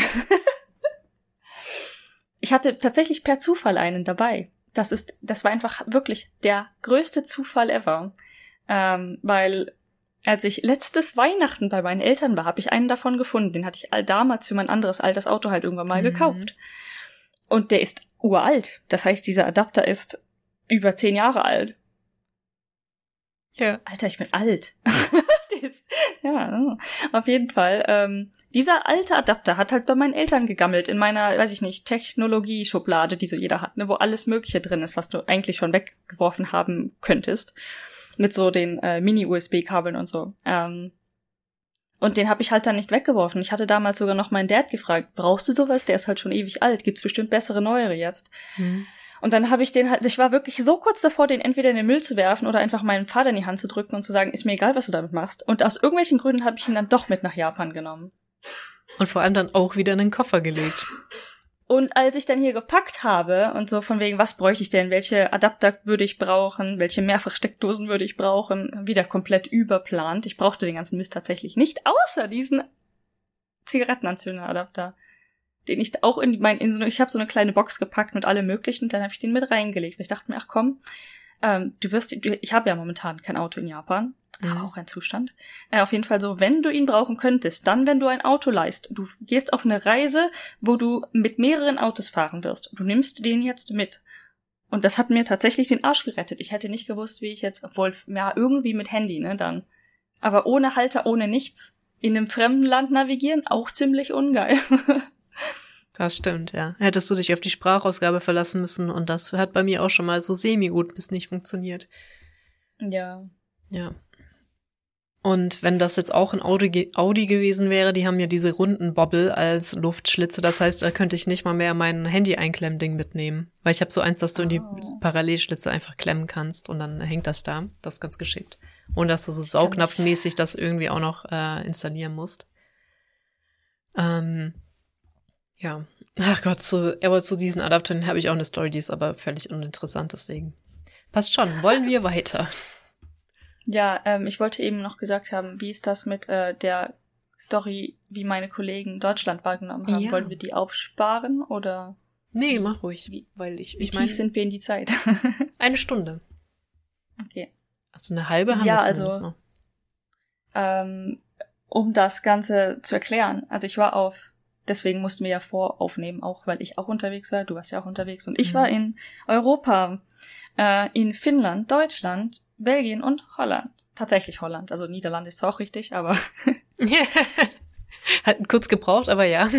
Ich hatte tatsächlich per Zufall einen dabei. Das ist, das war einfach wirklich der größte Zufall ever. Ähm, weil als ich letztes Weihnachten bei meinen Eltern war, habe ich einen davon gefunden. Den hatte ich all damals für mein anderes altes Auto halt irgendwann mal Mhm. gekauft. Und der ist uralt. Das heißt, dieser Adapter ist über zehn Jahre alt. Ja. Alter, ich bin alt. Ja, auf jeden Fall. Ähm, dieser alte Adapter hat halt bei meinen Eltern gegammelt in meiner, weiß ich nicht, Technologie-Schublade, die so jeder hat, ne, wo alles Mögliche drin ist, was du eigentlich schon weggeworfen haben könntest. Mit so den äh, Mini-USB-Kabeln und so. Ähm, und den habe ich halt dann nicht weggeworfen. Ich hatte damals sogar noch meinen Dad gefragt, brauchst du sowas? Der ist halt schon ewig alt. Gibt's bestimmt bessere, neuere jetzt. Mhm. Und dann habe ich den halt, ich war wirklich so kurz davor, den entweder in den Müll zu werfen oder einfach meinem Vater in die Hand zu drücken und zu sagen, ist mir egal, was du damit machst. Und aus irgendwelchen Gründen habe ich ihn dann doch mit nach Japan genommen. Und vor allem dann auch wieder in den Koffer gelegt. Und als ich dann hier gepackt habe und so von wegen, was bräuchte ich denn, welche Adapter würde ich brauchen, welche Mehrfachsteckdosen würde ich brauchen, wieder komplett überplant. Ich brauchte den ganzen Mist tatsächlich nicht, außer diesen Zigarettenanzünderadapter, den ich auch in mein, in so, ich habe so eine kleine Box gepackt mit allem möglichen und dann habe ich den mit reingelegt. Ich dachte mir, ach komm, ähm, du wirst, du, ich habe ja momentan kein Auto in Japan, Mhm. auch ein Zustand. Äh, auf jeden Fall so, wenn du ihn brauchen könntest, dann, wenn du ein Auto leist, du gehst auf eine Reise, wo du mit mehreren Autos fahren wirst. Du nimmst den jetzt mit. Und das hat mir tatsächlich den Arsch gerettet. Ich hätte nicht gewusst, wie ich jetzt, obwohl, ja, irgendwie mit Handy, ne, dann. Aber ohne Halter, ohne nichts. In einem fremden Land navigieren, auch ziemlich ungeil. Das stimmt, ja. Hättest du dich auf die Sprachausgabe verlassen müssen und das hat bei mir auch schon mal so semi-gut bis nicht funktioniert. ja. Ja. Und wenn das jetzt auch ein Audi, Audi gewesen wäre, die haben ja diese runden Bobbel als Luftschlitze. Das heißt, da könnte ich nicht mal mehr mein Handy-Einklemmding mitnehmen. Weil ich habe so eins, dass du in die Oh. Parallelschlitze einfach klemmen kannst und dann hängt das da. Das ist ganz geschickt. Und dass du so saugnapfmäßig das irgendwie auch noch äh, installieren musst. Ähm, ja. Ach Gott, zu, aber zu diesen Adaptern habe ich auch eine Story, die ist aber völlig uninteressant, deswegen. Passt schon. Wollen wir weiter? Ja, ähm, ich wollte eben noch gesagt haben, wie ist das mit äh, der Story, wie meine Kollegen Deutschland wahrgenommen haben? Ja. Wollen wir die aufsparen oder? Nee, mach ruhig, Wie- weil ich, Wie ich tief meine, sind wir in die Zeit? eine Stunde. okay. Also eine halbe haben Ja, wir zumindest also- noch. ähm, um das Ganze zu erklären. Also ich war auf, deswegen mussten wir ja voraufnehmen, auch weil ich auch unterwegs war, du warst ja auch unterwegs und ich Mhm. war in Europa, äh, in Finnland, Deutschland, Belgien und Holland. Tatsächlich Holland, also Niederlande ist zwar auch richtig, aber Hat kurz gebraucht, aber ja.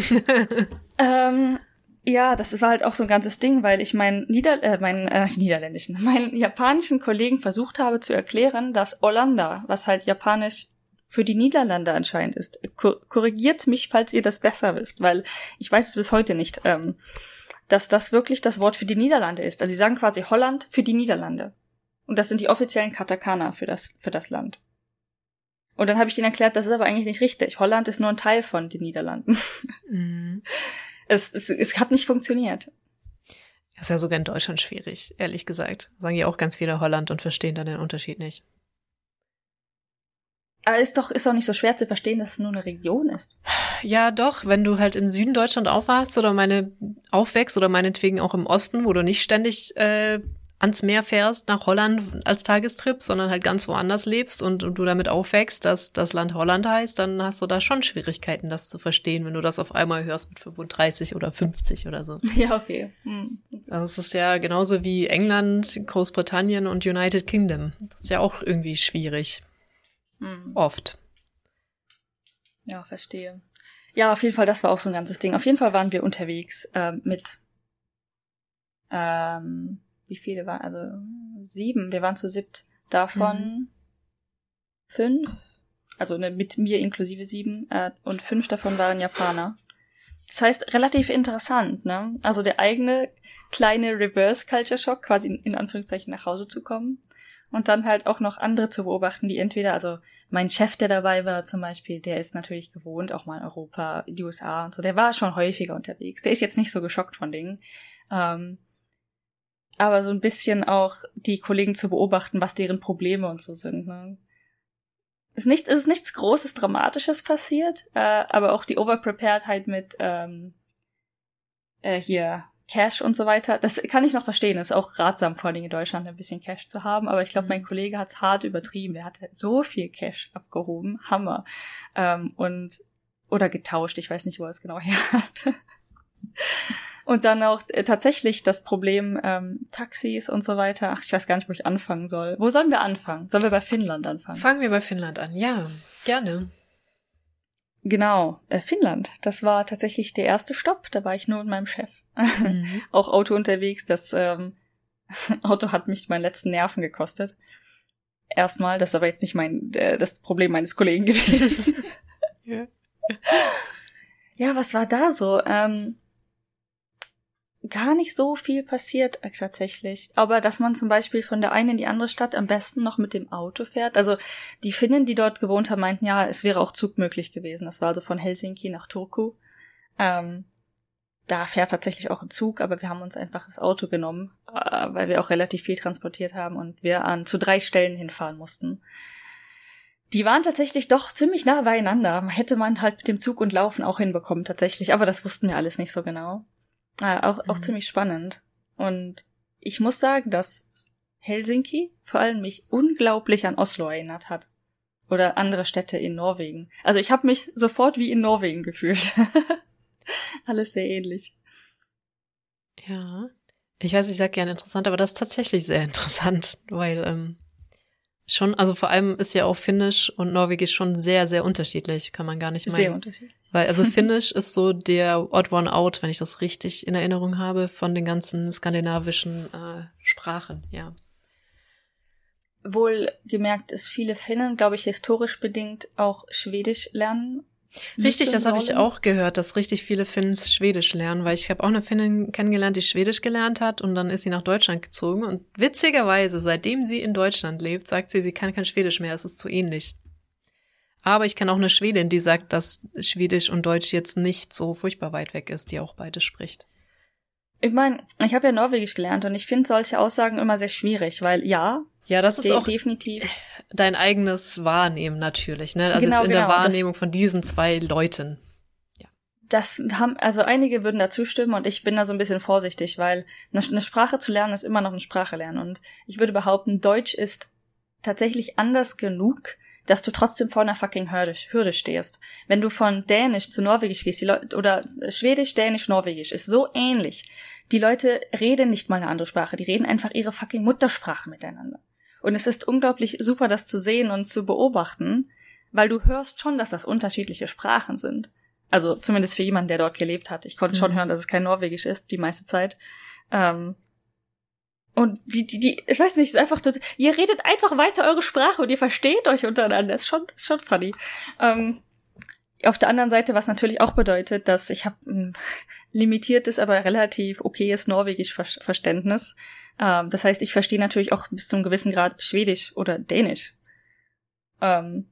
ähm, ja, das war halt auch so ein ganzes Ding, weil ich meinen Nieder äh, meinen äh, niederländischen, meinen japanischen Kollegen versucht habe zu erklären, dass Hollanda, was halt japanisch für die Niederlande anscheinend ist, Ko korrigiert mich, falls ihr das besser wisst, weil ich weiß es bis heute nicht, ähm, dass das wirklich das Wort für die Niederlande ist. Also sie sagen quasi Holland für die Niederlande. Und das sind die offiziellen Katakana für das, für das Land. Und dann habe ich ihnen erklärt, das ist aber eigentlich nicht richtig. Holland ist nur ein Teil von den Niederlanden. Mhm. Es, es, es hat nicht funktioniert. ist ja sogar in Deutschland schwierig, ehrlich gesagt. Sagen ja auch ganz viele Holland und verstehen dann den Unterschied nicht. Aber ist doch, ist doch nicht so schwer zu verstehen, dass es nur eine Region ist. Ja, doch, wenn du halt im Süden Deutschland aufwachst oder meine aufwächst oder meinetwegen auch im Osten, wo du nicht ständig äh, ans Meer fährst nach Holland als Tagestrip, sondern halt ganz woanders lebst und, und du damit aufwächst, dass das Land Holland heißt, dann hast du da schon Schwierigkeiten, das zu verstehen, wenn du das auf einmal hörst mit 35 oder 50 oder so. Ja, okay. Hm. Also es ist ja genauso wie England, Großbritannien und United Kingdom. Das ist ja auch irgendwie schwierig. Hm. Oft. Ja, verstehe. Ja, auf jeden Fall, das war auch so ein ganzes Ding. Auf jeden Fall waren wir unterwegs ähm, mit ähm, wie viele waren, also sieben, wir waren zu siebt. Davon fünf, also ne, mit mir inklusive sieben, äh, und fünf davon waren Japaner. Das heißt, relativ interessant, ne? Also der eigene kleine Reverse Culture Shock, quasi in, in Anführungszeichen nach Hause zu kommen. Und dann halt auch noch andere zu beobachten, die entweder, also mein Chef, der dabei war zum Beispiel, der ist natürlich gewohnt, auch mal in Europa, die USA und so, der war schon häufiger unterwegs. Der ist jetzt nicht so geschockt von Dingen. Ähm, aber so ein bisschen auch die Kollegen zu beobachten, was deren Probleme und so sind. Ne? Ist nicht, ist nichts Großes, Dramatisches passiert, äh, aber auch die Overpreparedheit mit ähm, äh, hier Cash und so weiter, das kann ich noch verstehen. Ist auch ratsam, vor allem in Deutschland ein bisschen Cash zu haben. Aber ich glaube, mein Kollege hat es hart übertrieben. Der hatte so viel Cash abgehoben, Hammer. Ähm, und oder getauscht, ich weiß nicht, wo er es genau her hat. Und dann auch äh, tatsächlich das Problem ähm, Taxis und so weiter. Ach, ich weiß gar nicht, wo ich anfangen soll. Wo sollen wir anfangen? Sollen wir bei Finnland anfangen? Fangen wir bei Finnland an. Ja, gerne. Genau, äh, Finnland. Das war tatsächlich der erste Stopp. Da war ich nur mit meinem Chef. Mhm. auch Auto unterwegs. Das ähm, Auto hat mich meinen letzten Nerven gekostet. Erstmal, das ist aber jetzt nicht mein äh, das Problem meines Kollegen gewesen. Ja. ja, was war da so? Ähm, gar nicht so viel passiert äh, tatsächlich. Aber dass man zum Beispiel von der einen in die andere Stadt am besten noch mit dem Auto fährt. Also die Finnen, die dort gewohnt haben, meinten, ja, es wäre auch Zug möglich gewesen. Das war also von Helsinki nach Turku. Ähm, da fährt tatsächlich auch ein Zug, aber wir haben uns einfach das Auto genommen, äh, weil wir auch relativ viel transportiert haben und wir an zu drei Stellen hinfahren mussten. Die waren tatsächlich doch ziemlich nah beieinander. Hätte man halt mit dem Zug und Laufen auch hinbekommen tatsächlich, aber das wussten wir alles nicht so genau. Äh, auch, auch Mhm. ziemlich spannend. Und ich muss sagen, dass Helsinki vor allem mich unglaublich an Oslo erinnert hat. Oder andere Städte in Norwegen. Also ich habe mich sofort wie in Norwegen gefühlt. Alles sehr ähnlich. Ja. Ich weiß, ich sag gerne interessant, aber das ist tatsächlich sehr interessant, weil ähm, schon, also vor allem ist ja auch Finnisch und Norwegisch schon sehr, sehr unterschiedlich, kann man gar nicht meinen. Sehr unterschiedlich. Weil, also Finnisch ist so der Odd One Out, wenn ich das richtig in Erinnerung habe, von den ganzen skandinavischen äh, Sprachen, ja. Wohl gemerkt ist viele Finnen, glaube ich, historisch bedingt auch Schwedisch lernen. Richtig, das habe ich auch gehört, dass richtig viele Finnen Schwedisch lernen, weil ich habe auch eine Finnin kennengelernt, die Schwedisch gelernt hat und dann ist sie nach Deutschland gezogen und witzigerweise, seitdem sie in Deutschland lebt, sagt sie, sie kann kein Schwedisch mehr, es ist zu ähnlich. Aber ich kenne auch eine Schwedin, die sagt, dass Schwedisch und Deutsch jetzt nicht so furchtbar weit weg ist, die auch beides spricht. Ich meine, ich habe ja Norwegisch gelernt und ich finde solche Aussagen immer sehr schwierig, weil ja, Ja, das ist de auch definitiv. dein eigenes Wahrnehmen natürlich, ne? Also Genau, jetzt in der genau, das- Wahrnehmung von diesen zwei Leuten. das haben, also einige würden da zustimmen und ich bin da so ein bisschen vorsichtig, weil eine Sprache zu lernen ist immer noch eine Sprache lernen. Und ich würde behaupten, Deutsch ist tatsächlich anders genug, dass du trotzdem vor einer fucking Hürde, Hürde stehst. Wenn du von Dänisch zu Norwegisch gehst, die Leute, oder Schwedisch, Dänisch, Norwegisch, ist so ähnlich. Die Leute reden nicht mal eine andere Sprache, die reden einfach ihre fucking Muttersprache miteinander. Und es ist unglaublich super, das zu sehen und zu beobachten, weil du hörst schon, dass das unterschiedliche Sprachen sind. Also zumindest für jemanden, der dort gelebt hat. Ich konnte mhm. schon hören, dass es kein Norwegisch ist, die meiste Zeit. Ähm, und die, die, die, ich weiß nicht, ist einfach, ihr redet einfach weiter eure Sprache und ihr versteht euch untereinander. Ist schon, ist schon funny. Ähm, auf der anderen Seite, was natürlich auch bedeutet, dass ich habe ein limitiertes, aber relativ okayes Norwegisch-Verständnis. Ähm, das heißt, ich verstehe natürlich auch bis zu einem gewissen Grad Schwedisch oder Dänisch. Ähm,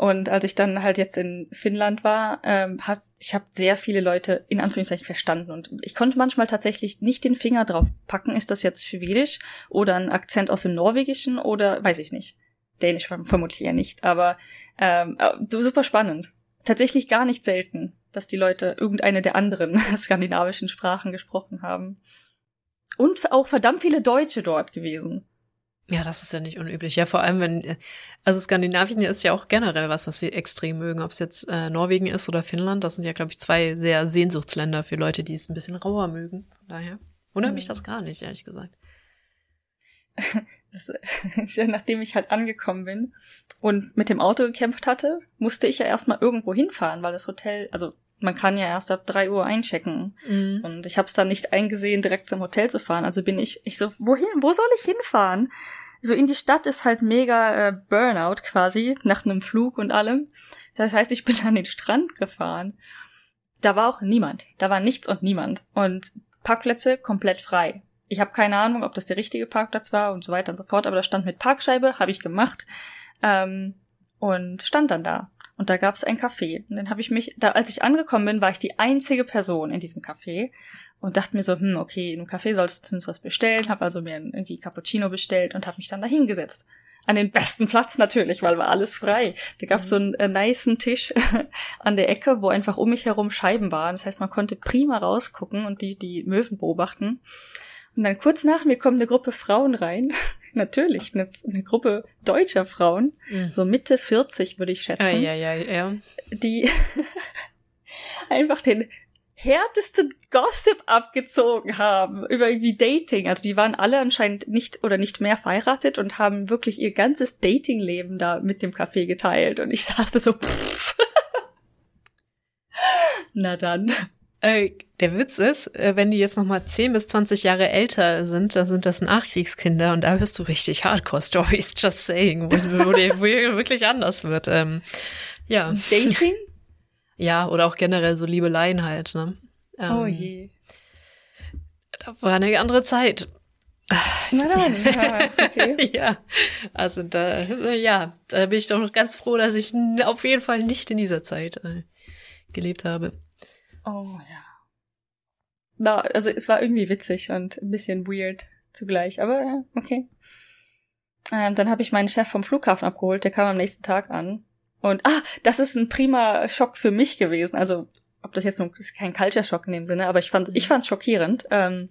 und als ich dann halt jetzt in Finnland war, ähm, hat ich habe sehr viele Leute in Anführungszeichen verstanden und ich konnte manchmal tatsächlich nicht den Finger drauf packen, ist das jetzt Schwedisch oder ein Akzent aus dem Norwegischen oder weiß ich nicht. Dänisch vermutlich eher nicht, aber ähm, äh, super spannend. Tatsächlich gar nicht selten, dass die Leute irgendeine der anderen skandinavischen Sprachen gesprochen haben. Und auch verdammt viele Deutsche dort gewesen. Ja, das ist ja nicht unüblich. Ja, vor allem, wenn, also Skandinavien ist ja auch generell was, was wir extrem mögen. Ob es jetzt äh, Norwegen ist oder Finnland, das sind ja, glaube ich, zwei sehr Sehnsuchtsländer für Leute, die es ein bisschen rauer mögen. Von daher wundert mhm. mich das gar nicht, ehrlich gesagt. Das, ja, nachdem ich halt angekommen bin und mit dem Auto gekämpft hatte, musste ich ja erstmal irgendwo hinfahren, weil das Hotel, also man kann ja erst ab drei Uhr einchecken. Mhm. Und ich habe es dann nicht eingesehen, direkt zum Hotel zu fahren. Also bin ich, ich so, wohin, wo soll ich hinfahren? So in die Stadt ist halt mega äh, Burnout quasi, nach einem Flug und allem. Das heißt, ich bin an den Strand gefahren. Da war auch niemand. Da war nichts und niemand. Und Parkplätze komplett frei. Ich habe keine Ahnung, ob das der richtige Parkplatz war und so weiter und so fort, aber da stand mit Parkscheibe, habe ich gemacht. Ähm, und stand dann da. Und da gab es ein Café. Und dann habe ich mich, da als ich angekommen bin, war ich die einzige Person in diesem Café und dachte mir so, hm, okay, in einem Café sollst du zumindest was bestellen, habe also mir irgendwie Cappuccino bestellt und habe mich dann da hingesetzt. An den besten Platz natürlich, weil war alles frei. Da gab es so einen äh, niceen Tisch an der Ecke, wo einfach um mich herum Scheiben waren. Das heißt, man konnte prima rausgucken und die, die Möwen beobachten. Und dann kurz nach mir kommt eine Gruppe Frauen rein natürlich, eine, eine Gruppe deutscher Frauen, mhm. so Mitte 40 würde ich schätzen, ja, ja, ja, ja. die einfach den härtesten Gossip abgezogen haben über irgendwie Dating. Also die waren alle anscheinend nicht oder nicht mehr verheiratet und haben wirklich ihr ganzes Datingleben da mit dem Café geteilt. Und ich saß da so, pff. Na dann. Äh, der Witz ist, äh, wenn die jetzt noch mal 10 bis 20 Jahre älter sind, dann sind das Nachkriegskinder und da hörst du richtig Hardcore-Stories, just saying, wo, wo, die, wo wirklich anders wird. Ähm, ja. Dating? Ja, oder auch generell so Liebeleien halt, ne? Ähm, oh je. Da war eine andere Zeit. Na dann, ja, okay. ja, also da, ja, da bin ich doch noch ganz froh, dass ich auf jeden Fall nicht in dieser Zeit äh, gelebt habe. Oh ja. Na, also es war irgendwie witzig und ein bisschen weird zugleich, aber ja, okay. Ähm, dann habe ich meinen Chef vom Flughafen abgeholt, der kam am nächsten Tag an. Und ah, das ist ein prima Schock für mich gewesen. Also, ob das jetzt nun ist kein Culture-Schock in dem Sinne, aber ich fand ich fand's schockierend. Ähm,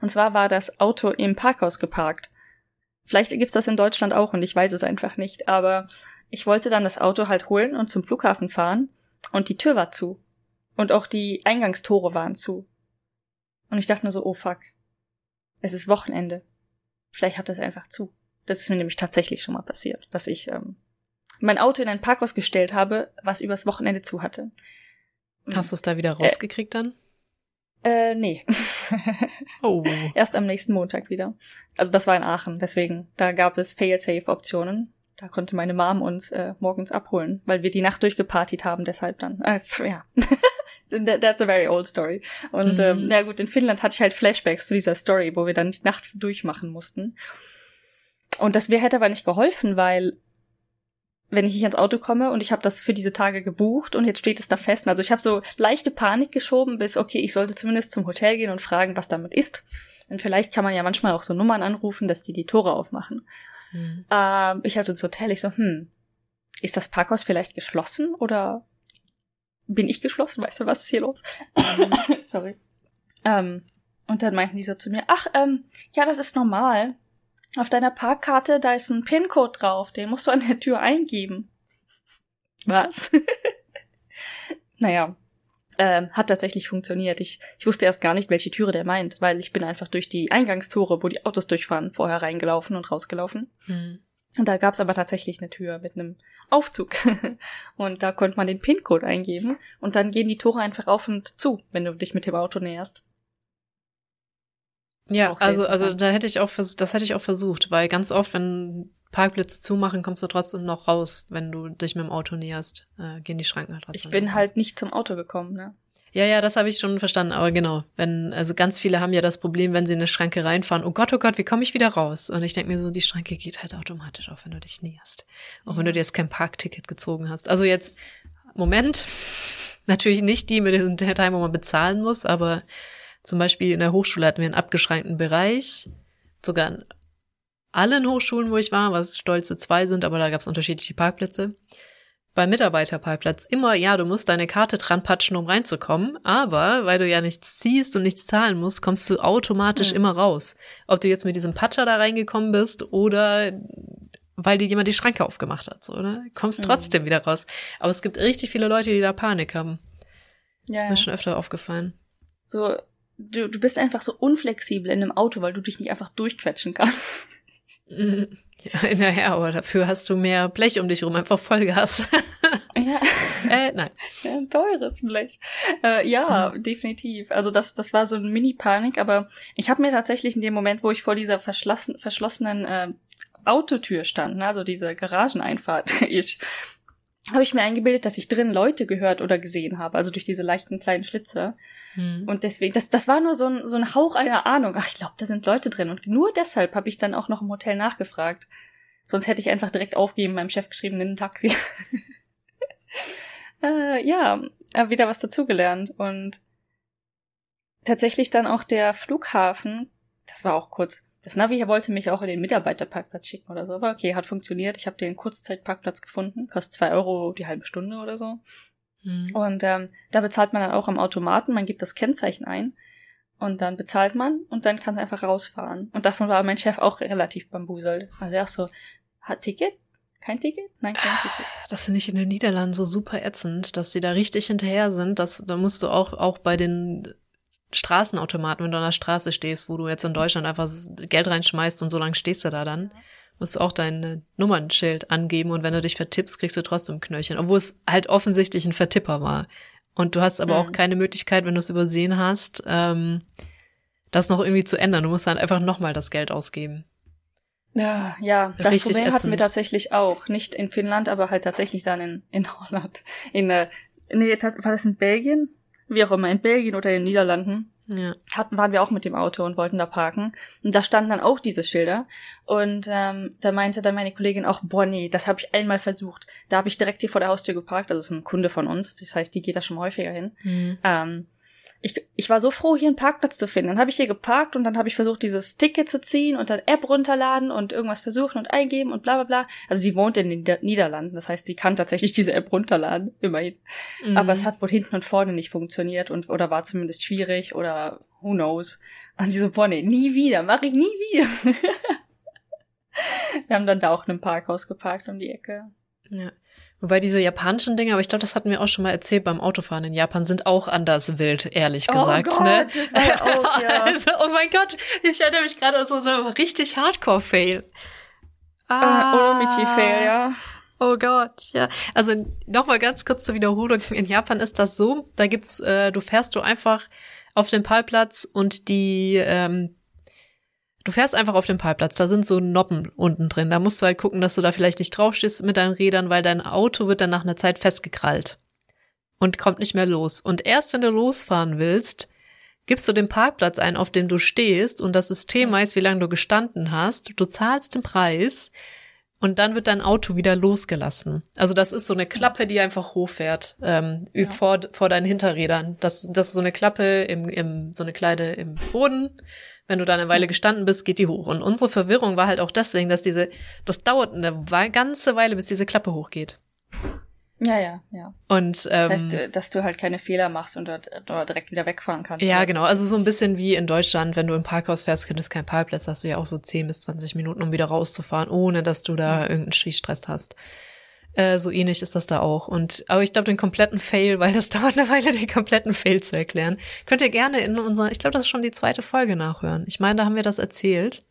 und zwar war das Auto im Parkhaus geparkt. Vielleicht gibt's das in Deutschland auch und ich weiß es einfach nicht, aber ich wollte dann das Auto halt holen und zum Flughafen fahren und die Tür war zu. Und auch die Eingangstore waren zu. Und ich dachte nur so, oh fuck. Es ist Wochenende. Vielleicht hat es einfach zu. Das ist mir nämlich tatsächlich schon mal passiert, dass ich ähm, mein Auto in ein Parkhaus gestellt habe, was übers Wochenende zu hatte. Hast du es da wieder rausgekriegt äh, dann? Äh, nee. oh. Erst am nächsten Montag wieder. Also das war in Aachen, deswegen, da gab es Fail-Safe-Optionen. Da konnte meine Mom uns äh, morgens abholen, weil wir die Nacht durchgepartiet haben, deshalb dann. Äh, ja. That's a very old story. Und mhm. ähm, ja gut, in Finnland hatte ich halt Flashbacks zu dieser Story, wo wir dann die Nacht durchmachen mussten. Und das wäre hätte aber nicht geholfen, weil wenn ich nicht ans Auto komme und ich habe das für diese Tage gebucht und jetzt steht es da fest. Also ich habe so leichte Panik geschoben, bis okay, ich sollte zumindest zum Hotel gehen und fragen, was damit ist. Denn vielleicht kann man ja manchmal auch so Nummern anrufen, dass die die Tore aufmachen. Mhm. Ähm, ich also ins Hotel, ich so, hm, ist das Parkhaus vielleicht geschlossen oder bin ich geschlossen, weißt du, was ist hier los? Sorry. Ähm, und dann meinten die so zu mir, ach, ähm, ja, das ist normal. Auf deiner Parkkarte, da ist ein PIN-Code drauf, den musst du an der Tür eingeben. Was? naja, ähm, hat tatsächlich funktioniert. Ich, ich wusste erst gar nicht, welche Türe der meint, weil ich bin einfach durch die Eingangstore, wo die Autos durchfahren, vorher reingelaufen und rausgelaufen. Hm. Und da gab's aber tatsächlich eine Tür mit einem Aufzug. und da konnte man den PIN-Code eingeben und dann gehen die Tore einfach auf und zu, wenn du dich mit dem Auto näherst. Ja, also, also da hätte ich auch, das hätte ich auch versucht, weil ganz oft, wenn Parkplätze zumachen, kommst du trotzdem noch raus, wenn du dich mit dem Auto näherst, äh, gehen die Schranken halt raus. Ich bin halt nicht zum Auto gekommen, ne? Ja, ja, das habe ich schon verstanden, aber genau, wenn, also ganz viele haben ja das Problem, wenn sie in eine Schranke reinfahren, oh Gott, oh Gott, wie komme ich wieder raus? Und ich denke mir so, die Schranke geht halt automatisch auf, wenn du dich näherst. Auch ja. wenn du dir jetzt kein Parkticket gezogen hast. Also jetzt, Moment, natürlich nicht die mit dem Teil, wo man bezahlen muss, aber zum Beispiel in der Hochschule hatten wir einen abgeschränkten Bereich, sogar an allen Hochschulen, wo ich war, was stolze zwei sind, aber da gab es unterschiedliche Parkplätze beim Mitarbeiterparkplatz immer, ja, du musst deine Karte dran patschen, um reinzukommen, aber weil du ja nichts ziehst und nichts zahlen musst, kommst du automatisch mhm. immer raus. Ob du jetzt mit diesem Patscher da reingekommen bist oder weil dir jemand die Schranke aufgemacht hat, so, oder? Kommst mhm. trotzdem wieder raus. Aber es gibt richtig viele Leute, die da Panik haben. Ja. ja. Mir ist schon öfter aufgefallen. So, du, du bist einfach so unflexibel in einem Auto, weil du dich nicht einfach durchquetschen kannst. Mhm. Ja, naja, aber dafür hast du mehr Blech um dich rum, einfach Vollgas. ja. äh, nein. Ja, ein teures Blech. Äh, ja, mhm. definitiv. Also das, das war so ein Mini-Panik, aber ich habe mir tatsächlich in dem Moment, wo ich vor dieser verschlossen, verschlossenen äh, Autotür stand, ne, also diese Garageneinfahrt, ich habe ich mir eingebildet, dass ich drin Leute gehört oder gesehen habe, also durch diese leichten kleinen Schlitze. Hm. Und deswegen, das, das war nur so ein, so ein Hauch einer Ahnung. Ach, ich glaube, da sind Leute drin. Und nur deshalb habe ich dann auch noch im Hotel nachgefragt. Sonst hätte ich einfach direkt aufgeben, meinem Chef geschrieben, nimm ein Taxi. äh, ja, habe wieder was dazugelernt. Und tatsächlich dann auch der Flughafen, das war auch kurz, das Navi wollte mich auch in den Mitarbeiterparkplatz schicken oder so, aber okay, hat funktioniert. Ich habe den Kurzzeitparkplatz gefunden, kostet zwei Euro die halbe Stunde oder so. Mhm. Und ähm, da bezahlt man dann auch am Automaten, man gibt das Kennzeichen ein und dann bezahlt man und dann kann es einfach rausfahren. Und davon war mein Chef auch relativ bambuselt. Also er so, hat Ticket? Kein Ticket? Nein, kein Ticket. Das finde ich in den Niederlanden so super ätzend, dass sie da richtig hinterher sind. Dass, da musst du auch, auch bei den Straßenautomaten, wenn du an der Straße stehst, wo du jetzt in Deutschland einfach Geld reinschmeißt und so lange stehst du da dann, musst du auch dein Nummernschild angeben und wenn du dich vertippst, kriegst du trotzdem Knöllchen, obwohl es halt offensichtlich ein Vertipper war. Und du hast aber mhm. auch keine Möglichkeit, wenn du es übersehen hast, ähm, das noch irgendwie zu ändern. Du musst dann einfach nochmal das Geld ausgeben. Ja, ja, das Richtig Problem ätzend. hatten wir tatsächlich auch. Nicht in Finnland, aber halt tatsächlich dann in, in Holland. In, äh, nee, war das in Belgien? Wie auch immer, in Belgien oder in den Niederlanden, ja. hatten, waren wir auch mit dem Auto und wollten da parken. Und da standen dann auch diese Schilder. Und ähm, da meinte dann meine Kollegin auch, boah, nee, das habe ich einmal versucht. Da habe ich direkt hier vor der Haustür geparkt. Das ist ein Kunde von uns. Das heißt, die geht da schon häufiger hin. Mhm. Ähm, ich, ich war so froh, hier einen Parkplatz zu finden. Dann habe ich hier geparkt und dann habe ich versucht, dieses Ticket zu ziehen und dann App runterladen und irgendwas versuchen und eingeben und bla bla bla. Also sie wohnt in den Niederlanden, das heißt, sie kann tatsächlich diese App runterladen, immerhin. Mhm. Aber es hat wohl hinten und vorne nicht funktioniert und oder war zumindest schwierig oder who knows. Und sie so, boah, nee, nie wieder, mach ich nie wieder. Wir haben dann da auch in einem Parkhaus geparkt um die Ecke. Ja. Wobei diese japanischen Dinge, aber ich glaube, das hatten wir auch schon mal erzählt beim Autofahren in Japan, sind auch anders wild, ehrlich oh gesagt. Oh Gott, ne? das war auch, ja. also, oh mein Gott, ich erinnere mich gerade an so einen richtig Hardcore-Fail. Ah, uh, Oromichi-Fail, ja. Oh Gott, ja. Also nochmal ganz kurz zur Wiederholung. In Japan ist das so, da gibt's, äh, du fährst du einfach auf den Parkplatz und die ähm, Du fährst einfach auf dem Parkplatz, da sind so Noppen unten drin. Da musst du halt gucken, dass du da vielleicht nicht draufstehst mit deinen Rädern, weil dein Auto wird dann nach einer Zeit festgekrallt und kommt nicht mehr los. Und erst wenn du losfahren willst, gibst du den Parkplatz ein, auf dem du stehst und das System weiß, wie lange du gestanden hast. Du zahlst den Preis und dann wird dein Auto wieder losgelassen. Also das ist so eine Klappe, die einfach hochfährt ähm, ja. vor, vor deinen Hinterrädern. Das, das ist so eine Klappe im, im so eine Kleide im Boden wenn du da eine Weile gestanden bist, geht die hoch. Und unsere Verwirrung war halt auch deswegen, dass diese, das dauert eine ganze Weile, bis diese Klappe hochgeht. Ja, ja, ja. Und ähm, das heißt, äh, dass du halt keine Fehler machst und dort, dort direkt wieder wegfahren kannst. Ja, genau. Also so ein bisschen wie in Deutschland, wenn du im Parkhaus fährst, findest kein Parkplatz, hast du ja auch so 10 bis 20 Minuten, um wieder rauszufahren, ohne dass du da mhm. irgendeinen Schwiestress hast. Äh, so ähnlich ist das da auch. Und aber ich glaube, den kompletten Fail, weil das dauert eine Weile, den kompletten Fail zu erklären, könnt ihr gerne in unserer, ich glaube, das ist schon die zweite Folge nachhören. Ich meine, da haben wir das erzählt.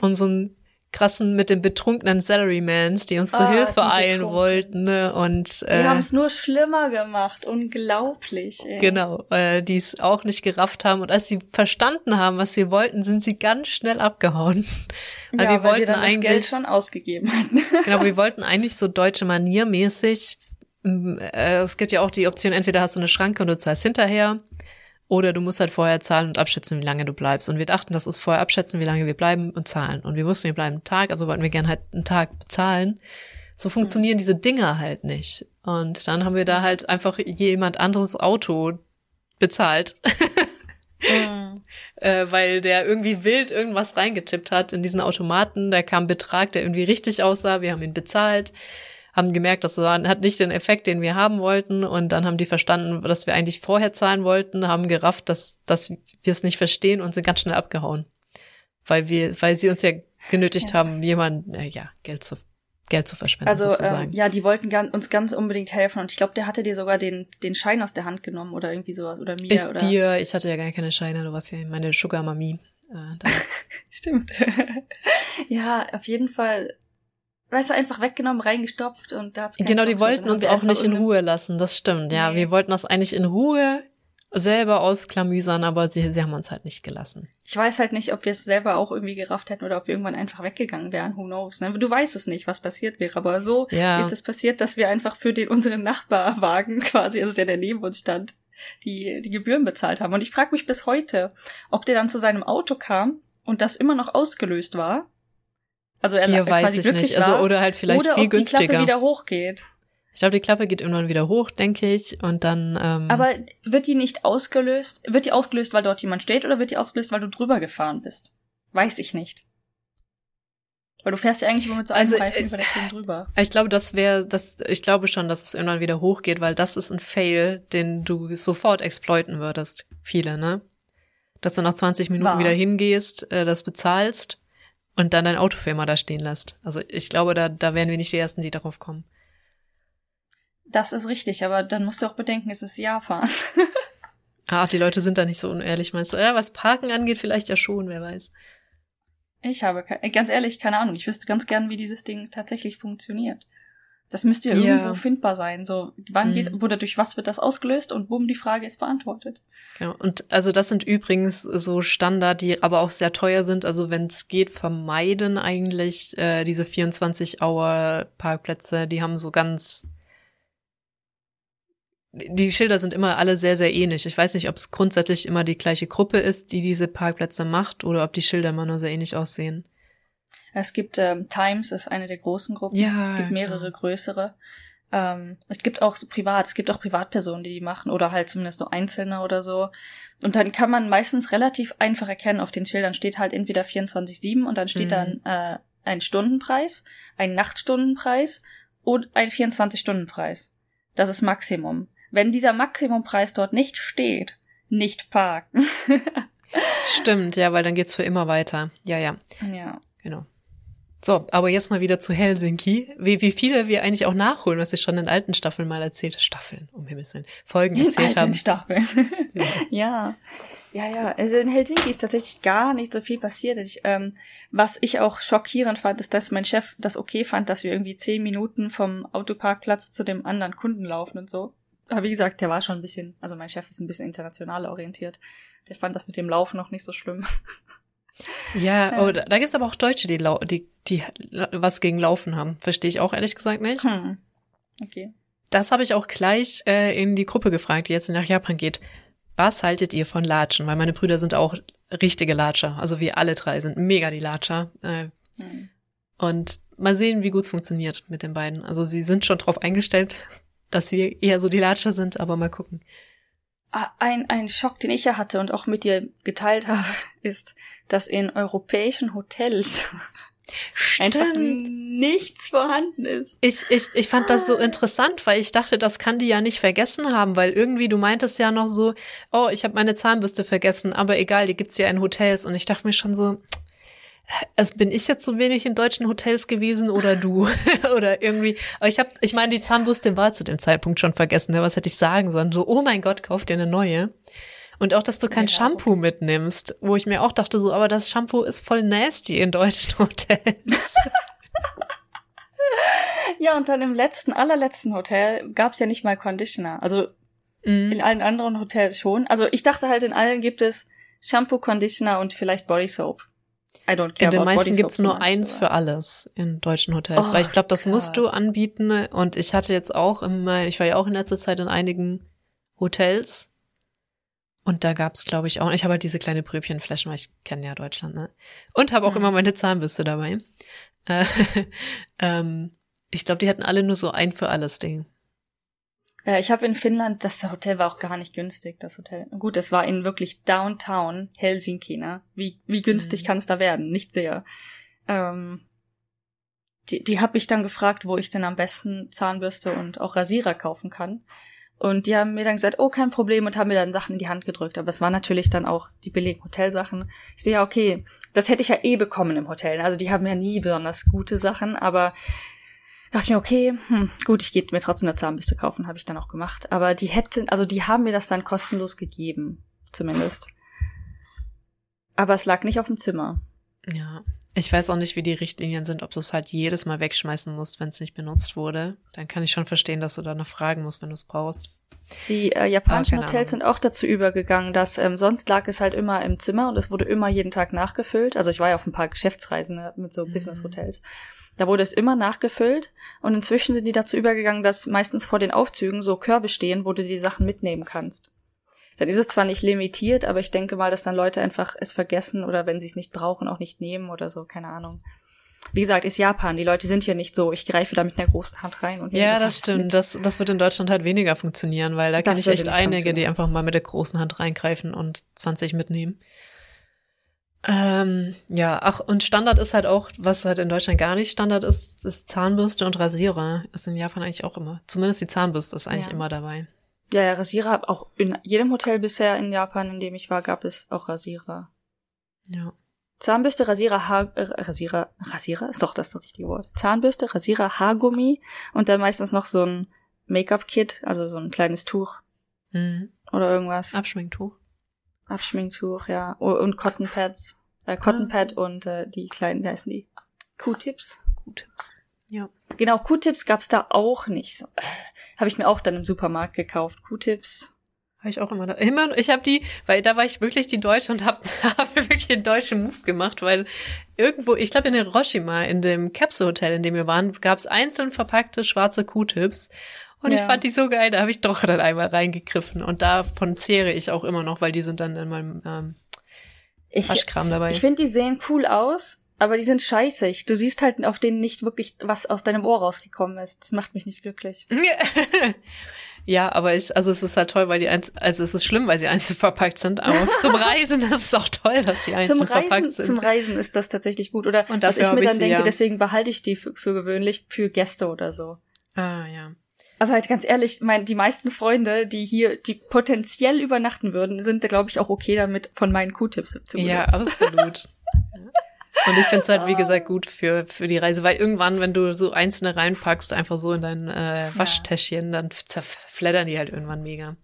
Und so ein krassen mit den betrunkenen Salarymans, die uns zur ah, Hilfe eilen wollten. Ne? Und äh, die haben es nur schlimmer gemacht, unglaublich. Ey. Genau, äh, die es auch nicht gerafft haben und als sie verstanden haben, was wir wollten, sind sie ganz schnell abgehauen. weil ja, wir weil wollten wir dann eigentlich das Geld schon ausgegeben hatten. genau, wir wollten eigentlich so deutsche Maniermäßig. Äh, es gibt ja auch die Option, entweder hast du eine Schranke und du zahlst hinterher oder du musst halt vorher zahlen und abschätzen, wie lange du bleibst. Und wir dachten, das ist vorher abschätzen, wie lange wir bleiben und zahlen. Und wir wussten, wir bleiben einen Tag, also wollten wir gerne halt einen Tag bezahlen. So funktionieren diese Dinger halt nicht. Und dann haben wir da halt einfach jemand anderes Auto bezahlt. mhm. äh, weil der irgendwie wild irgendwas reingetippt hat in diesen Automaten. Da kam ein Betrag, der irgendwie richtig aussah. Wir haben ihn bezahlt haben gemerkt, das war, hat nicht den Effekt, den wir haben wollten. Und dann haben die verstanden, dass wir eigentlich vorher zahlen wollten, haben gerafft, dass, dass wir es nicht verstehen und sind ganz schnell abgehauen. Weil wir, weil sie uns ja genötigt ja. haben, jemanden, äh, ja, Geld zu, Geld zu verschwenden. Also, ähm, ja, die wollten ganz, uns ganz unbedingt helfen. Und ich glaube, der hatte dir sogar den, den Schein aus der Hand genommen oder irgendwie sowas. Oder mir. Ich oder? dir, ich hatte ja gar keine Scheine, du warst ja meine Sugar Mami. Äh, Stimmt. ja, auf jeden Fall weißt du, einfach weggenommen, reingestopft und da hat's Genau, die wollten uns auch nicht in Ruhe lassen, das stimmt. Ja, nee. wir wollten das eigentlich in Ruhe selber ausklamüsern, aber sie, sie haben uns halt nicht gelassen. Ich weiß halt nicht, ob wir es selber auch irgendwie gerafft hätten oder ob wir irgendwann einfach weggegangen wären. Who knows? Ne? Du weißt es nicht, was passiert wäre, aber so ja. ist es passiert, dass wir einfach für den unseren Nachbarwagen quasi, also der, der neben uns stand, die die Gebühren bezahlt haben. Und ich frage mich bis heute, ob der dann zu seinem Auto kam und das immer noch ausgelöst war also er ja, weiß ich nicht. Also oder halt vielleicht oder viel ob günstiger. die Klappe wieder hochgeht. Ich glaube, die Klappe geht irgendwann wieder hoch, denke ich, und dann. Ähm, Aber wird die nicht ausgelöst? Wird die ausgelöst, weil dort jemand steht, oder wird die ausgelöst, weil du drüber gefahren bist? Weiß ich nicht. Weil du fährst ja eigentlich immer mit so einem also, Reifen über das Ding drüber. Ich glaube, das wäre, das, ich glaube schon, dass es irgendwann wieder hochgeht, weil das ist ein Fail, den du sofort exploiten würdest. Viele, ne? Dass du nach 20 Minuten War. wieder hingehst, äh, das bezahlst und dann dein Auto für immer da stehen lässt. Also ich glaube, da, da wären wir nicht die Ersten, die darauf kommen. Das ist richtig, aber dann musst du auch bedenken, es ist Japan. Ach, die Leute sind da nicht so unehrlich, meinst du? Ja, was Parken angeht, vielleicht ja schon, wer weiß. Ich habe, ganz ehrlich, keine Ahnung. Ich wüsste ganz gern, wie dieses Ding tatsächlich funktioniert. Das müsste ja, ja. irgendwo findbar sein. So, wann mhm. geht, wurde durch was wird das ausgelöst und bumm, die Frage ist beantwortet. Genau. Und also das sind übrigens so Standard, die aber auch sehr teuer sind. Also wenn es geht, vermeiden eigentlich äh, diese 24 Hour Parkplätze. Die haben so ganz die Schilder sind immer alle sehr, sehr ähnlich. Ich weiß nicht, ob es grundsätzlich immer die gleiche Gruppe ist, die diese Parkplätze macht, oder ob die Schilder immer nur sehr ähnlich aussehen. Es gibt ähm, Times, ist eine der großen Gruppen. Ja, es gibt mehrere ja. größere. Ähm, es gibt auch so privat, es gibt auch Privatpersonen, die die machen oder halt zumindest so Einzelne oder so. Und dann kann man meistens relativ einfach erkennen, auf den Schildern steht halt entweder 24-7 und dann steht mhm. dann äh, ein Stundenpreis, ein Nachtstundenpreis und ein 24-Stunden-Preis. Das ist Maximum. Wenn dieser Maximumpreis dort nicht steht, nicht parken. Stimmt, ja, weil dann geht's für immer weiter. Ja, ja. Ja. Genau. So, aber jetzt mal wieder zu Helsinki. Wie, wie viele wir eigentlich auch nachholen, was ich schon in alten Staffeln mal erzählt Staffeln, um Himmels Willen, Folgen in erzählt alten haben. Staffeln. ja. ja. Ja, ja. Also in Helsinki ist tatsächlich gar nicht so viel passiert. Ich, ähm, was ich auch schockierend fand, ist, dass mein Chef das okay fand, dass wir irgendwie zehn Minuten vom Autoparkplatz zu dem anderen Kunden laufen und so. Aber wie gesagt, der war schon ein bisschen, also mein Chef ist ein bisschen international orientiert. Der fand das mit dem Laufen noch nicht so schlimm. Ja, oh, da, da gibt es aber auch Deutsche, die, die, die was gegen Laufen haben. Verstehe ich auch ehrlich gesagt nicht. Hm. Okay. Das habe ich auch gleich äh, in die Gruppe gefragt, die jetzt nach Japan geht. Was haltet ihr von Latschen? Weil meine Brüder sind auch richtige Latscher. Also wir alle drei sind mega die Latscher. Äh, hm. Und mal sehen, wie gut es funktioniert mit den beiden. Also sie sind schon drauf eingestellt, dass wir eher so die Latscher sind, aber mal gucken. Ah, ein, ein Schock, den ich ja hatte und auch mit dir geteilt habe, ist, dass in europäischen Hotels einfach nichts vorhanden ist. Ich, ich, ich fand das so interessant, weil ich dachte, das kann die ja nicht vergessen haben, weil irgendwie du meintest ja noch so, oh, ich habe meine Zahnbürste vergessen, aber egal, die gibt's ja in Hotels und ich dachte mir schon so, also bin ich jetzt so wenig in deutschen Hotels gewesen oder du oder irgendwie. Aber ich habe, ich meine, die Zahnbürste war zu dem Zeitpunkt schon vergessen. Ne? Was hätte ich sagen sollen? So, oh mein Gott, kauf dir eine neue. Und auch, dass du kein ja, Shampoo okay. mitnimmst, wo ich mir auch dachte, so, aber das Shampoo ist voll nasty in deutschen Hotels. ja, und dann im letzten, allerletzten Hotel gab's ja nicht mal Conditioner. Also mm. in allen anderen Hotels schon. Also ich dachte halt, in allen gibt es Shampoo, Conditioner und vielleicht Body Soap. I don't care. In den meisten gibt's nur much, eins für alles in deutschen Hotels, oh, weil ich glaube, das God. musst du anbieten. Und ich hatte jetzt auch im, ich war ja auch in letzter Zeit in einigen Hotels und da gab's, glaube ich, auch, ich habe halt diese kleine Pröbchenflaschen, weil ich kenne ja Deutschland, ne? Und habe auch mhm. immer meine Zahnbürste dabei. Äh, ähm, ich glaube, die hatten alle nur so ein für alles Ding. Ja, ich habe in Finnland, das Hotel war auch gar nicht günstig, das Hotel. Gut, es war in wirklich Downtown Helsinki, ne? Wie, wie günstig mhm. kann es da werden? Nicht sehr. Ähm, die die habe ich dann gefragt, wo ich denn am besten Zahnbürste und auch Rasierer kaufen kann. Und die haben mir dann gesagt, oh, kein Problem, und haben mir dann Sachen in die Hand gedrückt. Aber es waren natürlich dann auch die billigen Hotelsachen. Ich sehe ja, okay, das hätte ich ja eh bekommen im Hotel. Also die haben ja nie besonders gute Sachen, aber dachte ich mir, okay, hm, gut, ich gehe mir trotzdem eine Zahnbürste kaufen, habe ich dann auch gemacht. Aber die hätten, also die haben mir das dann kostenlos gegeben, zumindest. Aber es lag nicht auf dem Zimmer. Ja, ich weiß auch nicht, wie die Richtlinien sind, ob du es halt jedes Mal wegschmeißen musst, wenn es nicht benutzt wurde. Dann kann ich schon verstehen, dass du danach fragen musst, wenn du es brauchst. Die äh, japanischen ah, Hotels sind auch dazu übergegangen, dass ähm, sonst lag es halt immer im Zimmer und es wurde immer jeden Tag nachgefüllt. Also ich war ja auf ein paar Geschäftsreisen ne, mit so mhm. Business-Hotels. Da wurde es immer nachgefüllt und inzwischen sind die dazu übergegangen, dass meistens vor den Aufzügen so Körbe stehen, wo du die Sachen mitnehmen kannst. Dann ist es zwar nicht limitiert, aber ich denke mal, dass dann Leute einfach es vergessen oder wenn sie es nicht brauchen, auch nicht nehmen oder so, keine Ahnung. Wie gesagt, ist Japan. Die Leute sind hier nicht so, ich greife da mit einer großen Hand rein und Ja, das, das stimmt. Das, das wird in Deutschland halt weniger funktionieren, weil da kenne ich echt einige, die einfach mal mit der großen Hand reingreifen und 20 mitnehmen. Ähm, ja, ach, und Standard ist halt auch, was halt in Deutschland gar nicht Standard ist, ist Zahnbürste und Rasierer. Ist in Japan eigentlich auch immer. Zumindest die Zahnbürste ist eigentlich ja. immer dabei. Ja, ja, Rasierer, auch in jedem Hotel bisher in Japan, in dem ich war, gab es auch Rasierer. Ja. Zahnbürste, Rasierer, Haar, äh, Rasierer, Rasierer ist doch das, das richtige Wort. Zahnbürste, Rasierer, Haargummi und dann meistens noch so ein Make-up-Kit, also so ein kleines Tuch. Mhm. Oder irgendwas. Abschminktuch. Abschminktuch, ja. Und Cotton Pads. Äh, Cotton Pad ah. und äh, die kleinen, wie heißen die? Q-Tips. Q-Tips. Ja. Genau, Q-Tips gab's da auch nicht. So, äh, habe ich mir auch dann im Supermarkt gekauft. Q-Tips. Habe ich auch immer. Da, immer ich habe die, weil da war ich wirklich die Deutsche und habe hab wirklich den deutschen Move gemacht, weil irgendwo, ich glaube in Hiroshima, in dem Capsule Hotel, in dem wir waren, gab's einzeln verpackte schwarze Q-Tips. Und ja. ich fand die so geil, da habe ich doch dann einmal reingegriffen. Und davon zehre ich auch immer noch, weil die sind dann in meinem ähm, ich, Waschkram dabei. Ich finde, die sehen cool aus, aber die sind scheißig. Du siehst halt auf denen nicht wirklich, was aus deinem Ohr rausgekommen ist. Das macht mich nicht glücklich. ja, aber ich, also es ist halt toll, weil die eins, also es ist schlimm, weil sie einzeln verpackt sind, aber zum Reisen das ist auch toll, dass sie einzeln Reisen, verpackt sind. Zum Reisen ist das tatsächlich gut. Oder Und was ich mir dann denke, ja. deswegen behalte ich die für, für gewöhnlich für Gäste oder so. Ah, ja. Aber halt ganz ehrlich, mein, die meisten Freunde, die hier, die potenziell übernachten würden, sind, glaube ich, auch okay damit, von meinen Q-Tips zu benutzen. Ja, absolut. Und ich finde es halt, wie gesagt, gut für, für die Reise, weil irgendwann, wenn du so einzelne reinpackst, einfach so in dein äh, Waschtäschchen, dann zerfleddern die halt irgendwann mega.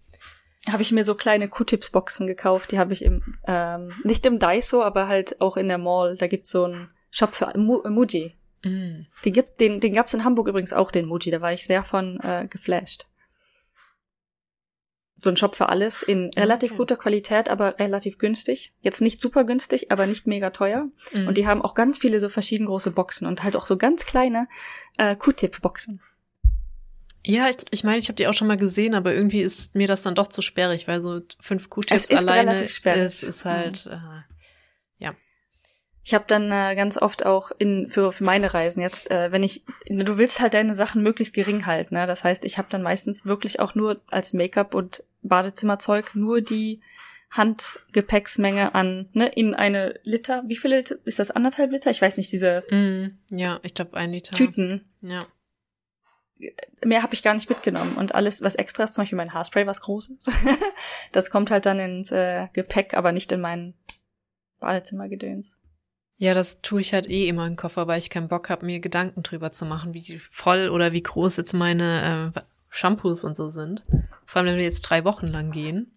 Habe ich mir so kleine Q-Tips-Boxen gekauft, die habe ich im, ähm, nicht im Daiso, aber halt auch in der Mall. Da gibt's so einen Shop für Mu Muji. Mm. Den, gibt, den, den gab's in Hamburg übrigens auch, den Muji, da war ich sehr von äh, geflasht so ein Shop für alles in relativ okay. guter Qualität, aber relativ günstig. Jetzt nicht super günstig, aber nicht mega teuer. Mhm. Und die haben auch ganz viele so verschieden große Boxen und halt auch so ganz kleine äh, Q-Tip-Boxen. Ja, ich, ich meine, ich habe die auch schon mal gesehen, aber irgendwie ist mir das dann doch zu sperrig, weil so fünf Q-Tips alleine ist, ist halt, mhm. äh, ich habe dann äh, ganz oft auch in für, für meine Reisen jetzt, äh, wenn ich, du willst halt deine Sachen möglichst gering halten. Ne? Das heißt, ich habe dann meistens wirklich auch nur als Make-up und Badezimmerzeug nur die Handgepäcksmenge an, ne, in eine Liter, wie viele Liter, ist das anderthalb Liter? Ich weiß nicht, diese Mm, ja, ich glaube ein Liter. Tüten. Ja. Mehr habe ich gar nicht mitgenommen. Und alles, was extra ist, zum Beispiel mein Haarspray, was groß ist, das kommt halt dann ins äh, Gepäck, aber nicht in mein Badezimmergedöns. Ja, das tue ich halt eh immer im Koffer, weil ich keinen Bock habe, mir Gedanken drüber zu machen, wie voll oder wie groß jetzt meine äh, Shampoos und so sind. Vor allem, wenn wir jetzt drei Wochen lang gehen.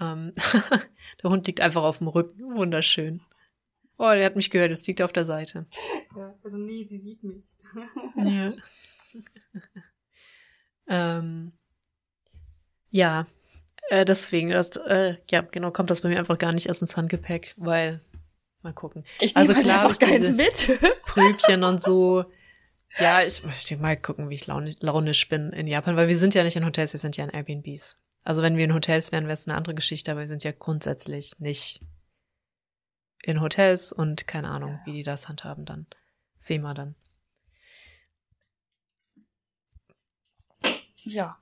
Ähm, der Hund liegt einfach auf dem Rücken. Wunderschön. Oh, der hat mich gehört, es liegt auf der Seite. Ja, also nee, sie sieht mich. Ja. ähm, ja, äh, deswegen, das, äh, ja, genau, kommt das bei mir einfach gar nicht erst ins Handgepäck, weil, mal gucken. Ich Also nehme klar, halt einfach keins mit. Prübchen und so. Ja, ich möchte mal gucken, wie ich launi- launisch bin in Japan, weil wir sind ja nicht in Hotels, wir sind ja in Airbnbs. Also wenn wir in Hotels wären, wäre es eine andere Geschichte, aber wir sind ja grundsätzlich nicht in Hotels und keine Ahnung, wie die das handhaben dann. Sehen wir dann. Ja.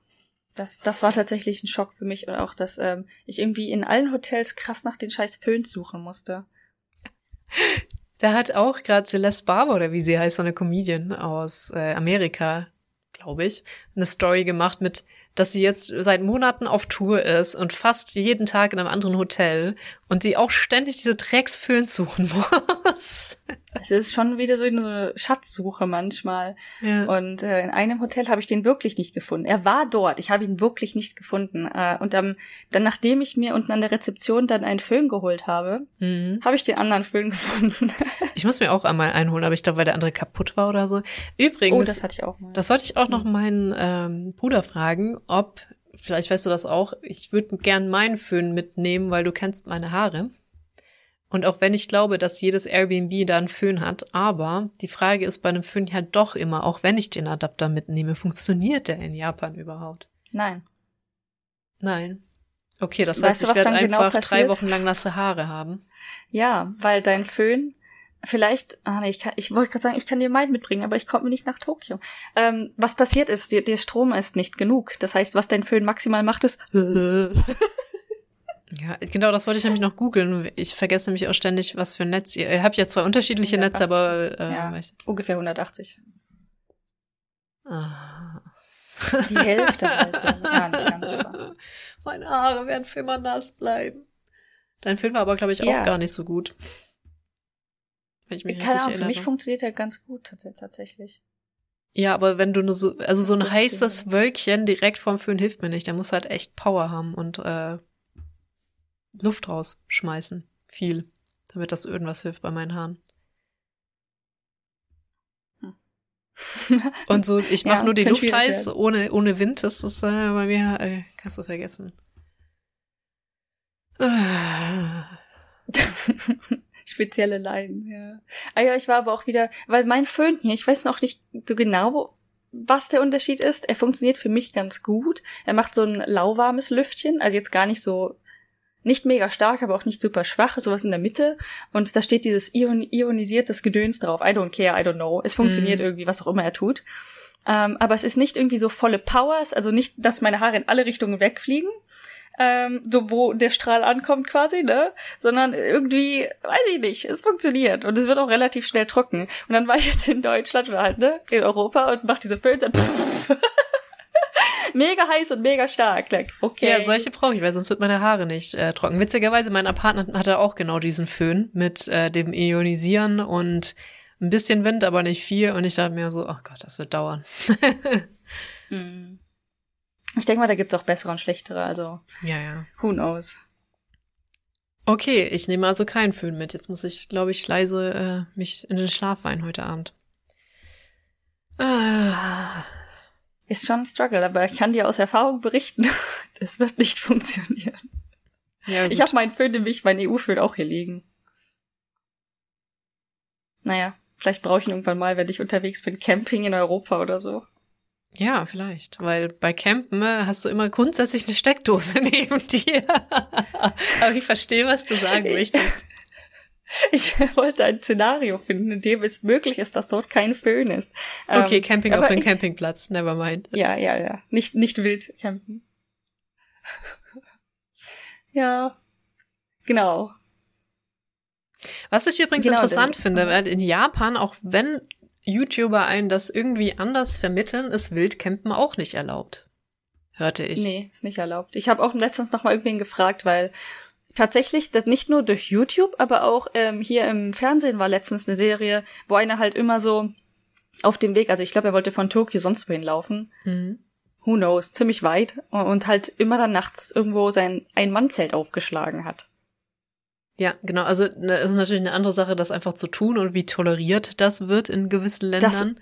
Das, das war tatsächlich ein Schock für mich und auch, dass ähm, ich irgendwie in allen Hotels krass nach den scheiß Föhns suchen musste. Da hat auch gerade Celeste Barber oder wie sie heißt, so eine Comedian aus äh, Amerika, glaube ich, eine Story gemacht mit, dass sie jetzt seit Monaten auf Tour ist und fast jeden Tag in einem anderen Hotel und sie auch ständig diese Drecksföhns suchen muss. Es ist schon wieder so eine Schatzsuche manchmal. Ja. Und äh, in einem Hotel habe ich den wirklich nicht gefunden. Er war dort, ich habe ihn wirklich nicht gefunden. Äh, und ähm, dann, nachdem ich mir unten an der Rezeption dann einen Föhn geholt habe, Mhm. habe ich den anderen Föhn gefunden. Ich muss mir auch einmal einholen, aber ich glaube, weil der andere kaputt war oder so. Übrigens, oh, das hatte ich auch mal. Das wollte ich auch noch meinen ähm, Bruder fragen, ob, vielleicht weißt du das auch, ich würde gern meinen Föhn mitnehmen, weil du kennst meine Haare. Und auch wenn ich glaube, dass jedes Airbnb da einen Föhn hat, aber die Frage ist bei einem Föhn ja doch immer, auch wenn ich den Adapter mitnehme, funktioniert der in Japan überhaupt? Nein. Nein. Okay, das Weißt heißt, du, ich was werde dann genau einfach drei? Wochen lang nasse Haare haben. Ja, weil dein Föhn vielleicht, ah nee, ich, kann, ich wollte gerade sagen, ich kann dir meinen mitbringen, aber ich komme nicht nach Tokio. Ähm, was passiert ist, der, der Strom ist nicht genug. Das heißt, was dein Föhn maximal macht, ist Ja, genau, das wollte ich nämlich noch googeln. Ich vergesse nämlich auch ständig, was für ein Netz ihr. Ihr habt ja zwei unterschiedliche Netze, aber äh, ja, ich, ungefähr 180. ah. Die Hälfte so. Ja, nicht ganz, aber. Meine Haare werden für immer nass bleiben. Dein Film war aber, glaube ich, auch Ja. gar nicht so gut. Wenn ich mich Keine Ahnung, für mich funktioniert er ganz gut tats- tatsächlich. Ja, aber wenn du nur so, also so ein heißes. Wölkchen direkt vorm Föhn hilft mir nicht. Der muss halt echt Power haben und äh, Luft rausschmeißen. Viel. Damit das irgendwas hilft bei meinen Haaren. Und so, ich mache Ja, nur die Luft heiß, werden. ohne, ohne Wind. Das ist äh, bei mir, äh, kannst du vergessen. Ah. Spezielle Leiden, ja. Ah ja, ich war aber auch wieder, weil mein Föhn hier, ich weiß noch nicht so genau, was der Unterschied ist. Er funktioniert für mich ganz gut. Er macht so ein lauwarmes Lüftchen, also jetzt gar nicht so, nicht mega stark, aber auch nicht super schwach, sowas in der Mitte. Und da steht dieses ion ionisiertes Gedöns drauf. I don't care, I don't know. Es funktioniert Mhm. irgendwie, was auch immer er tut. Ähm, aber es ist nicht irgendwie so volle Powers, also nicht, dass meine Haare in alle Richtungen wegfliegen, ähm, so wo der Strahl ankommt quasi, ne? Sondern irgendwie, weiß ich nicht, es funktioniert und es wird auch relativ schnell trocken. Und dann war ich jetzt in Deutschland oder halt, ne, in Europa und mach diese pff, mega heiß und mega stark. Like, okay. Ja, solche brauche ich, weil sonst wird meine Haare nicht äh, trocken. Witzigerweise, mein Apartment hatte auch genau diesen Föhn mit äh, dem Ionisieren und ein bisschen Wind, aber nicht viel. Und ich dachte mir so, oh Gott, das wird dauern. Mhm. Ich denke mal, da gibt's auch bessere und schlechtere, also Ja, ja. who knows. Okay, ich nehme also keinen Föhn mit. Jetzt muss ich, glaube ich, leise äh, mich in den Schlaf weinen heute Abend. Ah. Ist schon ein Struggle, aber ich kann dir aus Erfahrung berichten, das wird nicht funktionieren. Ja, Ich habe meinen Föhn nämlich, meinen EU-Föhn auch hier liegen. Naja, vielleicht brauche ich ihn irgendwann mal, wenn ich unterwegs bin, Camping in Europa oder so. Ja, vielleicht. Weil bei Campen äh, hast du immer grundsätzlich eine Steckdose neben dir. Aber ich verstehe, was du sagen möchtest. Ich wollte ein Szenario finden, in dem es möglich ist, dass dort kein Föhn ist. Okay, Ähm, Camping auf dem ich- Campingplatz. Never mind. Ja, ja, ja. Nicht, nicht wild campen. ja, Genau. Was ich übrigens Genau, interessant denn- finde, weil in Japan, auch wenn YouTuber einen das irgendwie anders vermitteln, ist Wildcampen auch nicht erlaubt. Hörte ich. Nee, ist nicht erlaubt. Ich habe auch letztens noch mal irgendwen gefragt, weil tatsächlich, das nicht nur durch YouTube, aber auch ähm, hier im Fernsehen war letztens eine Serie, wo einer halt immer so auf dem Weg, also ich glaube, er wollte von Tokio sonst wohin laufen, Mhm. who knows, ziemlich weit und halt immer dann nachts irgendwo sein Ein-Mann-Zelt aufgeschlagen hat. Ja, genau. Also ne, es ist natürlich eine andere Sache, das einfach zu tun und wie toleriert das wird in gewissen Das- Ländern.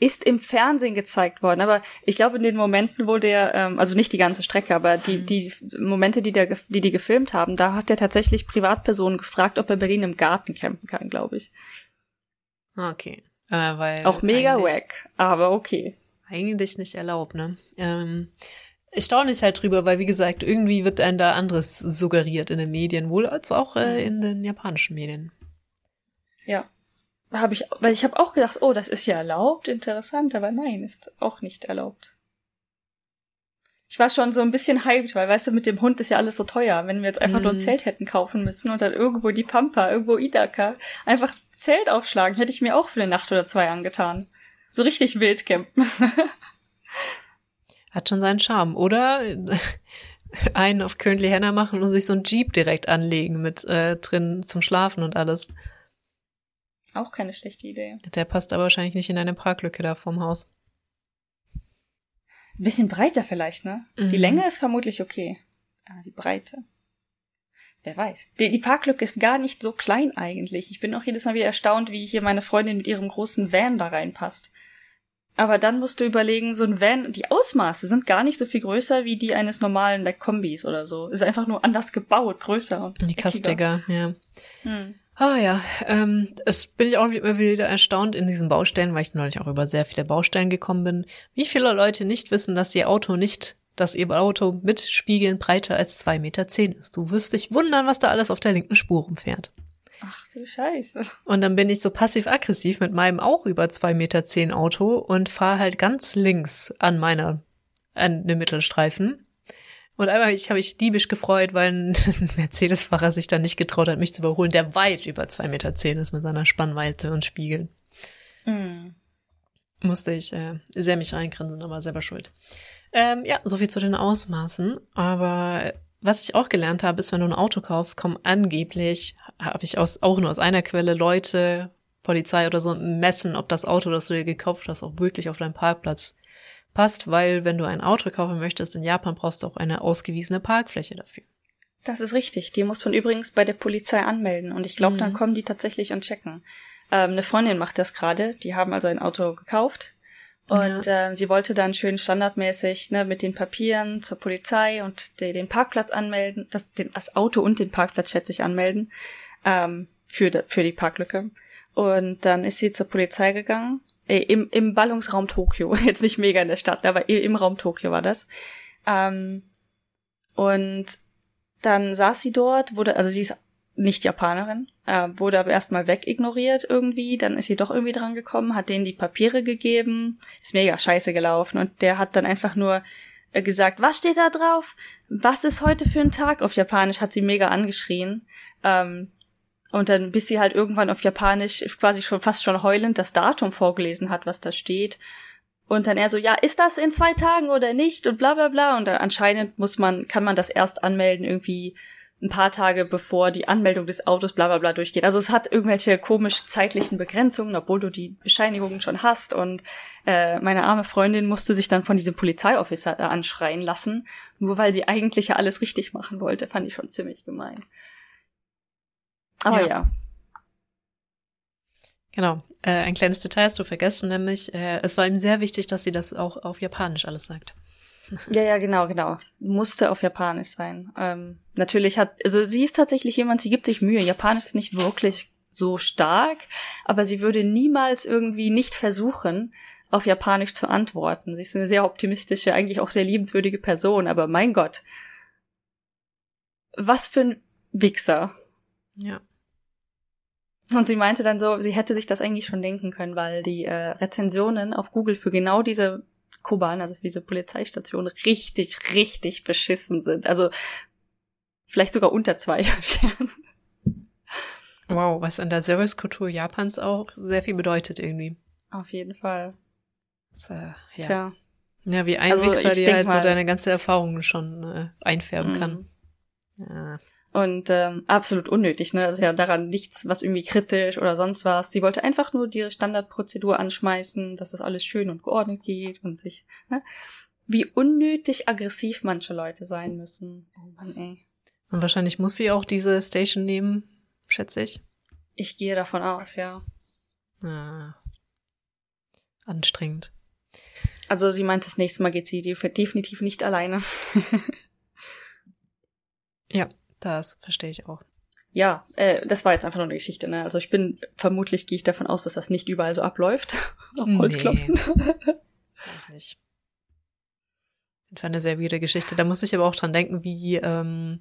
Ist im Fernsehen gezeigt worden, aber ich glaube in den Momenten, wo der, ähm, also nicht die ganze Strecke, aber die, Mhm. die Momente, die, der, die die gefilmt haben, da hat er tatsächlich Privatpersonen gefragt, ob er Berlin im Garten campen kann, glaube ich. Ah, okay. Äh, weil Auch mega wack, aber okay. Eigentlich nicht erlaubt, ne? Ähm, ich staune mich halt drüber, weil wie gesagt, irgendwie wird einem da anderes suggeriert in den Medien, wohl als auch äh, in den japanischen Medien. Ja. Habe ich, weil ich habe auch gedacht, oh, das ist ja erlaubt, interessant, aber nein, ist auch nicht erlaubt. Ich war schon so ein bisschen hyped, weil weißt du, mit dem Hund ist ja alles so teuer. Wenn wir jetzt einfach nur ein Mhm. Zelt hätten kaufen müssen und dann irgendwo die Pampa, irgendwo Idaka, einfach Zelt aufschlagen, hätte ich mir auch für eine Nacht oder zwei angetan. So richtig wild campen. Hat schon seinen Charme. Oder einen auf Currently Henna machen und sich so ein Jeep direkt anlegen mit äh, drin zum Schlafen und alles. Auch keine schlechte Idee. Der passt aber wahrscheinlich nicht in eine Parklücke da vorm Haus. Ein bisschen breiter vielleicht, ne? Die Mhm. Länge ist vermutlich okay. Ah, die Breite. Wer weiß. Die, die Parklücke ist gar nicht so klein eigentlich. Ich bin auch jedes Mal wieder erstaunt, wie hier meine Freundin mit ihrem großen Van da reinpasst. Aber dann musst du überlegen, so ein Van, die Ausmaße sind gar nicht so viel größer wie die eines normalen like, Kombis oder so. Ist einfach nur anders gebaut, größer und Die. Kastiger, ja. Hm. Ah ja, ähm, es bin ich auch immer wieder erstaunt in diesen Baustellen, weil ich neulich auch über sehr viele Baustellen gekommen bin, wie viele Leute nicht wissen, dass ihr Auto nicht, dass ihr Auto mit Spiegeln breiter als 2,10 Meter ist. Du wirst dich wundern, was da alles auf der linken Spur rumfährt. Ach du Scheiße. Und dann bin ich so passiv-aggressiv mit meinem auch über 2,10 Meter Auto und fahre halt ganz links an meiner, an dem Mittelstreifen. Und einmal ich habe ich diebisch gefreut, weil ein Mercedes-Fahrer sich dann nicht getraut hat, mich zu überholen, der weit über 2,10 Meter ist mit seiner Spannweite und Spiegeln. Hm. Musste ich äh, sehr mich reingrinsen, aber selber schuld. Ähm, ja, so viel zu den Ausmaßen. Aber was ich auch gelernt habe, ist, wenn du ein Auto kaufst, kommen angeblich, habe ich aus, auch nur aus einer Quelle, Leute, Polizei oder so, messen, ob das Auto, das du dir gekauft hast, auch wirklich auf deinen Parkplatz passt, weil wenn du ein Auto kaufen möchtest in Japan, brauchst du auch eine ausgewiesene Parkfläche dafür. Das ist richtig. Die muss man übrigens bei der Polizei anmelden. Und ich glaube, dann Mhm. kommen die tatsächlich und checken. Ähm, eine Freundin macht das gerade. Die haben also ein Auto gekauft. Und äh, sie wollte dann schön standardmäßig ne, mit den Papieren zur Polizei und de, den Parkplatz anmelden, das, den, das Auto und den Parkplatz schätze ich anmelden ähm, für, de, für die Parklücke. Und dann ist sie zur Polizei gegangen, äh, im, im Ballungsraum Tokio, jetzt nicht mega in der Stadt, aber im Raum Tokio war das. Ähm, und dann saß sie dort, wurde, also sie ist nicht Japanerin, äh, wurde aber erstmal wegignoriert irgendwie, dann ist sie doch irgendwie dran gekommen, hat denen die Papiere gegeben, ist mega scheiße gelaufen und der hat dann einfach nur äh, gesagt, was steht da drauf? Was ist heute für ein Tag? Auf Japanisch hat sie mega angeschrien. Ähm, und dann, bis sie halt irgendwann auf Japanisch quasi schon fast schon heulend das Datum vorgelesen hat, was da steht. Und dann er so, ja, ist das in zwei Tagen oder nicht? Und bla bla bla. Und dann anscheinend muss man, kann man das erst anmelden, irgendwie ein paar Tage bevor die Anmeldung des Autos bla bla bla durchgeht. Also es hat irgendwelche komischen zeitlichen Begrenzungen, obwohl du die Bescheinigungen schon hast. Und äh, meine arme Freundin musste sich dann von diesem Polizeiofficer äh, anschreien lassen, nur weil sie eigentlich ja alles richtig machen wollte. Fand ich schon ziemlich gemein. Aber Ja. ja. Genau. Äh, ein kleines Detail hast du vergessen, nämlich äh, es war ihm sehr wichtig, dass sie das auch auf Japanisch alles sagt. Ja, ja, genau, genau. Musste auf Japanisch sein. Ähm, natürlich hat, also sie ist tatsächlich jemand, sie gibt sich Mühe. Japanisch ist nicht wirklich so stark, aber sie würde niemals irgendwie nicht versuchen, auf Japanisch zu antworten. Sie ist eine sehr optimistische, eigentlich auch sehr liebenswürdige Person, aber mein Gott. Was für ein Wichser. Ja. Und sie meinte dann so, sie hätte sich das eigentlich schon denken können, weil die äh, Rezensionen auf Google für genau diese Koban, also für diese Polizeistation, richtig, richtig beschissen sind. Also Vielleicht sogar unter zwei Sternen. Wow, was an der Servicekultur Japans auch sehr viel bedeutet irgendwie. Auf jeden Fall. Das, äh, ja. Tja. ja, wie ein Also, Wichser ich dir halt so deine ganze Erfahrung schon äh, einfärben Mhm. kann. Ja. Und ähm, absolut unnötig, ne? Das ist ja daran nichts, was irgendwie kritisch oder sonst was. Sie wollte einfach nur die Standardprozedur anschmeißen, dass das alles schön und geordnet geht und sich, ne? Wie unnötig aggressiv manche Leute sein müssen. Oh Mann, ey. Und wahrscheinlich muss sie auch diese Station nehmen, schätze ich. Ich gehe davon aus, ja. Ah. Anstrengend. Also sie meint, das nächste Mal geht sie def definitiv nicht alleine. Ja, das verstehe ich auch. Ja, äh, das war jetzt einfach nur eine Geschichte, ne? Also ich bin, vermutlich gehe ich davon aus, dass das nicht überall so abläuft. Auf Holz Nee. nicht. Das war eine sehr weirde Geschichte. Da muss ich aber auch dran denken, wie ähm,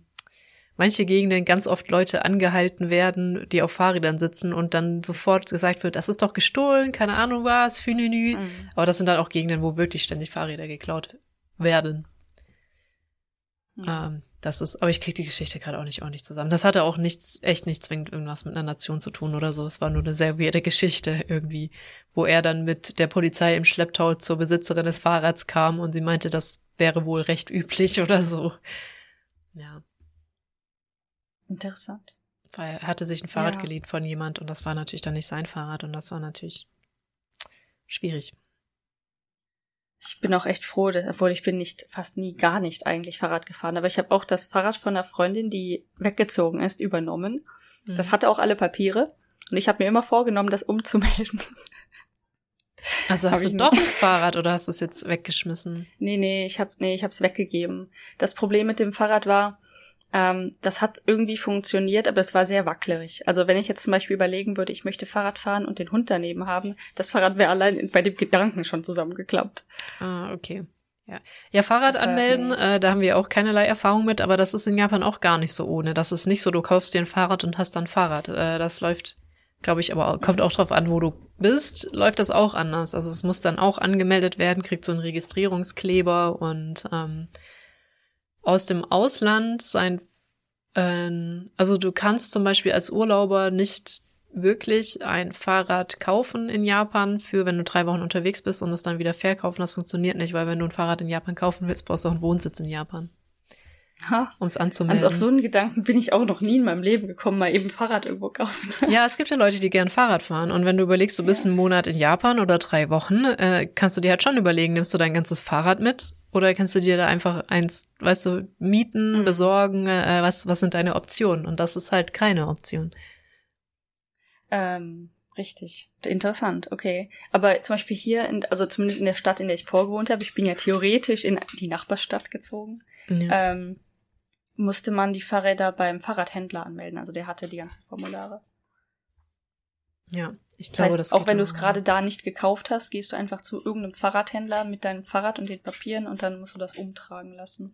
manche Gegenden ganz oft Leute angehalten werden, die auf Fahrrädern sitzen und dann sofort gesagt wird, das ist doch gestohlen, keine Ahnung was, Fünenü. Mhm. Aber das sind dann auch Gegenden, wo wirklich ständig Fahrräder geklaut werden. Ja. Ähm, das ist, aber ich kriege die Geschichte gerade auch nicht ordentlich zusammen. Das hatte auch nichts, echt nicht zwingend irgendwas mit einer Nation zu tun oder so. Es war nur eine sehr weirde Geschichte irgendwie, wo er dann mit der Polizei im Schlepptau zur Besitzerin des Fahrrads kam und sie meinte, das wäre wohl recht üblich oder so. Ja, Interessant. weil er hatte sich ein Fahrrad Ja. geliehen von jemand und das war natürlich dann nicht sein Fahrrad und das war natürlich schwierig. Ich bin auch echt froh, obwohl ich bin nicht fast nie gar nicht eigentlich Fahrrad gefahren, aber ich habe auch das Fahrrad von einer Freundin, die weggezogen ist, übernommen. Das Mhm. hatte auch alle Papiere und ich habe mir immer vorgenommen, das umzumelden. Also hast du doch ein Fahrrad oder hast du es jetzt weggeschmissen? nee, nee, ich habe nee, ich hab's weggegeben. Das Problem mit dem Fahrrad war, ähm, das hat irgendwie funktioniert, aber es war sehr wackelig. Also wenn ich jetzt zum Beispiel überlegen würde, ich möchte Fahrrad fahren und den Hund daneben haben, das Fahrrad wäre allein bei dem Gedanken schon zusammengeklappt. Ah, okay. Ja, ja Fahrrad Deshalb, anmelden, nee. äh, da haben wir auch keinerlei Erfahrung mit, aber das ist in Japan auch gar nicht so ohne. Das ist nicht so, du kaufst dir ein Fahrrad und hast dann Fahrrad. Äh, das läuft, glaube ich, aber kommt auch drauf an, wo du bist, läuft das auch anders. Also es muss dann auch angemeldet werden, kriegt so einen Registrierungskleber und ähm, aus dem Ausland sein, ähm, also du kannst zum Beispiel als Urlauber nicht wirklich ein Fahrrad kaufen in Japan für, wenn du drei Wochen unterwegs bist und es dann wieder verkaufen. Das funktioniert nicht, weil wenn du ein Fahrrad in Japan kaufen willst, brauchst du auch einen Wohnsitz in Japan. um es anzumelden. Also auf so einen Gedanken bin ich auch noch nie in meinem Leben gekommen, mal eben Fahrrad irgendwo kaufen. Ja, es gibt ja Leute, die gern Fahrrad fahren. Und wenn du überlegst, du bist einen Monat in Japan oder drei Wochen, äh, kannst du dir halt schon überlegen, nimmst du dein ganzes Fahrrad mit oder kannst du dir da einfach eins, weißt du, mieten, Mhm. besorgen, äh, was, was sind deine Optionen? Und das ist halt keine Option. Ähm, richtig. Interessant, okay. Aber zum Beispiel hier, in, also zumindest in der Stadt, in der ich vorgewohnt habe, ich bin ja theoretisch in die Nachbarstadt gezogen, Ja. ähm, musste man die Fahrräder beim Fahrradhändler anmelden. Also der hatte die ganzen Formulare. ja. Ich Das glaube, heißt, das auch wenn du es gerade da nicht gekauft hast, gehst du einfach zu irgendeinem Fahrradhändler mit deinem Fahrrad und den Papieren und dann musst du das umtragen lassen.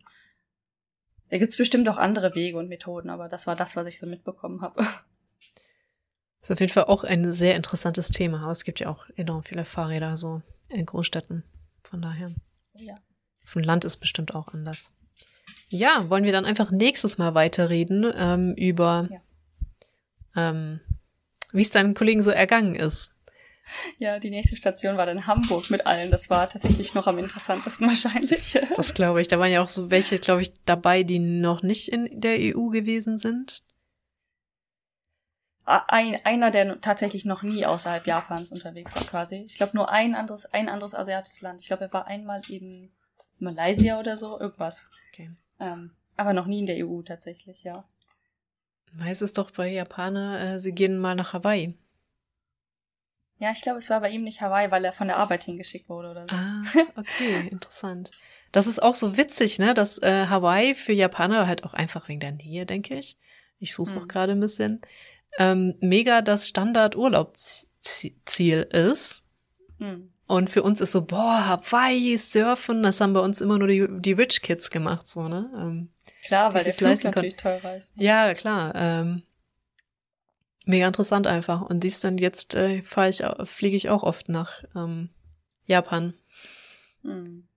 Da gibt's bestimmt auch andere Wege und Methoden, aber das war das, was ich so mitbekommen habe. Ist auf jeden Fall auch ein sehr interessantes Thema. Aber es gibt ja auch enorm viele Fahrräder so in Großstädten. Von daher. Ja. Dem Land ist bestimmt auch anders. Ja, wollen wir dann einfach nächstes Mal weiterreden ähm, über, ähm, wie es deinen Kollegen so ergangen ist. Ja, die nächste Station war dann Hamburg mit allen. Das war tatsächlich noch am interessantesten wahrscheinlich. Das glaube ich. Da waren ja auch so welche, glaube ich, dabei, die noch nicht in der EU gewesen sind. Ein, einer, der tatsächlich noch nie außerhalb Japans unterwegs war, quasi. Ich glaube nur ein anderes, ein anderes asiatisches Land. Ich glaube, er war einmal in Malaysia oder so, irgendwas. Okay. Ähm, aber noch nie in der EU tatsächlich, ja. Weiß es doch bei Japaner, äh, sie gehen mal nach Hawaii. Ja, ich glaube, es war bei ihm nicht Hawaii, weil er von der Arbeit hingeschickt wurde oder so. Ah, okay, interessant. Das ist auch so witzig, ne, dass äh, Hawaii für Japaner halt auch einfach wegen der Nähe, denke ich. Ich suche es Hm. auch gerade ein bisschen. Ähm, mega das Standard-Urlaubsziel ist. Hm. Und für uns ist so, boah, Hawaii, Surfen, das haben bei uns immer nur die, die Rich Kids gemacht, so, ne? Ähm, Klar, weil der Flug natürlich teurer ist. ja, klar. Ähm, mega interessant einfach. Und dies dann jetzt äh, fahr ich, fliege ich auch oft nach ähm, Japan. Hm.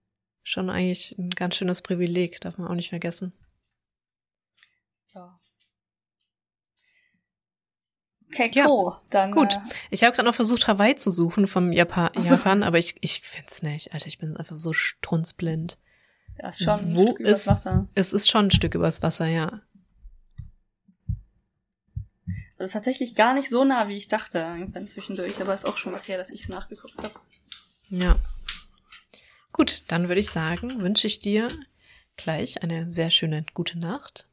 Schon eigentlich ein ganz schönes Privileg, darf man auch nicht vergessen. Ja. Okay, Ja, cool. Dann, Gut. Äh, Ich habe gerade noch versucht, Hawaii zu suchen vom Japan, Ach so. Japan aber ich, ich find's nicht. Alter, ich bin einfach so strunzblind. das ist schon ein Wo Stück übers ist, Wasser. es ist schon ein Stück übers Wasser, ja. Das ist tatsächlich gar nicht so nah, wie ich dachte, irgendwann zwischendurch, aber ist auch schon was her, dass ich es nachgeguckt habe. Ja. Gut, dann würde ich sagen, wünsche ich dir gleich eine sehr schöne gute Nacht.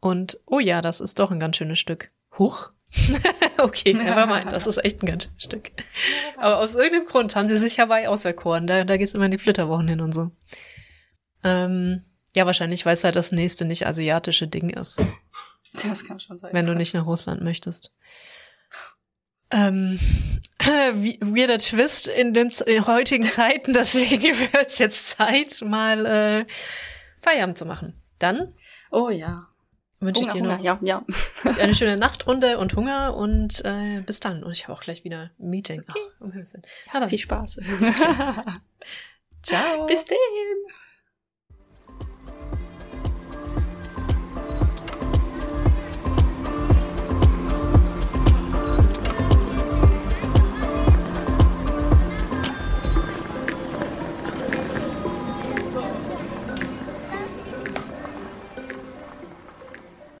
Und, oh ja, das ist doch ein ganz schönes Stück. Huch. okay, nevermind, das ist echt ein ganz schönes Stück. Aber aus irgendeinem Grund haben sie sich Hawaii auserkoren. Da, da geht's immer in die Flitterwochen hin und so. Ähm, ja, wahrscheinlich, weil es halt das nächste nicht asiatische Ding ist, Das kann schon sein. wenn du nicht nach Russland möchtest. Ähm, wie, weirder Twist in den, in heutigen Zeiten, deswegen wird es jetzt Zeit, mal äh, Feierabend zu machen. Dann Oh ja. Wünsche ich dir noch Hunger, ja, ja. eine schöne Nachtrunde und Hunger und äh, bis dann. Und ich habe auch gleich wieder ein Meeting. Ach, um Himmels Willen. Viel Spaß. Ciao. Bis dann.